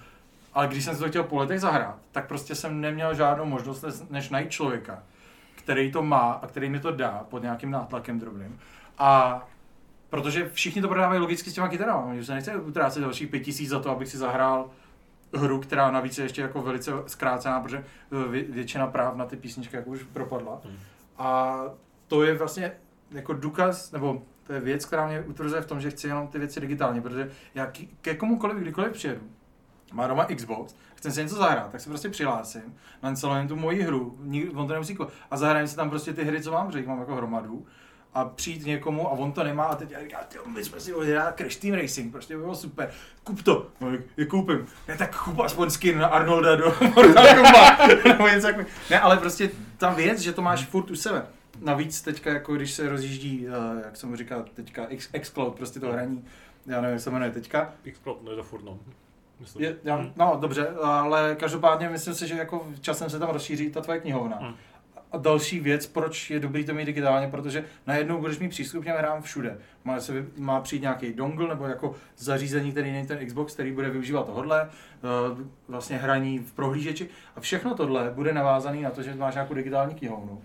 Ale když jsem si to chtěl po letech zahrát, tak prostě jsem neměl žádnou možnost, než- najít člověka, který to má a který mi to dá pod nějakým nátlakem drobným. A protože všichni to prodávají logicky s těma kytarama, že se nechce utrácet dalších pět tisíc za to, abych si zahrál hru, která navíc je ještě jako velice zkrácená, protože eh, vě- většina práv na ty písničky jako už propadla. Hmm. A to je vlastně jako důkaz, nebo to je věc, která mě utvrzuje v tom, že chci jenom ty věci digitálně, protože já ke komukoliv, kdykoliv přijedu, má doma Xbox, chce si něco zahrát, tak se prostě přihlásím, nainstalujem tu moji hru, on to nemusí ko- a zahrajem si tam prostě ty hry, co mám, protože jich mám jako hromadu a přijít někomu a on to nemá a teď já říkám, tyjo, my jsme si odehrát Crash Team Racing, prostě by bylo super, kup to, no, je koupím, ne tak kup aspoň skin na Arnolda do Mortal Kombat. Ne, ale prostě ta věc, že to máš furt u sebe. Navíc teďka, jako když se rozjíždí, eh, jak jsem říkal teďka, X, Xcloud, prostě to hraní, já nevím, jak se jmenuje teďka, Xcloud, no je to furt, no. Myslím. je, já, Hm. no dobře, ale každopádně myslím si, že jako časem se tam rozšíří ta tvoje knihovna. Hmm. A další věc, proč je dobrý to mít digitálně, protože najednou budeš mít přístup k těm hrám všude. Má, se, má přijít nějaký dongle nebo jako zařízení, který není ten Xbox, který bude využívat tohle, eh, vlastně hraní v prohlížeči a všechno tohle bude navázané na to, že máš nějakou digitální knihovnu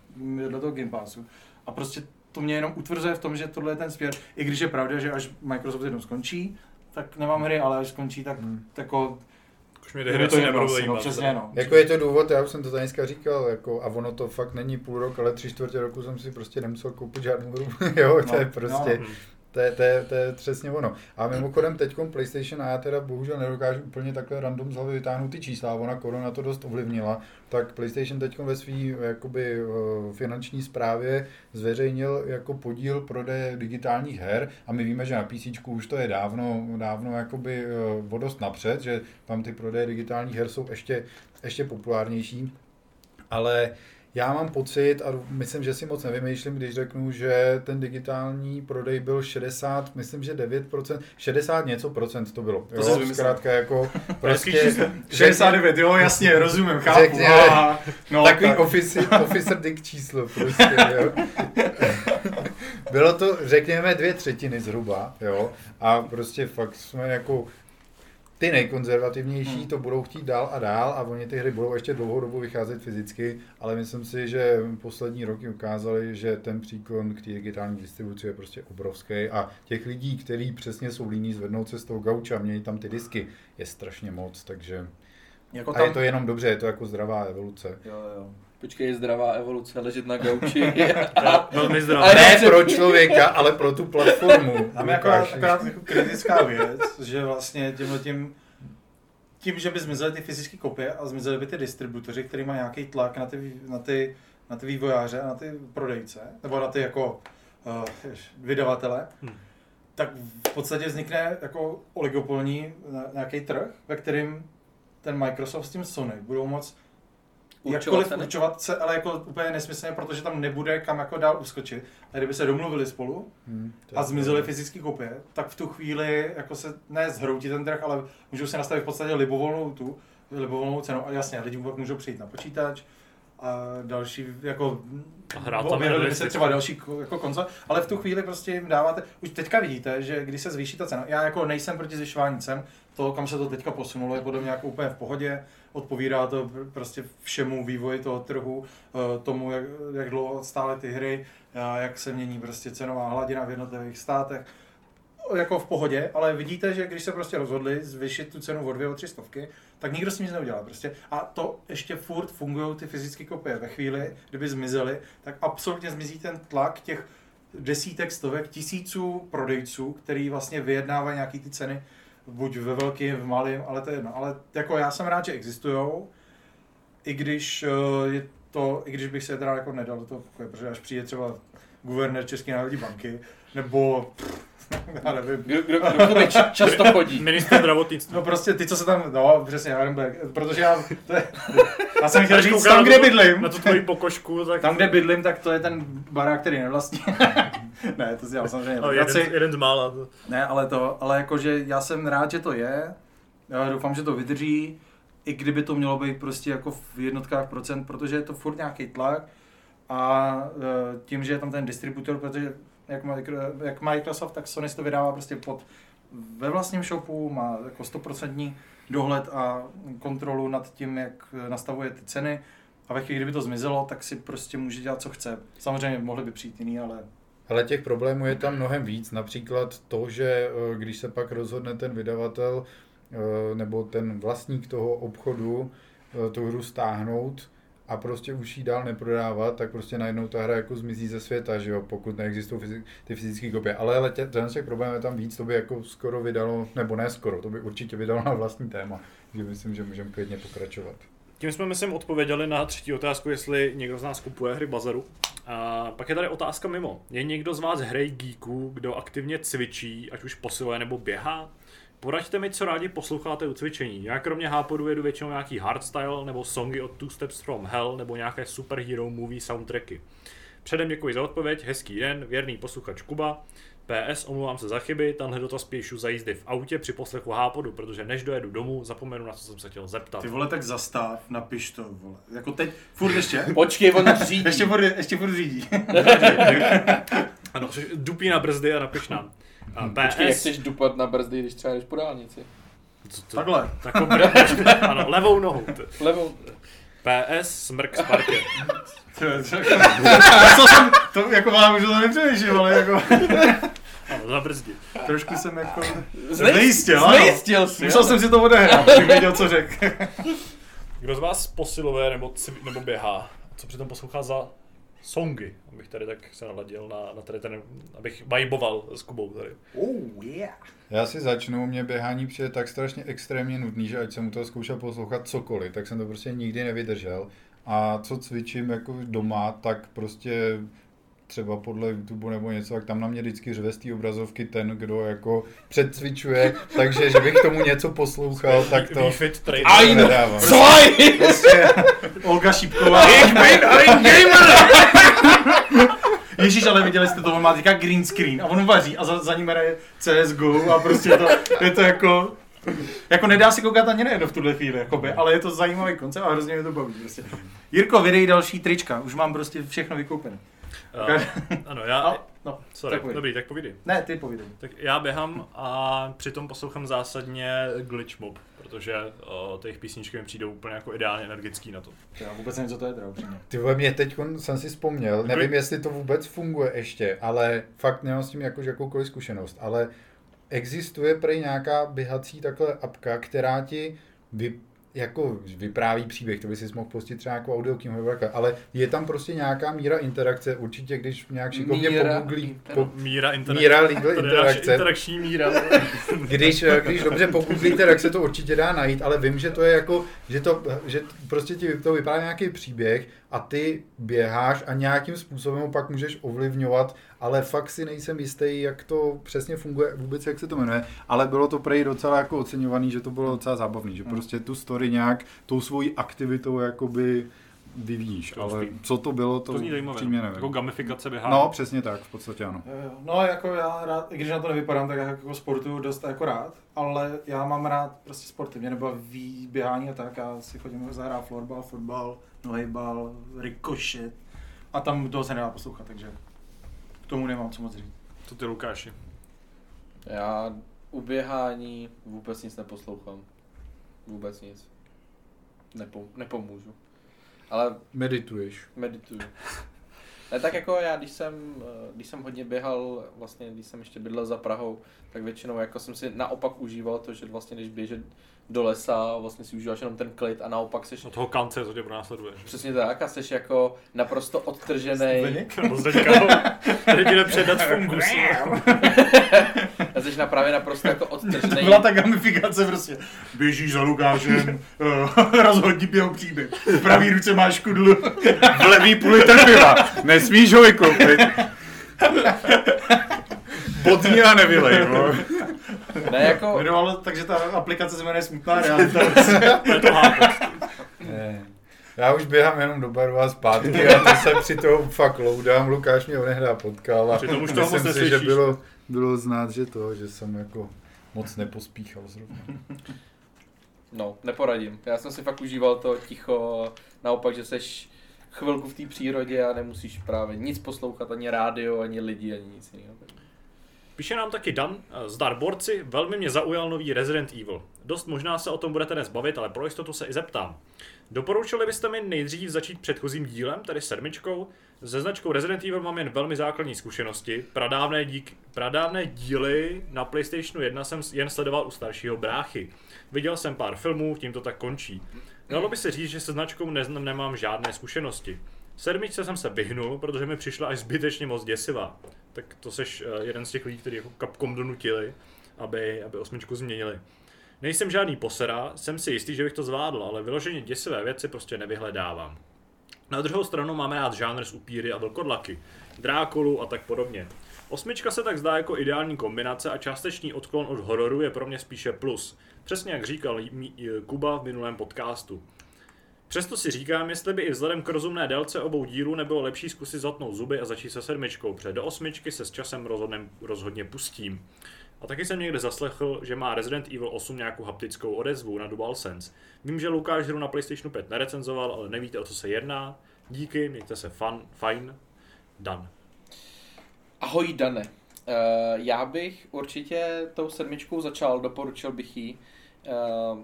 do toho Game Passu. A prostě to mě jenom utvrzuje v tom, že tohle je ten směr, i když je pravda, že až Microsoft jednou skončí, tak nemám hry, ale až skončí, tak Hmm. jako Už mě hry to no, zajímat. přesně no. Jako je to důvod, já už jsem to tady dneska říkal, jako, a ono to fakt není půl rok, ale tři čtvrtě roku jsem si prostě nemusel koupit žádnou hru. jo, to No, je prostě, Hm. To, je, to, je, to je přesně ono. A mimochodem teď PlayStation, a já teda bohužel nedokážu úplně takhle random z hlavy vytáhnout ty čísla, ona korona to dost ovlivnila, tak PlayStation teď ve své jakoby eh, finanční správě zveřejnil jako podíl prodeje digitálních her a my víme, že na PC už to je dávno, dávno jakoby eh, o dost napřed, že tam ty prodeje digitálních her jsou ještě, ještě populárnější, ale já mám pocit, a myslím, že si moc nevymýšlím, když řeknu, že ten digitální prodej byl 60, myslím, že 9%, 60 něco procent to bylo. To vymyslel. zkrátka jako prostě... číslo. 69, jo, jasně, rozumím, chápu. Řekněme. A, no, Takový tak. officer, officer dick číslo prostě, jo. Bylo to, řekněme, dvě třetiny zhruba, jo. A prostě fakt jsme jako ty nejkonzervativnější Hmm. to budou chtít dál a dál a oni ty hry budou ještě dlouhou dobu vycházet fyzicky, ale myslím si, že poslední roky ukázaly, že ten příklon k té digitální distribuci je prostě obrovský a těch lidí, kteří přesně jsou líní zvednout se z toho gauča a mění tam ty disky, je strašně moc, takže Jako a je to jenom dobře, je to jako zdravá evoluce. Jo, jo. Počkej, je zdravá evoluce, ležet na gauči. Velmi Ale zdravé. Ne pro člověka, ale pro tu platformu. Tam je jako akorát jako kritická věc, že vlastně tímhle tím, tím, že by zmizely ty fyzické kopie a zmizely by ty distributoři, který mají nějaký tlak na ty, na ty, na ty vývojáře a na ty prodejce, nebo na ty jako uh, vydavatele, Hmm. tak v podstatě vznikne jako oligopolní na- nějaký trh, ve kterým ten Microsoft s tím Sony budou moc Určovat jakkoliv ceny. určovat se, ale jako úplně nesmyslně, protože tam nebude kam jako dál uskočit. A kdyby se domluvili spolu, Hmm, to a zmizely fyzické kopie, tak v tu chvíli jako se ne zhroutí ten trh, ale můžou si nastavit v podstatě libovolnou tu, libovolnou cenu a jasně, lidi pak můžou přijít na počítač, a další jako hrát tam objevily by se třeba další ko- jako konzole, ale v tu chvíli prostě jim dáváte, už teďka vidíte, že když se zvýší ta cena, já jako nejsem proti zvyšování cen, to, kam se to teďka posunulo, je podle mě jako úplně v pohodě, odpovídá to pr- prostě všemu vývoji toho trhu, eh, tomu, jak, jak dlouho stále ty hry, jak se mění prostě cenová hladina v jednotlivých státech, jako v pohodě, ale vidíte, že když se prostě rozhodli zvýšit tu cenu o dvě, o tři stovky, tak nikdo s tím nic neudělá prostě. A to ještě furt fungují ty fyzické kopie. Ve chvíli, kdyby zmizely, tak absolutně zmizí ten tlak těch desítek, stovek, tisíců prodejců, který vlastně vyjednávají nějaký ty ceny, buď ve velkým, v malém, ale to je jedno. Ale jako já jsem rád, že existujou, i když eh, je to, i když bych se teda jako nedal do toho pokoje, protože až přijde třeba guvernér České národní banky, nebo já nevím, Kdo, kdo, kdo č- často chodí? Minister zdravotnictví. No prostě ty, co se tam, no přesně, Arenberg, protože já, to je, já jsem chtěl říct, tam, kde bydlím, Na tu tvoji pokožku, tak... tam, kde bydlím, tak to je ten barák, který nevlastní. ne, to si já samozřejmě No, jeden, legraci. jeden z mála. To. Ne, ale to, ale jakože já jsem rád, že to je. Já doufám, že to vydrží, i kdyby to mělo být prostě jako v jednotkách procent, protože je to furt nějaký tlak a e, tím, že je tam ten distributor, protože jak, jak Microsoft, tak Sony to vydává prostě pod ve vlastním shopu, má jako 100% dohled a kontrolu nad tím, jak nastavuje ty ceny a ve chvíli, kdyby to zmizelo, tak si prostě může dělat, co chce. Samozřejmě mohly by přijít jiný, ale Ale těch problémů je tam mnohem víc. Například to, že eh, když se pak rozhodne ten vydavatel eh, nebo ten vlastník toho obchodu eh, tu hru stáhnout a prostě už ji dál neprodávat, tak prostě najednou ta hra jako zmizí ze světa, že jo, pokud neexistují ty fyzické kopie. Ale ale tě- ten těch problémů je tam víc, to by jako skoro vydalo, nebo ne skoro, to by určitě vydalo na vlastní téma. Takže myslím, že můžeme klidně pokračovat. Tím jsme, myslím, odpověděli na třetí otázku, jestli někdo z nás kupuje hry bazaru. A pak je tady otázka mimo. Je někdo z vás hrej geeků, kdo aktivně cvičí, ať už posiluje nebo běhá? Poraďte mi, co rádi posloucháte u cvičení. Já kromě hápodu jedu většinou nějaký hardstyle nebo songy od Two Steps From Hell nebo nějaké superhero movie soundtracky. Předem děkuji za odpověď, hezký den, věrný posluchač Kuba. PS, omlouvám se za chyby, tenhle dotaz píšu za jízdy v autě při poslechu hápodu, protože než dojedu domů, zapomenu na co jsem se chtěl zeptat. ty vole, tak zastav, napiš to, vole. Jako teď, furt ještě. Počkej, on řídí. Ještě furt, ještě furt řídí. Ano, dupí na brzdy a napiš nám. A Počkej, jak chceš dupat na brzdy, když třeba jdeš po dálnici? co to, Takhle. Takovou br- ano, levou nohou. t- Levou. PS, smrk Spartě. To, to, jsem, to jako vám už to nepřemýšlím, ale jako Ano, za brzdi. trošku jsem jako Znejist- znejistil, ano. Znejistil si, Musel jsem si to odehrát, abych věděl, co řekl. Kdo z vás posiluje nebo, cvi- nebo běhá? Co přitom poslouchá za songy? Abych tady tak se naladil na, na tady ten, abych vajboval s Kubou tady. Oh, yeah. Já si začnu, mě běhání přijde tak strašně extrémně nudný, že ať jsem u toho zkoušel poslouchat cokoliv, tak jsem to prostě nikdy nevydržel. A co cvičím jako doma, tak prostě třeba podle YouTube nebo něco, tak tam na mě vždycky řve z té obrazovky ten, kdo jako předcvičuje, takže že bych tomu něco poslouchal, tak to, Aj, no. nedávám. Zwei! Prostě Olga Šípková. Ich bin ein Gamer! Ježíš, ale viděli jste to, on má teďka green screen a on vaří a za, za ním hraje CSGO a prostě to, je to jako... Jako nedá se koukat ani na jedno v tuhle chvíli, jakoby, ale je to zajímavý koncept a hrozně mě to baví. Prostě. Jirko, vydej další trička, už mám prostě všechno vykoupené. Uh, ano, já... A, no, Sorry, tak dobrý, tak povídej. Ne, ty povídej. Tak já běhám a přitom poslouchám zásadně Glitch Mob, protože uh, ty jejich písničky mi přijdou úplně jako ideálně energický na to. Já vůbec nevím, co to je teda upřímně. Ty vole, mě teď jsem si vzpomněl, nevím, jestli to vůbec funguje ještě, ale fakt nemám s tím jako jakoukoliv zkušenost, ale existuje prej nějaká běhací takhle apka, která ti vy, jako vypráví příběh, to by si mohl pustit třeba jako audioknihu nebo takhle, ale je tam prostě nějaká míra interakce, určitě když nějak šikovně Míra pogooglí, interakce. po, Míra interakce. míra legal interakce, interakční míra. když, eh, když dobře pogooglíte, tak se to určitě dá najít, ale vím, že to je jako, že to, že prostě ti to vypadá nějaký příběh a ty běháš a nějakým způsobem ho pak můžeš ovlivňovat, ale fakt si nejsem jistý, jak to přesně funguje, vůbec jak se to jmenuje, ale bylo to prej docela jako oceňovaný, že to bylo docela zábavný, že prostě tu story nějak tou svojí aktivitou jakoby vyvíjíš, To ale spí- co to bylo, to, To zní zajímavé. no. nevím. Jako gamifikace běhá. No, přesně tak, v podstatě ano. No jako já rád, i když na to nevypadám, tak já jako sportuju dost jako rád, ale já mám rád prostě sporty, mě nebaví běhání a tak, já si chodím zahrát florbal, fotbal, nohybal, rikošet a tam toho se nedá poslouchat, takže tomu nemám co moc říct. To ty Lukáši. Já u běhání vůbec nic neposlouchám. Vůbec nic. Nepom- nepomůžu. Ale Medituješ. medituju. Ne, tak jako já, když jsem, eh, když jsem hodně běhal, vlastně když jsem ještě bydlel za Prahou, tak většinou jako jsem si naopak užíval to, že vlastně když běžet do lesa, vlastně si užíváš jenom ten klid a naopak seš Od toho kance, co tě pronásleduje. přesně tak a jsi jako naprosto odtržený. No, Zdeňka, jde předat fungus. A jsi na právě naprosto jako odtržený. Byla ta gamifikace prostě. Běžíš za Lukášem, uh, rozhodni jeho příběh. V pravý ruce máš kudlu. V levý půl litr piva. Nesmíš ho vykoupit. Potní a nevylej, no. Ne, jako, Jmenovalo, takže ta aplikace se jmenuje Smutná realita. To to. Ne. Já už běhám jenom do baru a zpátky a to se při toho fakt loudám. Lukáš mě onehdá potkal a Přitom už toho moc myslím si, že bylo, bylo znát, že to, že jsem jako moc nepospíchal zrovna. no, neporadím. Já jsem si fakt užíval to ticho, naopak, že seš chvilku v té přírodě a nemusíš právě nic poslouchat, ani rádio, ani lidi, ani nic jiného. Píše nám taky Dan, eh, zdar borci, velmi mě zaujal nový Resident Evil. Dost možná se o tom budete dnes bavit, ale pro jistotu se i zeptám. Doporučili byste mi nejdřív začít předchozím dílem, tedy sedmičkou? Se značkou Resident Evil mám jen velmi základní zkušenosti. Pradávné, dík, pradávné díly na PlayStationu 1 jsem jen sledoval u staršího bráchy. Viděl jsem pár filmů, tím to tak končí. Dalo by se říct, že se značkou nezn- nemám žádné zkušenosti. Sedmičce jsem se vyhnul, protože mi přišla až zbytečně moc děsivá. Tak to seš eh, jeden z těch lidí, kteří jako Capcom donutili, aby, aby osmičku změnili. Nejsem žádný posera, jsem si jistý, že bych to zvládl, ale vyloženě děsivé věci prostě nevyhledávám. Na druhou stranu máme rád žánr z upíry a vlkodlaky, drákolu a tak podobně. Osmička se tak zdá jako ideální kombinace a částečný odklon od hororu je pro mě spíše plus. Přesně jak říkal Kuba v minulém podcastu. Přesto si říkám, jestli by i vzhledem k rozumné délce obou dílů nebylo lepší zkusit zatnout zuby a začít se sedmičkou, protože do osmičky se s časem rozhodně, rozhodně pustím. A taky jsem někde zaslechl, že má Resident Evil 8 nějakou haptickou odezvu na DualSense. Vím, že Lukáš hru na PlayStationu 5 nerecenzoval, ale nevíte, o co se jedná. Díky, mějte se fan, fajn, dan. Ahoj Dane. Uh, já bych určitě tou sedmičkou začal, doporučil bych ji. Uh,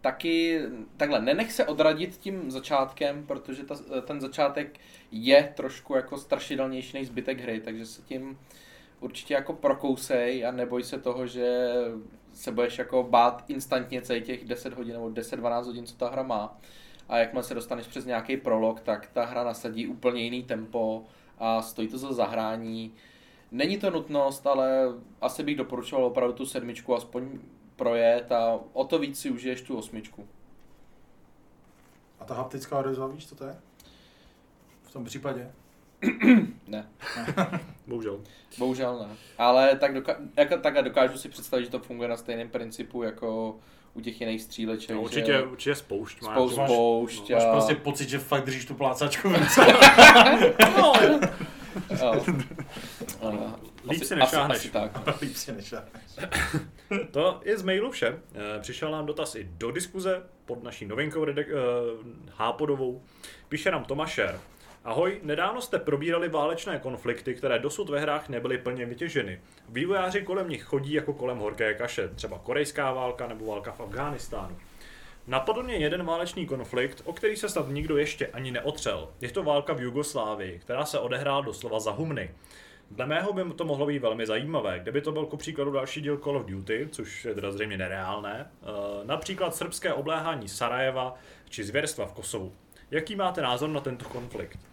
taky, takhle, nenech se odradit tím začátkem, protože ta, ten začátek je trošku jako strašidelnější než zbytek hry, takže se tím určitě jako prokousej a neboj se toho, že se budeš jako bát instantně celých těch 10 hodin nebo 10-12 hodin, co ta hra má. A jakmile se dostaneš přes nějaký prolog, tak ta hra nasadí úplně jiný tempo a stojí to za zahrání. Není to nutnost, ale asi bych doporučoval opravdu tu sedmičku aspoň projet a o to víc si užiješ tu osmičku. A ta haptická odezva, víš, co to je? V tom případě. Ne, Bohužel. bohužel ne. Ale tak, doka- jako, tak dokážu si představit, že to funguje na stejném principu jako u těch jiných stříleček. No, určitě, že určitě spoušť. má spoustu nějakou- spoušť Máš a... prostě pocit, že fakt držíš tu plácačku v ruce. No. A- a- Líp si nešáhneš. Asi, asi tak. Líp si já. To je z mailu vše. Eh, Přišel nám dotaz i do diskuze pod naší novinkou redek- uh, Hápodovou. Píše nám Tomašer. Ahoj, nedávno jste probírali válečné konflikty, které dosud ve hrách nebyly plně vytěženy. Vývojáři kolem nich chodí jako kolem horké kaše, třeba korejská válka nebo válka v Afghánistánu. Napadl mě jeden válečný konflikt, o který se snad nikdo ještě ani neotřel. Je to válka v Jugoslávii, která se odehrála doslova za humny. Dle mého by to mohlo být velmi zajímavé, kdyby to byl ku příkladu další díl Call of Duty, což je teda zřejmě nereálné, eh, například srbské obléhání Sarajeva či zvěrstva v Kosovu. Jaký máte názor na tento konflikt?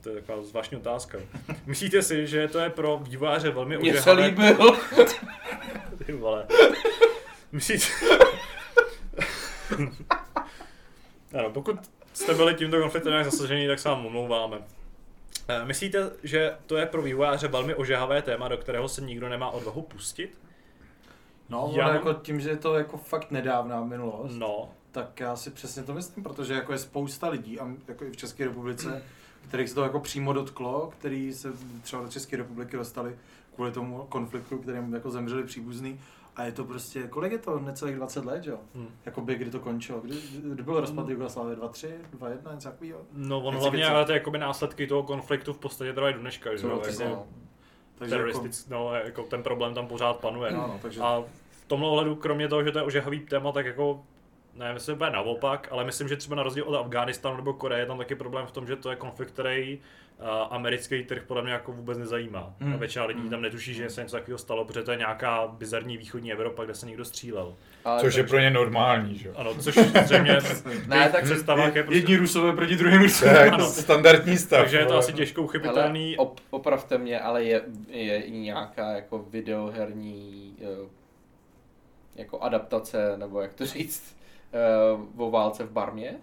To je taková zvláštní otázka. Myslíte si, že to je pro vývojáře velmi Mně se ožehavé? líbil. Ty vole. Myslíte... ano, pokud jste byli tímto konfliktem nějak zasažený, tak se vám omlouváme. Eh, Myslíte, že to je pro vývojáře velmi ožehavé téma, do kterého se nikdo nemá odvahu pustit? No, Já Já mám- jako tím, že je to jako fakt nedávná minulost, No, Tak já si přesně to myslím, protože jako je spousta lidí, a jako i v České republice, kterých se to jako přímo dotklo, který se třeba do České republiky dostali kvůli tomu konfliktu, kterým jako zemřeli příbuzný. A je to prostě, kolik je to, necelých 20 let, jo? Hmm. Jakoby, kdy to končilo? Kdy, kdy byl rozpad Jugoslávie? 2, 3, 2, 1, něco takového? No on Nechci hlavně, ale ty jakoby následky toho konfliktu v podstatě trvají do dneška, že jo, jako no. Takže jako, teroristic, no, jako ten problém tam pořád panuje. no, no, takže A v tomhle ohledu, kromě toho, že to je ožehavý téma, tak jako ne, myslím úplně naopak, ale myslím, že třeba na rozdíl od Afghánistánu nebo Koreje je tam taky problém v tom, že to je konflikt, který uh, americký trh podle mě jako vůbec nezajímá. Hmm. A většina lidí Hmm. tam netuší, že se něco takového stalo, protože to je nějaká bizarní východní Evropa, kde se někdo střílel. Ale Což je takže- pro ně normální, že jo. Ano, což zřejmě Ne, tak, představách je prostě... jedni rusové proti druhým rusové. je Ano. standardní stav. Takže je to asi těžko ale uchypitelný. op, opravte mě, ale je, je i nějaká jako videoherní eh, jako adaptace, nebo jak to říct, eh, o válce v Barmě?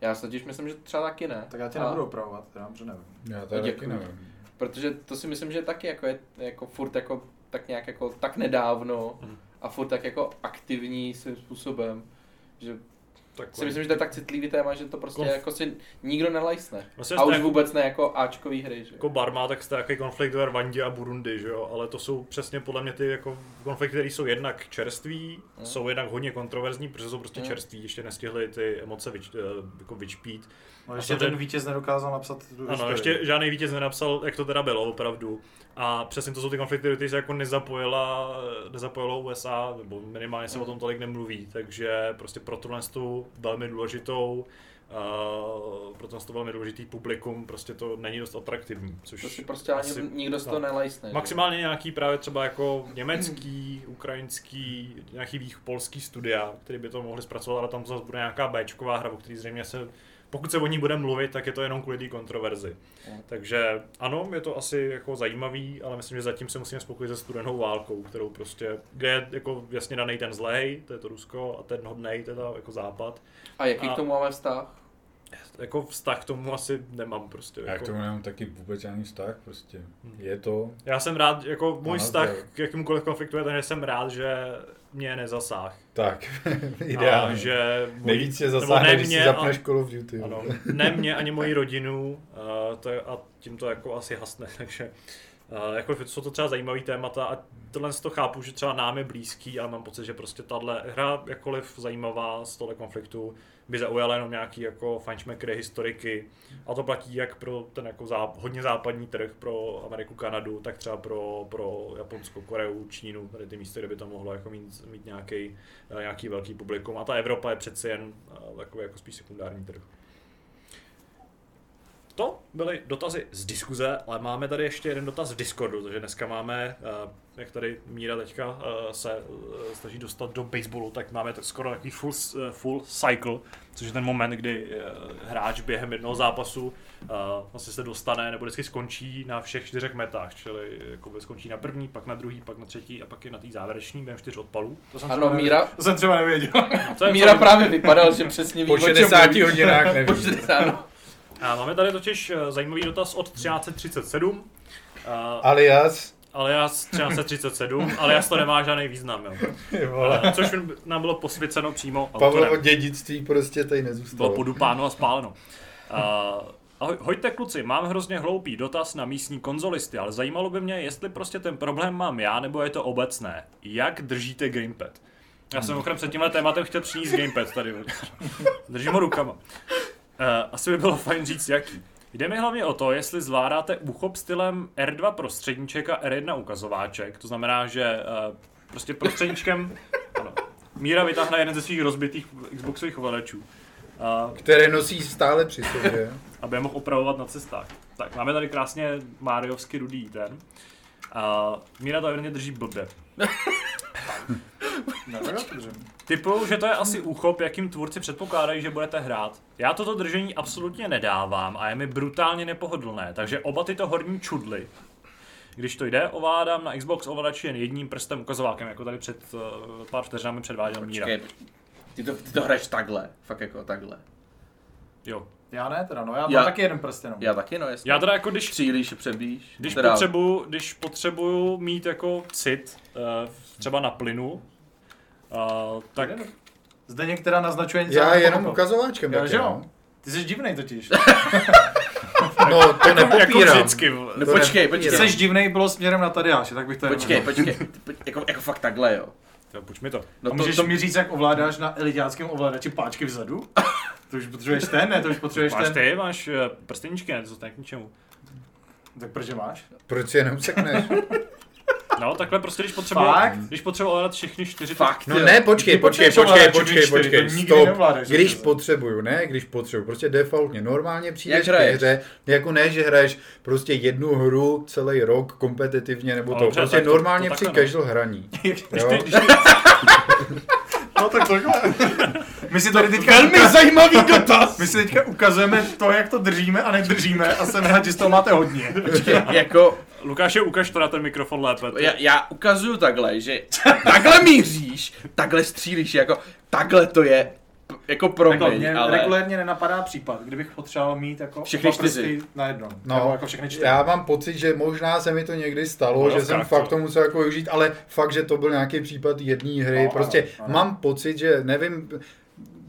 Já si totiž myslím, že třeba taky ne. Tak já tě A- nebudu opravovat, teda, protože nevím. Já to taky Děkuji. nevím. Protože to si myslím, že taky jako je jako furt jako tak nějak jako tak nedávno Mhm. a furt tak jako aktivní svým způsobem, že Tak si myslím, že to je tak citlivý téma, že to prostě Konf- jako si nikdo nelajsne. Vlastně A už jste- vůbec ne jako Ačkový hry, že? jako Barma, tak jste jaký konflikt ve Rwandě a Burundi, že jo? Ale to jsou přesně podle mě ty jako konflikty, které jsou jednak čerství, Mm. jsou jednak hodně kontroverzní, protože jsou prostě Mm. čerství, ještě nestihli ty emoce vyč, eh, jako vyčpít. No, ještě ten vítěz nedokázal napsat tu Ano, historii. ještě žádný vítěz nenapsal, jak to teda bylo opravdu. A přesně to jsou ty konflikty, do kterých se jako nezapojila, nezapojilo USA, nebo minimálně se o tom tolik nemluví, takže prostě pro tohle tu velmi důležitou Uh, pro to velmi důležitý publikum, prostě to není dost atraktivní, což To si prostě ani asi- nikdo z no. toho nelajsne. že? Maximálně nějaký právě třeba jako německý, ukrajinský, nějaký vých polský studia, který by to mohli zpracovat, ale tam zase bude nějaká Bčková hra, o který zřejmě se, pokud se o ní bude mluvit, tak je to jenom kvůli té kontroverzi. Mm. Takže ano, je to asi jako zajímavý, ale myslím, že zatím se musíme spokojit se studenou válkou, kterou prostě, kde je jako jasně daný ten zlej, to je to Rusko, a ten hodnej, teda jako západ. A jaký A- k tomu máme vztah? Jako vztah k tomu asi nemám prostě. Já k Jako. tomu nemám taky vůbec žádný vztah, prostě. Hmm. Je to, Já jsem rád, jako můj Ano, vztah to je- k jakémukoliv konfliktu je ten, že jsem rád, že mě nezasáh. tak, A ideálně. že můj, Nejvíc tě nebo zasáhne, ne když si zapneš a, Call of Duty. ano, ne mě ani moji rodinu, uh, to je, a tím to jako asi hasne, takže uh, jako jsou to třeba zajímavý témata a tohle to chápu, že třeba nám je blízký, ale mám pocit, že prostě tahle hra, jakkoliv zajímavá z tohle konfliktu, by zaujala jenom nějaký jako fajnšmekry, historiky a to platí jak pro ten jako záp- hodně západní trh, pro Ameriku, Kanadu, tak třeba pro, pro Japonsko, Koreu, Čínu, tady ty místa, kde by to mohlo jako mít, mít nějaký, eh, nějaký velký publikum a ta Evropa je přeci jen eh, takový jako spíš sekundární trh. To byly dotazy z diskuze, ale máme tady ještě jeden dotaz v Discordu, takže dneska máme, eh, jak tady Míra teďka eh, se eh, snaží dostat do baseballu, tak máme tak skoro takový full, full cycle, což je ten moment, kdy hráč během jednoho zápasu eh, vlastně se dostane nebo vždycky skončí na všech čtyřech metách, čili jako skončí na první, pak na druhý, pak na třetí a pak je na té závěrečný během čtyř odpalů. To jsem Ano, třeba nevěděl. Míra, To jsem třeba nevěděl. To je Míra právě vypadal, že přesně ví, Po o čem 60 mluvíš. hodinách Po nevím. 60, no. A máme tady totiž eh, zajímavý dotaz od 1337. Uh, Alias, alias 1337, alias to nemá žádný význam, jo. vole. Eh, Což nám bylo posvěceno přímo Pavlovo autorem. dědictví prostě tady Bylo nezůstalo. podupáno a spáleno. Uh, ahoj, hojte kluci, mám hrozně hloupý dotaz na místní konzolisty, ale zajímalo by mě, jestli prostě ten problém mám já, nebo je to obecné. Jak držíte gamepad? Já jsem okrem před tímhle tématem chtěl přinést gamepad tady. Držím ho rukama. Uh, asi by bylo fajn říct jaký. Jde mi hlavně o to, jestli zvládáte úchop stylem R2 prostředníček a R1 ukazováček. To znamená, že uh, prostě prostředníčkem ano, Míra vytáhne jeden ze svých rozbitých Xboxových ovladačů. Uh, Které nosí stále při sobě. aby je mohl opravovat na cestách. Tak, máme tady krásně Mariovsky rudý ten. A Míra to evidentně drží blbě. No, tak já to držím. Typu, že to je asi úchop, jakým tvůrci předpokládají, že budete hrát. Já toto držení absolutně nedávám a je mi brutálně nepohodlné, takže oba tyto horní čudly, když to jde, ovládám na Xbox ovladači jen jedním prstem ukazovákem, jako tady před uh, pár vteřinami předváděl Míra. Počkej, ty to, ty to hraješ takhle, fakt jako takhle. Jo. Já ne teda, no já mám Já- taky jeden prst jenom. Já taky, no jasně. Já teda jako když Střílíš, přebíš. Když, teda, potřebuju, když potřebuju mít jako cit, uh, třeba na plynu, Uh, tak Zdeněk teda naznačuje něco. Já jako jenom ukazováčkem. Jo, taky, že jo? no. Ty jsi divnej totiž. No, to jako nepopírám. vždycky. vole. No To počkej, počkej. jsi divnej bylo směrem na Tadeáše, tak bych to jenom Počkej, počkej. Po- Jako, jako fakt takhle, jo. Půjč mi to. No A to, můžeš to, to mi říct, jak ovládáš na elitáckém ovladači páčky vzadu? To už potřebuješ ten, ne? To už potřebuješ Máš ten. ty, máš eh, prsteníčky, ne? To tak k ničemu. Tak proč je máš? Proč je neusekneš? No, takhle prostě, když potřebuji, Fakt? když potřebuji ovládat všechny čtyři, fakt, No ne, počkej, počkej, počkej, počkej, počkej, stop. Když potřebuju, ne, když potřebuju, prostě defaultně, normálně přijdeš Jak k hraješ? hře, jako ne, že hraješ prostě jednu hru celý rok kompetitivně, nebo No to, prostě normálně při no. casual hraní. No tak takhle. My si tady teďka Velmi zajímavý dotaz. My si teďka ukazujeme to, jak to držíme a nedržíme a jsem rád, že z toho máte hodně. jako, Lukáše, ukaž to na ten mikrofon lépe. ty. já, já ukazuju takhle, že takhle míříš, takhle střílíš, jako takhle to je, jako Takhle, promiň, mě ale... regulérně nenapadá případ, kdybych potřeboval mít jako Všechny čtyři. na jednom. No, Nebo jako všechny čtyři. Já mám pocit, že možná se mi to někdy stalo, No, že jsem fakt to- to musel jako využít, ale fakt, že to byl nějaký případ jedné hry. No, prostě ano, ano. mám pocit, že nevím,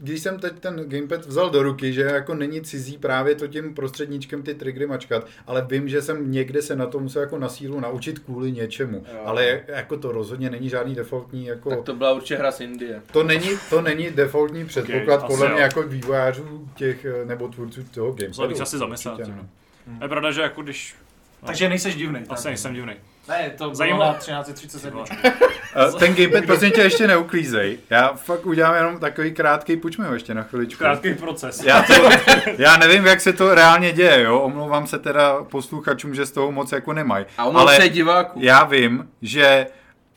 když jsem teď ten gamepad vzal do ruky, že jako není cizí právě to tím prostředníčkem ty triggery mačkat, ale vím, že jsem někde se na to musel jako na sílu naučit kvůli něčemu. Jo. Ale jako to rozhodně není žádný defaultní jako... Tak to byla určitě hra z Indie. To není, to není defaultní předpoklad asi podle jo. mě jako vývojářů těch, eh, nebo tvůrců toho gamepadu. Musel bych se asi zamyslet. Určitě ty ne. no. Je pravda, že jako když... Takže nejseš divný. Asi nejsem divný. Ne, to bylo Zajímavé. na 13.37. Uh, ten gamepad prosím tě ještě neuklízej. Já fakt udělám jenom takový krátký, půjďme ho ještě na chviličku. Krátký proces. Já, to, já nevím, jak se to reálně děje, jo. Omlouvám se teda posluchačům, že z toho moc jako nemají. A omlouvám se diváků. já vím, že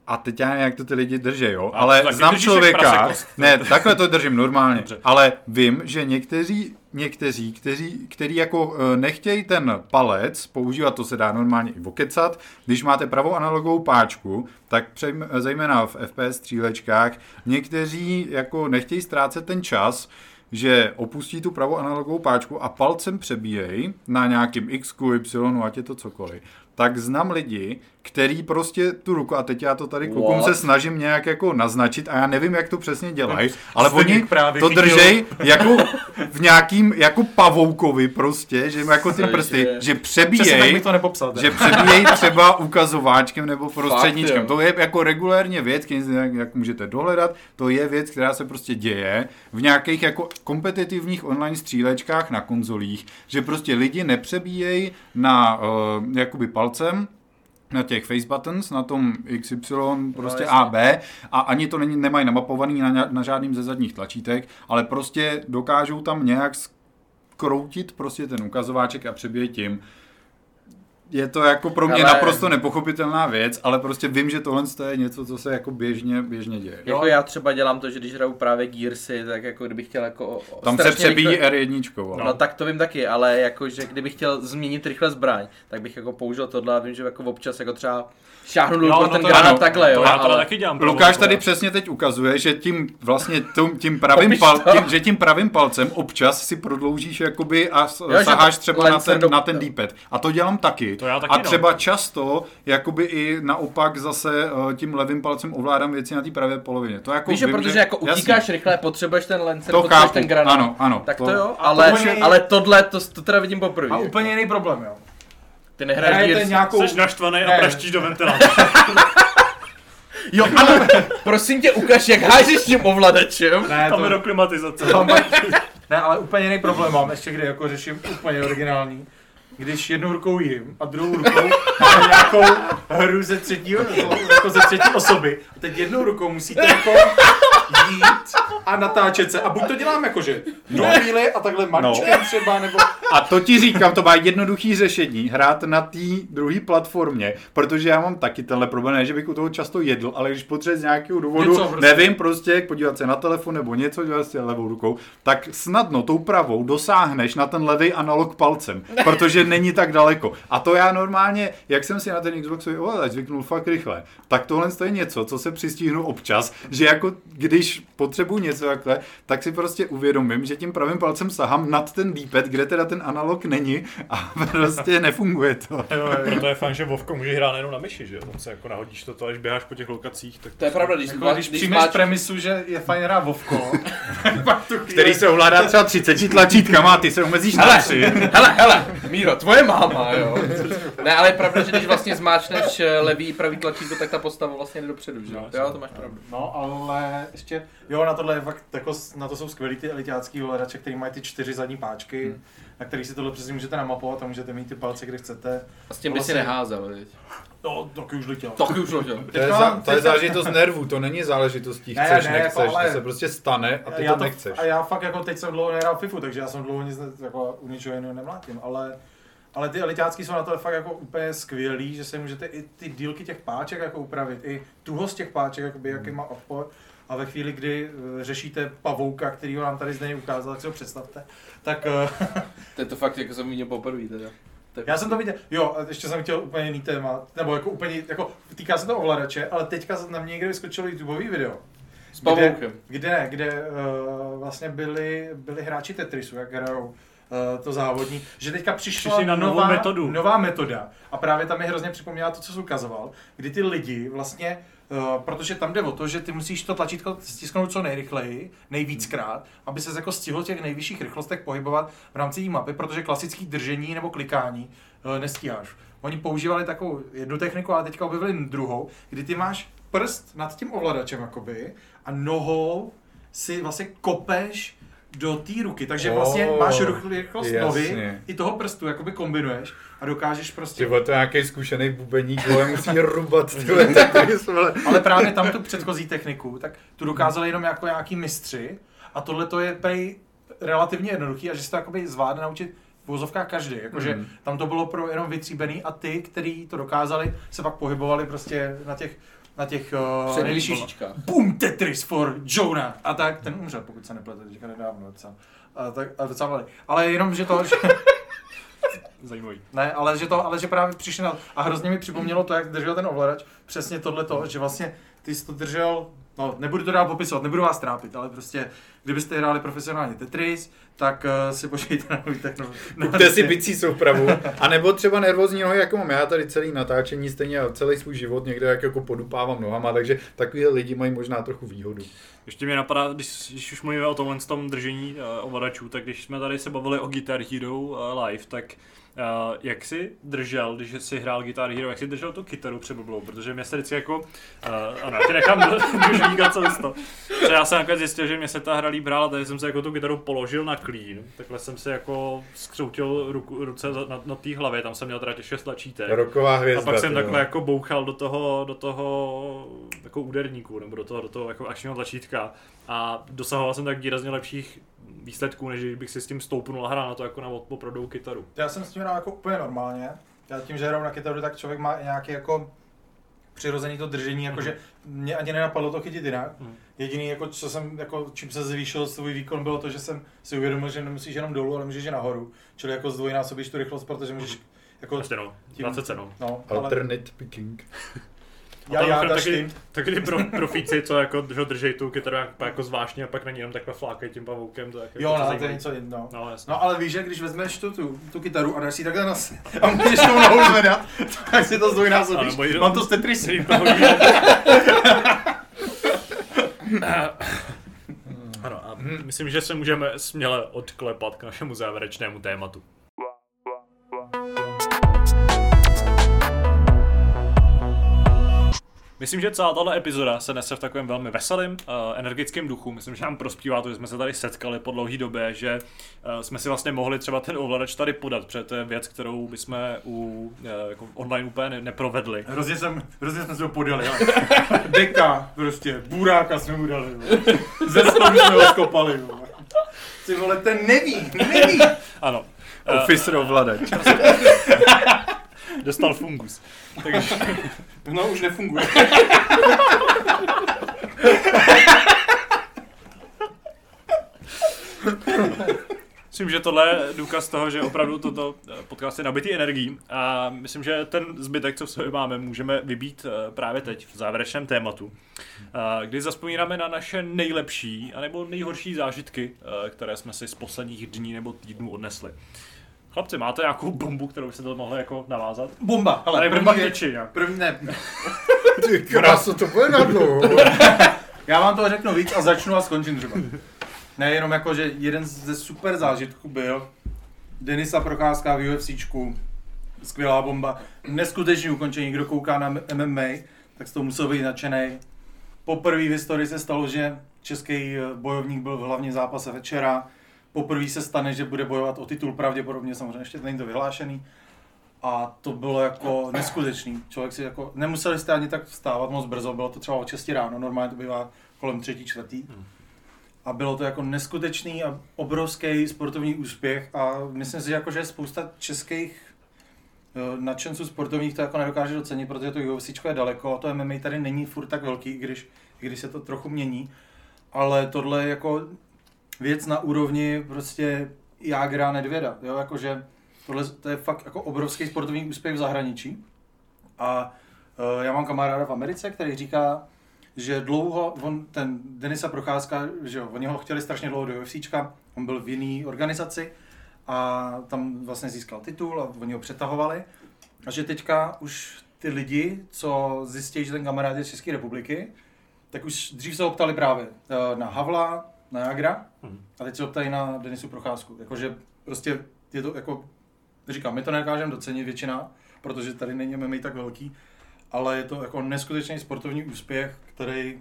a teď já nevím, jak to ty lidi drží, jo, A ale znám člověka, ne, takhle to držím normálně, Dobře. ale vím, že někteří, někteří, kteří, který jako eh, nechtějí ten palec používat, to se dá normálně i vokecat, když máte pravou analogovou páčku, tak přejm, zejména v FPS střílečkách, někteří jako nechtějí ztrácet ten čas, že opustí tu pravou analogovou páčku a palcem přebíjejí na nějakým X, Y, ať je to cokoliv, tak znám lidi, který prostě tu ruku, a teď já to tady What? se snažím nějak jako naznačit a já nevím, jak to přesně dělají, ale oni právě to držej jako v nějakým, jako pavoukovi prostě, že jako ty prsty, že přebíjej, to nepopsal. že přebíjejí třeba ukazováčkem nebo prostředníčkem. Fakt, to je jako regulérně věc, jak, jak můžete dohledat, to je věc, která se prostě děje v nějakých jako kompetitivních online střílečkách na konzolích, že prostě lidi nepřebíjejí na uh, jakoby palcem, na těch face buttons, na tom XY, prostě jasně. A, B a ani to není, nemají namapovaný na, na žádným ze zadních tlačítek, ale prostě dokážou tam nějak skroutit prostě ten ukazováček a přebíjet tím. Je to jako pro mě Ale- naprosto nepochopitelná věc, ale prostě vím, že tohle je něco, co se jako běžně, běžně děje. Jako já třeba dělám to, že když hraju právě Gearsy, tak jako kdybych chtěl jako... Tam se přebíjí rychle- R1. ale- No tak to vím taky, ale jako, že kdybych chtěl změnit rychle zbraň, tak bych jako použil tohle a vím, že jako občas jako třeba šáhnu Jo, no, no ten to- granát takhle, jo, To já tohle ale... taky dělám. Lukáš tady přesně teď ukazuje, že tím vlastně tím, tím pravým pal, to. tím, že tím pravým palcem občas si prodloužíš jakoby a že saháš to třeba na ten, do- na ten D-pad. A to dělám taky. To já taky, a no. třeba často jakoby i naopak zase eh, tím levým palcem ovládám věci na té pravé polovině. To jako Víš, že vím, protože jako jasně. utíkáš rychle, potřebuješ ten lancer, To potřebuješ chápu, ten granát. ano, ano, Tak to, to- jo, ale, to ale tohle, to, to teda vidím poprvé. A úplně jiný problém, jo. Ty nehraješ Hrajete Gears. nějakou... Jsi naštvaný a Ne. praštíš do ventiláce. Jo, ano, prosím tě, ukaž, jak hážeš tím ovladačem. Ne, Tam je to... do klimatizace. Tam- ne, ale úplně jiný problém mám, ještě kde jako řeším úplně originální. Když jednou rukou jim a druhou rukou mám nějakou hru ze třetího, jako ze třetí osoby. A teď jednou rukou musíte jako jít a natáčet se. A buď to dělám jako, že do chvíli a takhle mačkem třeba, nebo... A to ti říkám, to má jednoduchý řešení, hrát na té druhé platformě, protože já mám taky tenhle problém, ne, že bych u toho často jedl, ale když potřebuješ z nějakého důvodu, Něco prostě. nevím, prostě podívat se na telefon nebo něco, dělat si levou rukou, tak snadno tou pravou dosáhneš na ten levý analog palcem, protože není tak daleko. A to já normálně, jak jsem si na ten Xboxový ovladač zvyknul fakt rychle, tak tak tohle je něco, co se přistihnu občas, že jako když potřebuji něco takhle, tak si prostě uvědomím, že tím pravým palcem sahám nad ten dípet, kde teda ten analog není a prostě nefunguje to. Proto je fajn, že Vovko může hrát jenom na myši, že jo? Tam se jako nahodíš to, až běháš po těch lokacích, tak To je pravda, když, Jako, když když přijmeš máš- premisu, že je fajn hrát Vovko, Který se ovládá třeba 30 tlačítkama a ty se omezíš na tři. hele, hele, Míro, tvoje máma, jo. Ne, ale je pravda, že když vlastně zmáčneš eh, levý i pravý tlačítko, tak ta postava vlastně jde dopředu, že? No, Jo, to máš pravdu. No, ale ještě, jo, na tohle je fakt, jako, na to jsou skvělý ty elitácký ovladače, který mají ty čtyři zadní páčky, Hmm. na kterých si tohle přesně můžete namapovat a můžete mít ty palce, kde chcete. A s tím by si Vlastně- neházel, viď? No, taky už letěl. Taky už ložil. To je, za, to je záležitost nervů, to není záležitostí, Ne, chceš, ne, nechceš, jako, ale- to se prostě stane a ty já to nechceš. A já fakt jako teď jsem dlouho nehrál FIFU, takže já jsem dlouho nic ne, jako, u ničeho jiného nemlátím, ale ale ty elitácký jsou na to fakt jako úplně skvělý, že se můžete i ty dílky těch páček jako upravit, i tuhost těch páček, jakoby, jaký má odpor. A ve chvíli, kdy eh, řešíte pavouka, který ho nám tady zde ukázal, tak si ho představte, tak eh, To je to fakt, jako jsem viděl poprvé, teda. Já jsem to viděl, jo, a ještě jsem chtěl úplně jiný téma, nebo jako úplně, jako týká se to ovladače, ale teďka na mě někde vyskočilo YouTubeový video, S pavoukem. kde, ne, kde uh, vlastně byli, byli hráči Tetrisu, jak hrajou to závodní, že teďka přišla Přišli na novou nová, metodu. nová metoda a právě tam mi hrozně připomíná to, co jsi ukazoval, kdy ty lidi vlastně, uh, protože tam jde o to, že ty musíš to tlačítko stisknout co nejrychleji, nejvíckrát, aby se jako stihl těch nejvyšších rychlostech pohybovat v rámci té mapy, protože klasický držení nebo klikání uh, nestíháš. Oni používali takovou jednu techniku, ale teďka objevili druhou, kdy ty máš prst nad tím ovladačem jakoby a nohou si vlastně kopeš do té ruky, takže vlastně Oh, máš rychl- rychlost nohy jasně. i toho prstu jakoby kombinuješ a dokážeš prostě... vole, to je nějaký zkušený bubeník, vole, musí rubat, ty vole, Tetris, vole. Ale právě tam tu předchozí techniku, tak tu dokázali jenom jako nějaký mistři a tohle to je prej relativně jednoduchý a že se to jakoby zvládne naučit vozovkách každý, jakože Mhm. tam to bylo pro jenom vytříbený a ty, kteří to dokázali, se pak pohybovali prostě na těch na těch uh, nejvyšších. Boom Tetris for Jonah a tak, ten umřel, pokud se nepletu, teďka nedávno docela. A, tak, a docela mladý. Ale jenom, že to, že, Zajímavý. ne, ale že to, ale že právě přišli na, a hrozně mi připomnělo to, jak držel ten ovladač, přesně tohle to, že vlastně ty jsi to držel, no nebudu to dál popisovat, nebudu vás trápit, ale prostě, kdybyste hráli profesionálně Tetris, tak uh, si počkejte na nový technologii. Kupte si bicí soupravu, a nebo třeba nervózní nohy, jako mám já tady celý natáčení, stejně celý svůj život někde jak jako podupávám nohama, takže takovýhle lidi mají možná trochu výhodu. Ještě mě napadá, když, když už mluvíme o tomhle tom držení uh, ovladačů, tak když jsme tady se bavili o Guitar Hero uh, live, tak uh, jak jsi držel, když jsi hrál Guitar Hero, jak jsi držel tu kytaru přeblblou, protože mě se vždycky jako, uh, ano, já ti nechám říkat co to. Protože já jsem nakonec zjistil, že mě se ta hra líb hrála, takže jsem se jako tu kytaru položil na klín, takhle jsem si jako skřoutil ruku, ruce na, na té hlavě, tam jsem měl teda těch šest tlačítek. Roková A hvězda. pak jsem takhle jako bouchal do toho, do toho jako úderníku, nebo do toho, do toho jako akčního tlačítka a dosahoval jsem tak výrazně lepších výsledků, než bych si s tím stoupnul a hrál na to jako na opravdovou kytaru. Já jsem s tím hrál jako úplně normálně. Já tím, že hraju na kytaru, tak člověk má i nějaký jako přirozený to držení, jakože mě ani nenapadlo to chytit jinak. Mhm. Jediný, jako, co jsem, jako, čím se zvýšil svůj výkon, bylo to, že jsem si uvědomil, že nemusíš jenom dolů, ale můžeš i nahoru. Čili jako zdvojnásobíš tu rychlost, protože můžeš jako, Prostě no, tím- 20 no. no, ale Alternate picking. já, tam já, taky- Taky ty pro, profíci, co jako, že držej tu kytaru jak, jako zvláštně a pak na ní jenom takhle flákají tím pavoukem, to je jako jo, no, to je něco jiného. No. No ale víš, že když vezmeš tu, tu, tu kytaru a dáš si ji takhle na a můžeš tou nohou zvedat, tak si to zdvojnásobíš. Mám to z Tetris. Jsi to hodí. Ano, a myslím, že se můžeme směle odklepat k našemu závěrečnému tématu. Myslím, že celá tato epizoda se nese v takovém velmi veselém, uh, energickém duchu. Myslím, že nám prospívá to, že jsme se tady setkali po dlouhé době, že uh, jsme si vlastně mohli třeba ten ovladač tady podat, protože to je věc, kterou bychom u uh, jako online úplně ne- neprovedli. Hrozně, jsem, hrozně jsme se ho podali. ale Deka, prostě, buráka jsme mu dali. Ze stolu jsme ho skopali. vole. Ty vole, ten neví, neví. Ano. Eh, Uh, Officer ovladač. dostal fungus. Takže No, už nefunguje. Myslím, že tohle je důkaz toho, že opravdu toto eh, podcast je nabitý energií a myslím, že ten zbytek, co v sobě máme, můžeme vybít eh, právě teď v závěrečném tématu, eh, kdy zaspomínáme na naše nejlepší anebo nejhorší zážitky, které jsme si z posledních dní nebo týdnů odnesli. Chlapci, máte nějakou bombu, kterou byste to mohli jako navázat? Bomba, hele, Ale první, bomba věc- těči první ne, Ty krásu, to bude na dlouho. Já vám toho řeknu víc a začnu a skončím třeba. Ne, jenom jako, že jeden ze super zážitků byl Denisa Procházka v UFCčku. Skvělá bomba. Neskutečný ukončení, kdo kouká na MMA, tak z toho musel být nadšený. Poprvé v historii se stalo, že český eh, bojovník byl v hlavním zápase večera. Poprvé se stane, že bude bojovat o titul, pravděpodobně samozřejmě ještě není to vyhlášený. A to bylo jako neskutečný. Člověk si jako, nemuseli jste ani tak vstávat moc brzo, bylo to třeba o 6 ráno, normálně to bývá kolem třetí, čtvrtý. A bylo to jako neskutečný a obrovský sportovní úspěch a myslím si, že, jako, že spousta českých eh, nadšenců sportovních to jako nedokáže docenit, protože to UFC je daleko a to MMA tady není furt tak velký, i když, i když se to trochu mění. Ale tohle je jako věc na úrovni prostě Jágra Nedvěda, jo, jakože tohle to je fakt jako obrovský sportovní úspěch v zahraničí. A uh, já mám kamaráda v Americe, který říká, že dlouho, on, ten Denisa Procházka, že jo, oni ho chtěli strašně dlouho do UFCčka, on byl v jiný organizaci a tam vlastně získal titul a oni ho přetahovali. A že teďka už ty lidi, co zjistí, že ten kamarád je z České republiky, tak už dřív se ho ptali právě eh, na Havla, na Jagra Mhm. a teď se ho ptají na Denisu Procházku. Jakože prostě je to jako, říkám, my to nedokážeme docenit většina, protože tady není MMA tak velký, ale je to jako neskutečný sportovní úspěch, který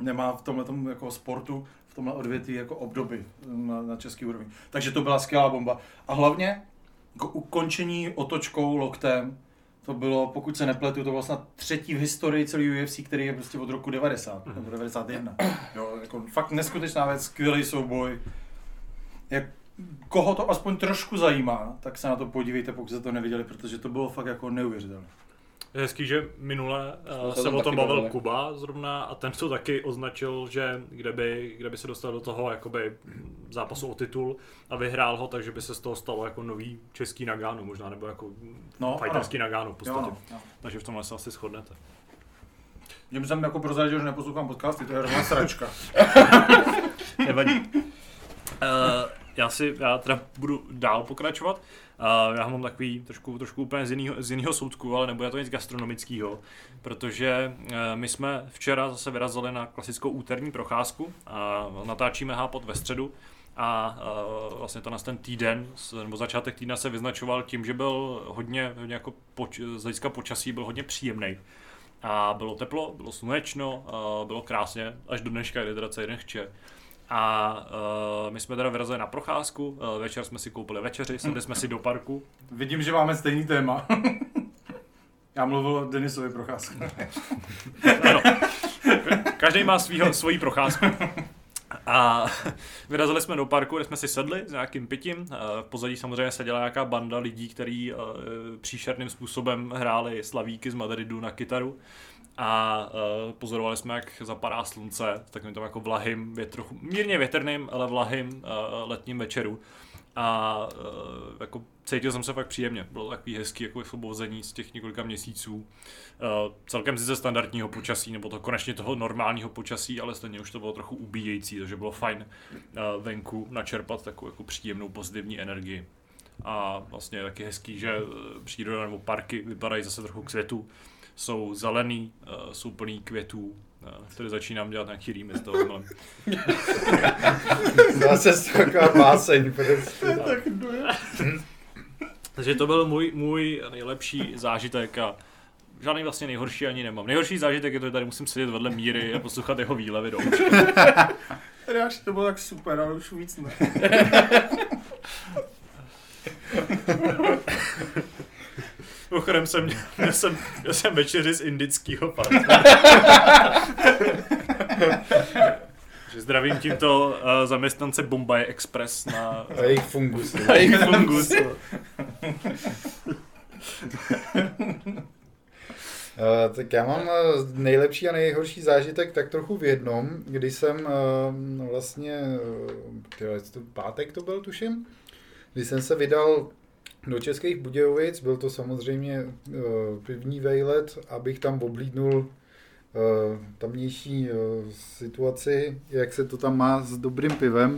nemá v tomhle jako sportu, v tomhle odvětví jako obdoby na, na český úrovni. Takže to byla skvělá bomba. A hlavně jako ukončení otočkou loktem, to bylo, pokud se nepletu, to bylo snad třetí v historii celý UFC, který je prostě od roku 90 nebo 91. Jo, jako fakt neskutečná věc, skvělý souboj. Jak, koho to aspoň trošku zajímá, tak se na to podívejte, pokud jste to neviděli, protože to bylo fakt jako neuvěřitelné. Je hezký, že minule uh, se tam o tom bavil bavili. Kuba zrovna a ten to taky označil, že kde by, kde by se dostal do toho jakoby zápasu o titul a vyhrál ho, takže by se z toho stalo jako nový český Nagano možná, nebo jako No, fighterský Nagano v Jo, podstatě. no, no. Takže v tomhle se asi shodnete. Že jsem jako prozradil, že neposlouchám podcasty, to je hrozná sračka. Nevadí. Uh, já si, já teda budu dál pokračovat. Já mám takový trošku, trošku úplně z jiného, z jiného soudku, ale nebude to nic gastronomického, protože uh, my jsme včera zase vyrazili na klasickou úterní procházku a natáčíme hápot ve středu a uh, vlastně to na ten týden, nebo začátek týdne se vyznačoval tím, že byl hodně, hodně jako poč, z hlediska počasí byl hodně příjemný. A bylo teplo, bylo slunečno, uh, bylo krásně, až do dneška, kdy teda celý den chče. A uh, my jsme teda vyrazili na procházku, uh, večer jsme si koupili večeři, sedli jsme si do parku. Vidím, že máme stejný téma. Já mluvil o Denisovi procházku. Ano. Každý má svýho, svoji procházku. A vyrazili jsme do parku, kde jsme si sedli s nějakým pitím. Eh, V pozadí samozřejmě seděla nějaká banda lidí, kteří příšerným způsobem hráli slavíky z Madridu na kytaru. A eh, pozorovali jsme, jak zapadá slunce, s takovým tam jako vlahým, větru, mírně větrným, ale vlahým eh, letním večeru. A uh, jako cítil jsem se fakt příjemně. Bylo takový hezký jako osvobození z těch několika měsíců. Uh, celkem sice standardního počasí, nebo to konečně toho normálního počasí, ale stejně už to bylo trochu ubíjející, takže bylo fajn uh, venku načerpat takovou jako příjemnou pozitivní energii. A vlastně je taky hezký, že příroda nebo parky vypadají zase trochu k světu. Jsou zelený, uh, jsou plný květů, uh, tady začínám dělat nějaký rýmy z toho. Zase taková báseň prostě. Takže to byl můj, můj nejlepší zážitek a žádný vlastně nejhorší ani nemám. Nejhorší zážitek je to, že tady musím sedět vedle Míry a poslouchat jeho výlevy do uší. Reáš, to bylo tak super, ale už víc ne. Mimochodem jsem, měl jsem, měl jsem večeři z indického parku. Zdravím tímto uh, zaměstnance Bombay Express na A jejich fungus. na jejich fungus. Uh, tak já mám uh, nejlepší a nejhorší zážitek tak trochu v jednom, kdy jsem uh, vlastně, uh, to pátek to byl tuším, kdy jsem se vydal do Českých Budějovic, byl to samozřejmě uh, pivní vejlet, abych tam oblídnul uh, tamnější uh, situaci, jak se to tam má s dobrým pivem.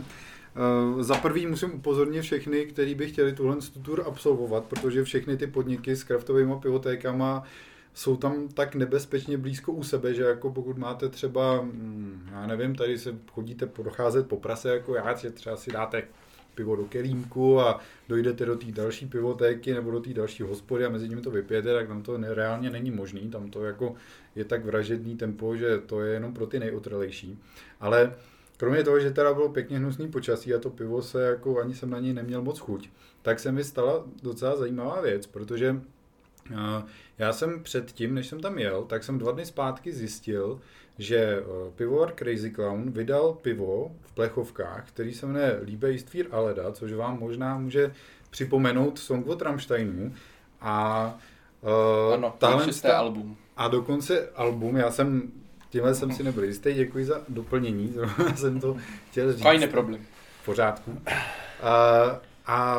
Uh, za prvý musím upozornit všechny, kteří by chtěli tuhle tur absolvovat, protože všechny ty podniky s kraftovými pivotékama jsou tam tak nebezpečně blízko u sebe, že jako pokud máte třeba, hm, já nevím, tady se chodíte procházet po prase jako já, že třeba si dáte pivo do kelímku a dojdete do té další pivotéky nebo do té další hospody a mezi nimi to vypijete, tak tam to reálně není možný, tam to jako je tak vražedný tempo, že to je jenom pro ty nejotrlejší. Ale kromě toho, že teda bylo pěkně hnusný počasí a to pivo se jako ani jsem na něj neměl moc chuť, tak se mi stala docela zajímavá věc, protože já jsem předtím, než jsem tam jel, tak jsem dva dny zpátky zjistil, že eh, pivovar Crazy Clown vydal pivo v plechovkách, který se jmenuje Liebe ist für Aleda, což vám možná může připomenout Song od Rammsteinu. A uh, ano, tahle ta, album. A dokonce album, já jsem, tímhle jsem si nebyl jistý, děkuji za doplnění, zrovna jsem to chtěl říct. Fajný problém. V pořádku. Uh, a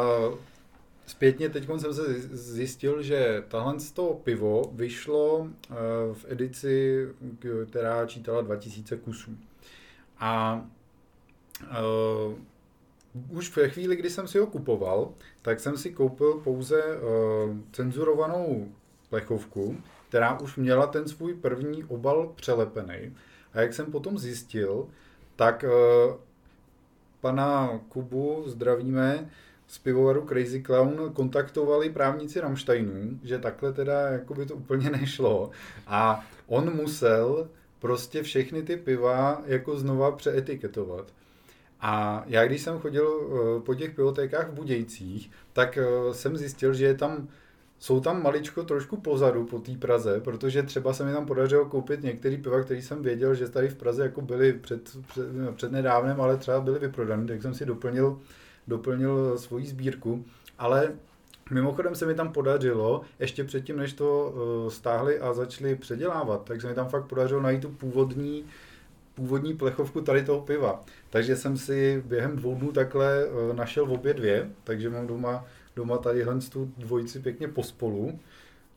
Zpětně teď jsem se zjistil, že tahle z toho pivo vyšlo eh, v edici, která čítala 2000 kusů. A uh, už ve chvíli, kdy jsem si ho kupoval, tak jsem si koupil pouze uh, cenzurovanou plechovku, která už měla ten svůj první obal přelepený. A jak jsem potom zjistil, tak uh, pana Kubu zdravíme, z pivovaru Crazy Clown kontaktovali právníci Rammsteinů, že takhle teda jako by to úplně nešlo a on musel prostě všechny ty piva jako znova přeetiketovat. A já když jsem chodil eh, po těch pivotékách v Budějcích, tak eh, jsem zjistil, že je tam, jsou tam maličko trošku pozadu po té Praze, protože třeba se mi tam podařilo koupit některý piva, který jsem věděl, že tady v Praze jako byly před, před, před nedávnem, ale třeba byly vyprodané, tak jsem si doplnil doplnil svoji sbírku, ale Mimochodem se mi tam podařilo, ještě předtím, než to uh, stáhli a začali předělávat, tak se mi tam fakt podařilo najít tu původní, původní plechovku tady toho piva. Takže jsem si během dvou dnů takhle uh, našel obě dvě, takže mám doma, doma tady tu dvojici pěkně pospolu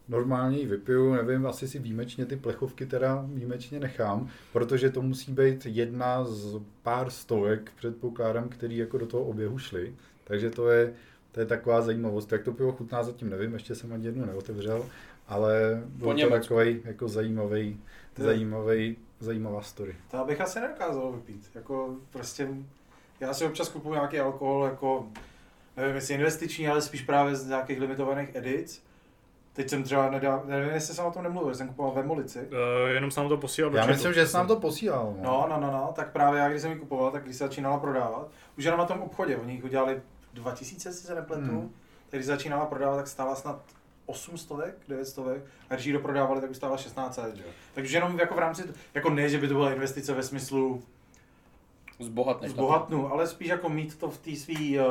normálně ji vypiju, nevím, asi si výjimečně ty plechovky teda výjimečně nechám, protože to musí být jedna z pár stovek, předpokládám, který jako do toho oběhu šly. Takže to je, to je taková zajímavost. Jak to pivo chutná, zatím nevím, ještě jsem ani jednu neotevřel, ale byl to takový jako zajímavý, zajímavý, zajímavá story. To abych asi nedokázal vypít. Jako prostě, já si občas kupuju nějaký alkohol, jako nevím, jestli investiční, ale spíš právě z nějakých limitovaných edic Teď jsem třeba nedal, nevím, jestli jsem o tom nemluvil, jsem kupoval ve Molici. Uh, jenom jsem to posílal Já myslím, že jsem nám to posílal. No. no, no, no, no, tak právě já, když jsem ji kupoval, tak když se začínala prodávat, už jenom na tom obchodě, oni jich udělali 2000, si se nepletu, hmm. tak když začínala prodávat, tak stála snad 800, 900, a když ji doprodávali, tak už stála 16 že? Takže jenom jako v rámci, jako ne, že by to byla investice ve smyslu zbohatnu, zbohatnu ale spíš jako mít to v té svý, uh,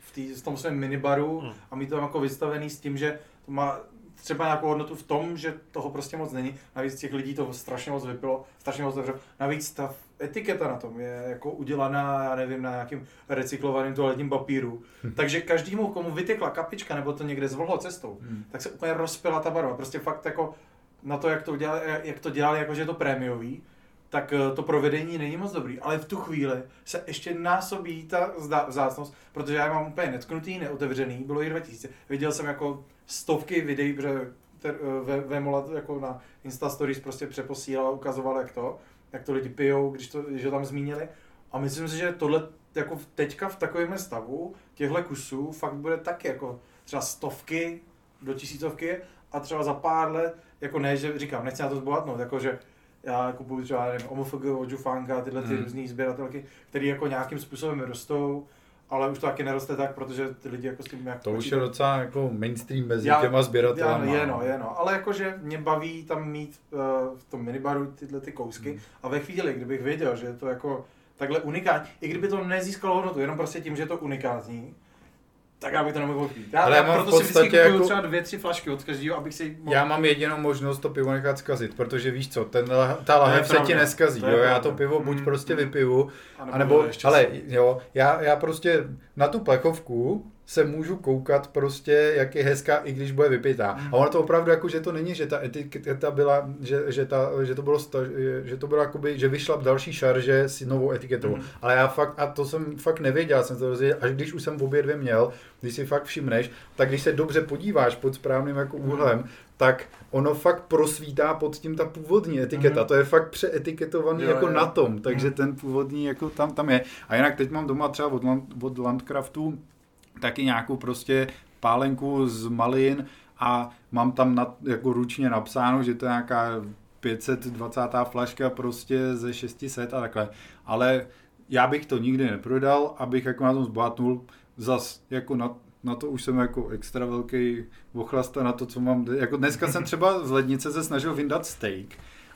v, tý, v tom svém minibaru hmm. a mít to tam jako vystavený s tím, že má třeba nějakou hodnotu v tom, že toho prostě moc není. Navíc těch lidí to strašně moc vypilo, strašně moc dobře. Navíc ta etiketa na tom je jako udělaná, já nevím, na nějakým recyklovaným toaletním papíru. Hmm. Takže každému, komu vytekla kapička nebo to někde zvlhlo cestou, hmm. tak se úplně rozpila ta barva. Prostě fakt jako na to, jak to, dělali, jak to dělali, jako že je to prémiový, tak eh, to provedení není moc dobrý, ale v tu chvíli se ještě násobí ta vzácnost, protože já mám úplně netknutý, neotevřený, bylo jich 2000. Viděl jsem jako stovky videí, protože eh, ve, ve Molat jako na Insta Stories prostě přeposílal a ukazoval, jak to, jak to lidi pijou, když to, že tam zmínili. A myslím si, že tohle jako teďka v takovém stavu těchto kusů fakt bude taky jako třeba stovky do tisícovky a třeba za pár let, jako ne, že říkám, nechci na to zbohatnout, jako že já kupuju třeba, nevím, OMFG od Jufanga, tyhle ty hmm. různý sběratelky, které jako nějakým způsobem rostou, ale už to taky neroste tak, protože ty lidi jako s tím jak To už je docela jako mainstream mezi já, těma sběratelama. Je no, je no, ale jakože mě baví tam mít uh, v tom minibaru tyhle ty kousky hmm. a ve chvíli, kdybych věděl, že je to jako takhle unikátní, i kdyby to nezískalo hodnotu, jenom prostě tím, že je to unikátní, tak já bych to nemohl pít. Já, Ale já mám proto v si vždycky podstatě jako- třeba dvě, tři flašky od každého, abych si mohl... Já mám jedinou možnost to pivo nechat zkazit, protože víš co, ten, ta lahev se ti neskazí, To jo, já to pivo buď Mm, prostě mm. vypiju, Anebo anebo, ale jo, já, já prostě na tu plechovku se můžu koukat prostě, jak je hezká, i když bude vypitá. Mm. A ono to opravdu jako, že to není, že ta etiketa byla, že, že, ta, že to bylo, sta, že to bylo jakoby, že vyšla další šarže s novou etiketou. Mm. Ale já fakt, a to jsem fakt nevěděl, jsem to dozvěděl, až když už jsem obě dvě měl, když si fakt všimneš, tak když se dobře podíváš pod správným jako úhlem, tak ono fakt prosvítá pod tím ta původní etiketa. Mhm. To je fakt přeetiketovaný Jo, jako jo. na tom, takže Mhm. ten původní jako tam, tam je. A jinak teď mám doma třeba od, Land, od Landcraftu taky nějakou prostě pálenku z malin a mám tam na, jako ručně napsáno, že to je nějaká 520. flaška prostě ze 600 a takhle. Ale já bych to nikdy neprodal, abych jako na tom zbohatnul. Zas jako na, na to už jsem jako extra velký ochlasta na to, co mám. Jako dneska jsem třeba z lednice se snažil vyndat steak.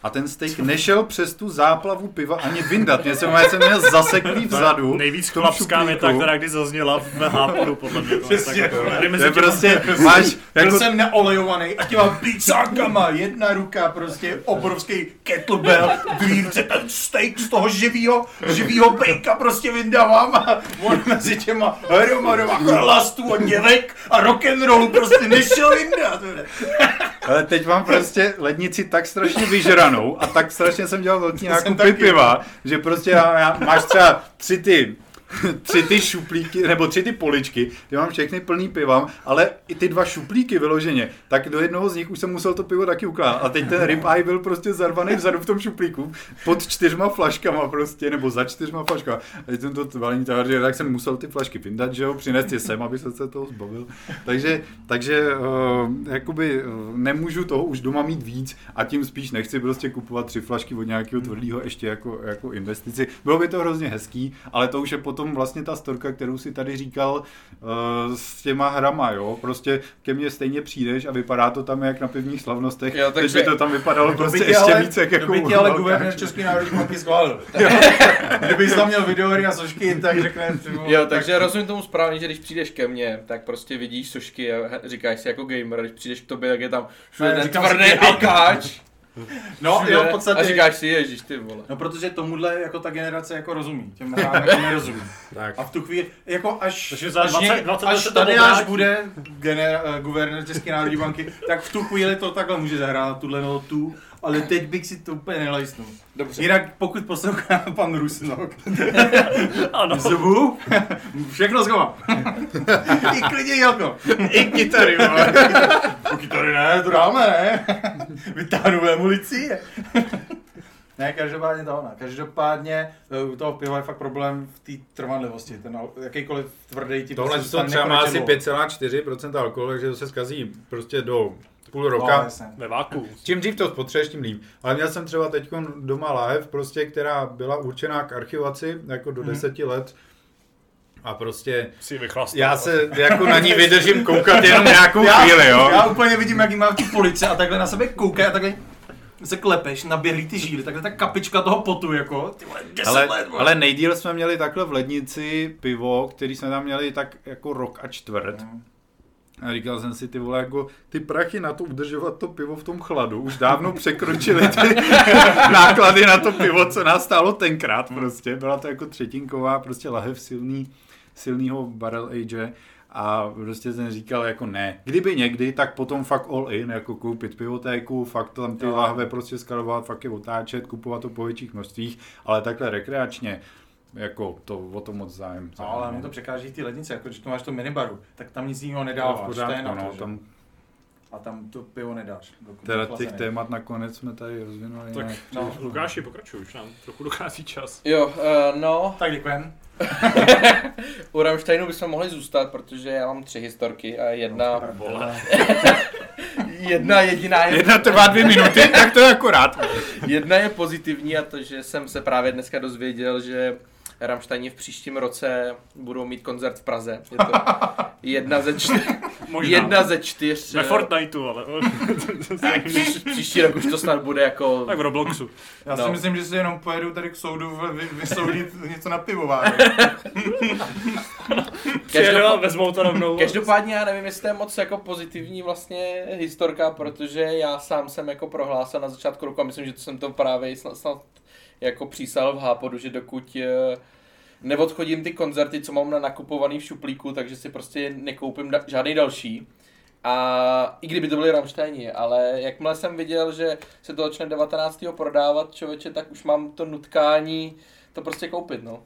A ten steak nešel přes tu záplavu piva ani vyndat. Mě jsem, já jsem měl zaseklý vzadu. Nejvíc chlapská věta, která kdy zazněla v hápodu, podle mě. Přesně. jako- To je prostě, máš, Byl jako, jsem neolejovaný a těma pícákama, jedna ruka, prostě obrovský kettlebell, druhý ruce ten steak z toho živýho, živýho bejka prostě vyndávám a on mezi těma hromadama chlastů a děvek a rock'n'rollu prostě nešel vyndat. ale teď mám prostě lednici tak strašně vyžranou a tak strašně jsem dělal velký nákupy piva, že prostě já, já, máš třeba tři ty tři ty šuplíky, nebo tři ty poličky, ty mám všechny plný pivam, ale i ty dva šuplíky vyloženě, tak do jednoho z nich už jsem musel to pivo taky ukládat. A teď ten ribeye byl prostě zarvaný vzadu v tom šuplíku, pod čtyřma flaškama prostě, nebo za čtyřma flaškama. A teď jsem to valení že tak jsem musel ty flašky vyndat, že jo, přinést je sem, aby se toho zbavil. Takže, takže uh, jakoby uh, nemůžu toho už doma mít víc a tím spíš nechci prostě kupovat tři flašky od nějakého tvrdého ještě jako, jako investici. Bylo by to hrozně hezký, ale to už je potom vlastně ta storka, kterou si tady říkal uh, s těma hrama, jo. Prostě ke mně stejně přijdeš a vypadá to tam jak na pivních slavnostech. Jo, Teď takže- by to tam vypadalo To prostě ještě ale- víc jak to jako by tě ale guvernér. České národní banky schválil. Kdybys tam měl videohry a sošky, tak řekne... Jo, tak- takže rozumím tomu správně, že když přijdeš ke mně, tak prostě vidíš sošky a říkáš si jako gamer, a když přijdeš k tobě, tak je tam všude Ne, ten tvrdý alkáč. No, všude, jo, v podstatě... A říkáš si, ježiš, ty vole. No protože tomuhle jako ta generace jako rozumí, těm hrám jako nerozumí. Tak. A v tu chvíli, jako až, Takže za až, 20 něk- 20 let až se to tady až bude gener, uh, guvernér České národní banky, tak v tu chvíli to takhle může zahrát tuhle notu, ale teď bych si to úplně nelajstnul. Dobře. Jinak pokud poslouchá pan Rusnok, Ano. zubu, všechno zchová. I klidně Jelko. I kytary, vole. Tady ne, to dáme, ne? Vytáhnu munici. Ne, každopádně to ona. Každopádně eh, u toho piva je fakt problém v té trvanlivosti. Ten al- jakýkoliv tvrdý ti Tohle to třeba má asi nepročilo. 5,4% alkoholu, takže to se zkazí prostě do půl No, roka. jasně. Ve váku. Čím dřív to spotřebuješ, tím líp. Ale měl jsem třeba teď doma láhev, prostě, která byla určená k archivaci jako do Mhm. 10 let. A prostě Si vychlastal. já se jako na ní vydržím koukat jenom nějakou Já, chvíli, jo. já úplně vidím, jak jí má ti police a takhle na sebe koukají a takhle se klepeš, naběhlý ty žíly, takhle ta kapička toho potu, jako, ty vole, 10 Ale, let, vole. ale nejdíl jsme měli takhle v lednici pivo, který jsme tam měli tak jako rok a čtvrt. No. A říkal jsem si, ty vole, jako ty prachy na to udržovat to pivo v tom chladu už dávno překročily ty náklady na to pivo, co nás stálo tenkrát prostě. Byla to jako třetinková prostě lahev silný, silnýho barrel age. A prostě jsem říkal jako ne. Kdyby někdy, tak potom fakt all in, jako koupit pivotéku, fakt tam ty lahve prostě skalovat, fakt je otáčet, kupovat to po větších množstvích, ale takhle rekreačně, jako to o to moc zájem. No, ale mi to překáží ty lednice, jako když to máš to minibaru, tak tam nic jiného dává nedáváš, je pořádku, na no, to, že? tam A tam to pivo nedáš. teda těch témat nakonec jsme tady rozvinuli. Tak nějak. No. Lukáši, pokračuj, už nám trochu dochází čas. Jo, uh, no, Tak děkujem. u Rammsteinu bychom mohli zůstat, protože já mám tři historky a jedna, Vole. jedna jediná je, Jedna trvá dvě minuty, tak to je akorát. jedna je pozitivní a to, že jsem se právě dneska dozvěděl, že Rammsteini v příštím roce budou mít koncert v Praze. Je to jedna ze čtyř, Možná. jedna ze čtyř. Ve eh, Fortniteu, ale... příš, příští rok už to snad bude jako... tak v Robloxu. Já si No. myslím, že si jenom pojedu tady k soudu vy, vy, vysoudit něco na pivování. Přijedou a vezmou to rovnou. Každopádně já nevím, jestli to je moc jako pozitivní vlastně historka, protože já sám jsem jako prohlásil na začátku roku a myslím, že to jsem to právě snad, snad jako přísal v Hápodu, že dokud eh, neodchodím ty koncerty, co mám na nakupovaný v šuplíku, takže si prostě nekoupím da- žádný další. A i kdyby to byly Rammsteini, ale jakmile jsem viděl, že se to začne 19. prodávat, člověče, tak už mám to nutkání to prostě koupit, no.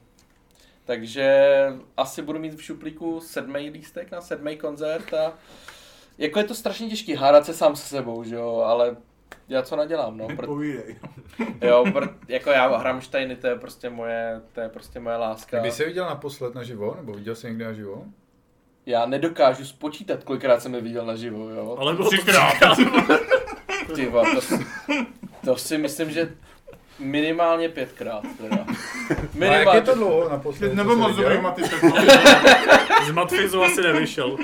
Takže asi budu mít v šuplíku sedmý lístek na sedmý koncert a jako je to strašně těžký hádat se sám se sebou, že jo, ale já co nadělám, no. Pr- Povídej. jo, pr- jako já Hramsteiny, to je prostě moje, to je prostě moje láska. Kdy jsi viděl naposled naživo? Nebo viděl jsi někdy naživo? Já nedokážu spočítat, kolikrát jsem je viděl naživo, jo. Ale bylo to Třikrát. Ty vole, to, si- to si myslím, že minimálně pětkrát teda. No, a jak je Minimálně. to dlouho naposled? Nebo moc dobrý. Z Matfizu asi nevyšel.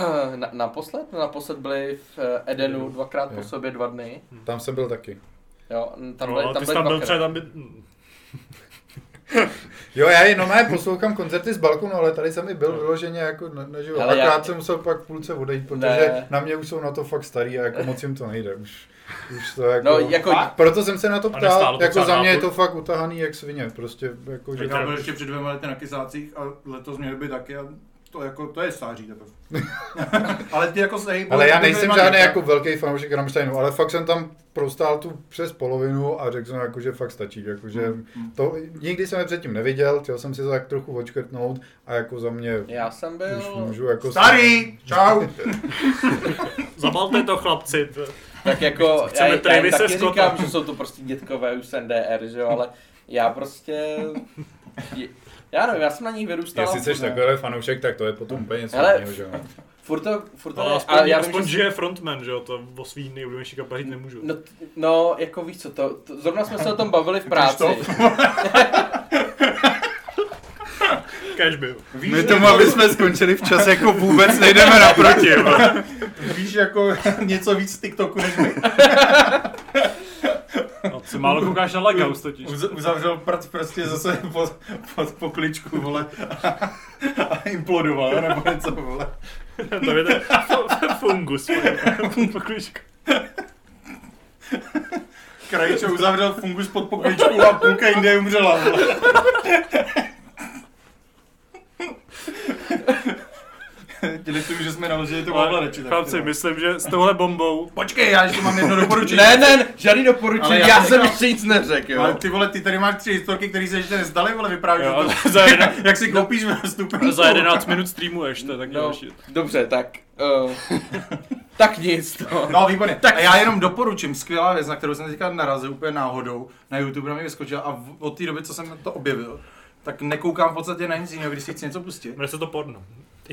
Eh, Na, naposled? Naposled byli v eh, Edenu dvakrát po sobě dva dny. Tam jsem byl taky. Jo, tam No, byli, a tam byli tam byl třeba tam by... Jo, já jenom ne, poslouchám koncerty z balkonu, ale tady jsem i byl vyloženě jako na, naživo. Hele, Akorát já- jsem musel pak v půlce odejít, protože Ne. na mě už jsou na to fakt starý a jako moc jim to nejde. Už, už to jako... No, jako, Proto jsem se na to A ptal, to jako za mě je nápor? to fakt utahaný jak svině, prostě jako, že... Tak Já byl ještě před dvěma lety na kysácích a letos měl by taky a to jako, to je stáří teprve. ale ty jako se hejbou- Ale já ty nejsem žádný jako velký fanoušek Rammsteinu, ale fakt jsem tam prostál tu přes polovinu a řekl jsem jako, že fakt stačí, jako, že Hmm. to, nikdy jsem je předtím neviděl, chtěl jsem si to tak trochu očkrtnout a jako za mě já jsem byl... už můžu jako... Starý! Čau! Zabalte to chlapci. Tak jako, Chceme já, já jim taky Scotta. říkám, že jsou to prostě dětkové už z NDR, že jo, ale já prostě... Já nevím, já jsem na nich vyrůstal. Jestli jsi takový fanoušek, tak to je potom úplně něco Hele, jiného, že jo. Furt to, furt to Ale ne, aspoň, ale já vím, aspoň že... žije frontman, že jo, to o svý nejoblíbenější kapely říct nemůžu. No, no, jako víš co, to, to, zrovna jsme se o tom bavili v práci. Cash byl. Víš, My tomu, aby jsme skončili včas, jako vůbec nejdeme naproti. jo. víš jako něco víc z TikToku než my. Ty málo koukáš na Leghouse totiž. Uz- Uzavřel prd prostě zase pod, pod pokličku, vole. A implodoval, nebo něco, vole. to je ten fu- fungus. Poklička. Krajčo uzavřel fungus pod pokličku a půlka jinde umřela, vole. Děli tím, že jsme naložili tu tak Chlapci, myslím, že s touhle bombou Počkej, já ještě mám jedno doporučení. Ne, ne, žádný doporučení, já, já jsem ještě nic neřekl, jo. Ale ty vole, ty tady máš tři historky, které se ještě nezdali, vole, vyprávíš, Jo, to, za jeden- jak si koupíš vstupem. za 11 minut streamuješ, to je tak No, dobře, tak... Uh, tak nic, no. No, výborně. Tak a já jenom doporučím, skvělá věc, na kterou jsem teďka narazil úplně náhodou. Na YouTube na mě vyskočila a v- od té doby, co jsem to objevil, tak nekoukám v podstatě na nic jiného, když si chci něco pustit. Jmenuje se to porno.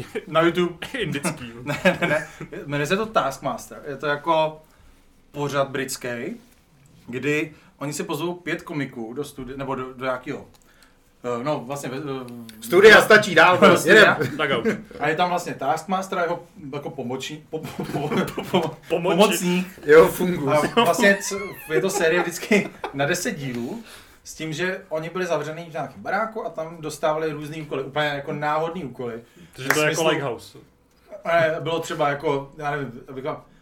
Na YouTube, Indický. ne, ne, ne, jmenuje se to Taskmaster. Je to jako pořad britský, kdy oni si pozvou pět komiků do studia, nebo do, do nějakého eh, No, vlastně... eh, Studia stačí dál, studia. jedem. Tak. A je tam vlastně Taskmaster a jeho jako pomoční, po, po, po, po, pomocník. Jo, fungus. A vlastně je to série vždycky na 10 dílů, s tím, že oni byli zavřený v nějakém baráku a tam dostávali různý úkoly, úplně jako náhodný úkoly. Takže to je jako Lighthouse. Ne, bylo třeba jako, já nevím,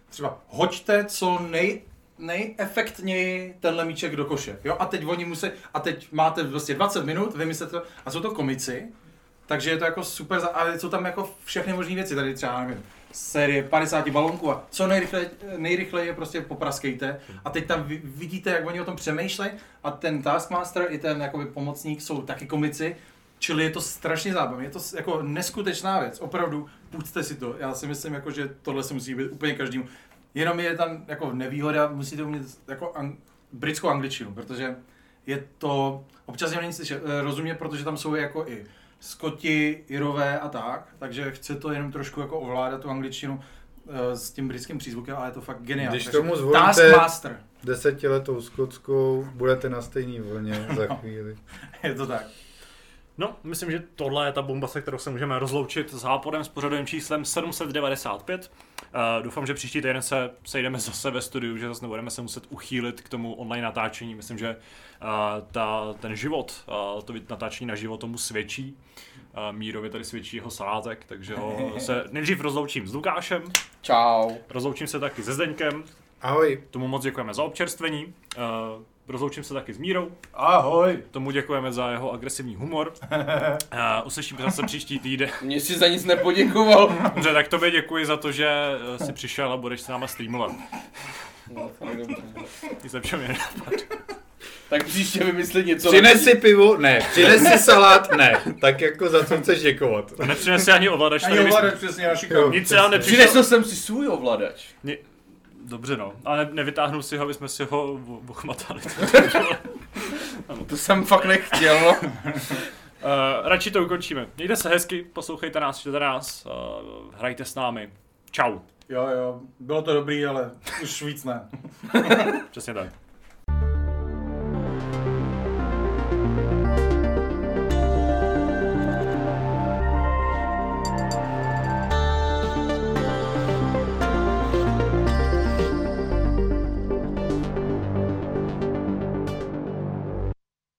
třeba hoďte co nej, nejefektněji tenhle míček do koše. Jo? A teď oni musí, a teď máte vlastně 20 minut, vymyslete to, a jsou to komici, takže je to jako super, ale jsou tam jako všechny možné věci, tady třeba, nevím, série 50 balonků a co nejrychleji, nejrychleji je prostě popraskejte. A teď tam vidíte, jak oni o tom přemýšlejí a ten Taskmaster i ten jakoby pomocník jsou taky komici, čili je to strašně zábavné, je to jako neskutečná věc, opravdu, pusťte si to, já si myslím, jako, že tohle se musí být úplně každému, jenom je tam jako nevýhoda, musíte umět jako ang- britskou angličtinu, protože je to, občas jim není slyšet, eh, rozumět, protože tam jsou jako i Skoti, Irové a tak, takže chce to jenom trošku jako ovládat tu angličtinu eh, s tím britským přízvukem, ale je to fakt geniální. Když tomu zvolíte Taskmaster, desetiletou skotskou, budete na stejný vlně za chvíli. je to tak. No, myslím, že tohle je ta bomba, se kterou se můžeme rozloučit s Hápodem s pořadovým číslem 795. Uh, doufám, že příští týden se sejdeme zase ve studiu, že zase nebudeme se muset uchýlit k tomu online natáčení. Myslím, že uh, ta, ten život, uh, to natáčení na život tomu svědčí. Uh, Mírovi tady svědčí jeho salátek, takže ho se nejdřív rozloučím s Lukášem, Čau. rozloučím se taky se Zdeňkem, Ahoj. tomu moc děkujeme za občerstvení. Uh, rozloučím se taky s Mírou, Ahoj. tomu děkujeme za jeho agresivní humor. Uh, uslyšíme se zase příští týden. Mně si za nic nepoděkoval. Dobře, tak tobě děkuji za to, že eh, jsi přišel a budeš s náma streamovat. No, fakt dobře. Nic lepšího mě nenapadá. tak příště vymyslit něco Přines si pivo? Ne. Přines si salát? Ne. Tak jako za co chceš děkovat? Nepřines si ani ovladač. Ani ovladač přesně na šikovný. Nic se nám nepřišel. Přinesl jsem si svůj ovladač. Ni- Dobře no, ale nevytáhnu si ho, aby jsme si ho ochmatali. To jsem fakt nechtěl, no. Uh, radši to ukončíme. Mějte se hezky, poslouchejte nás, čtěte nás, uh, hrajte s námi. Čau. Jo, jo, bylo to dobrý, ale už víc ne. Přesně tak.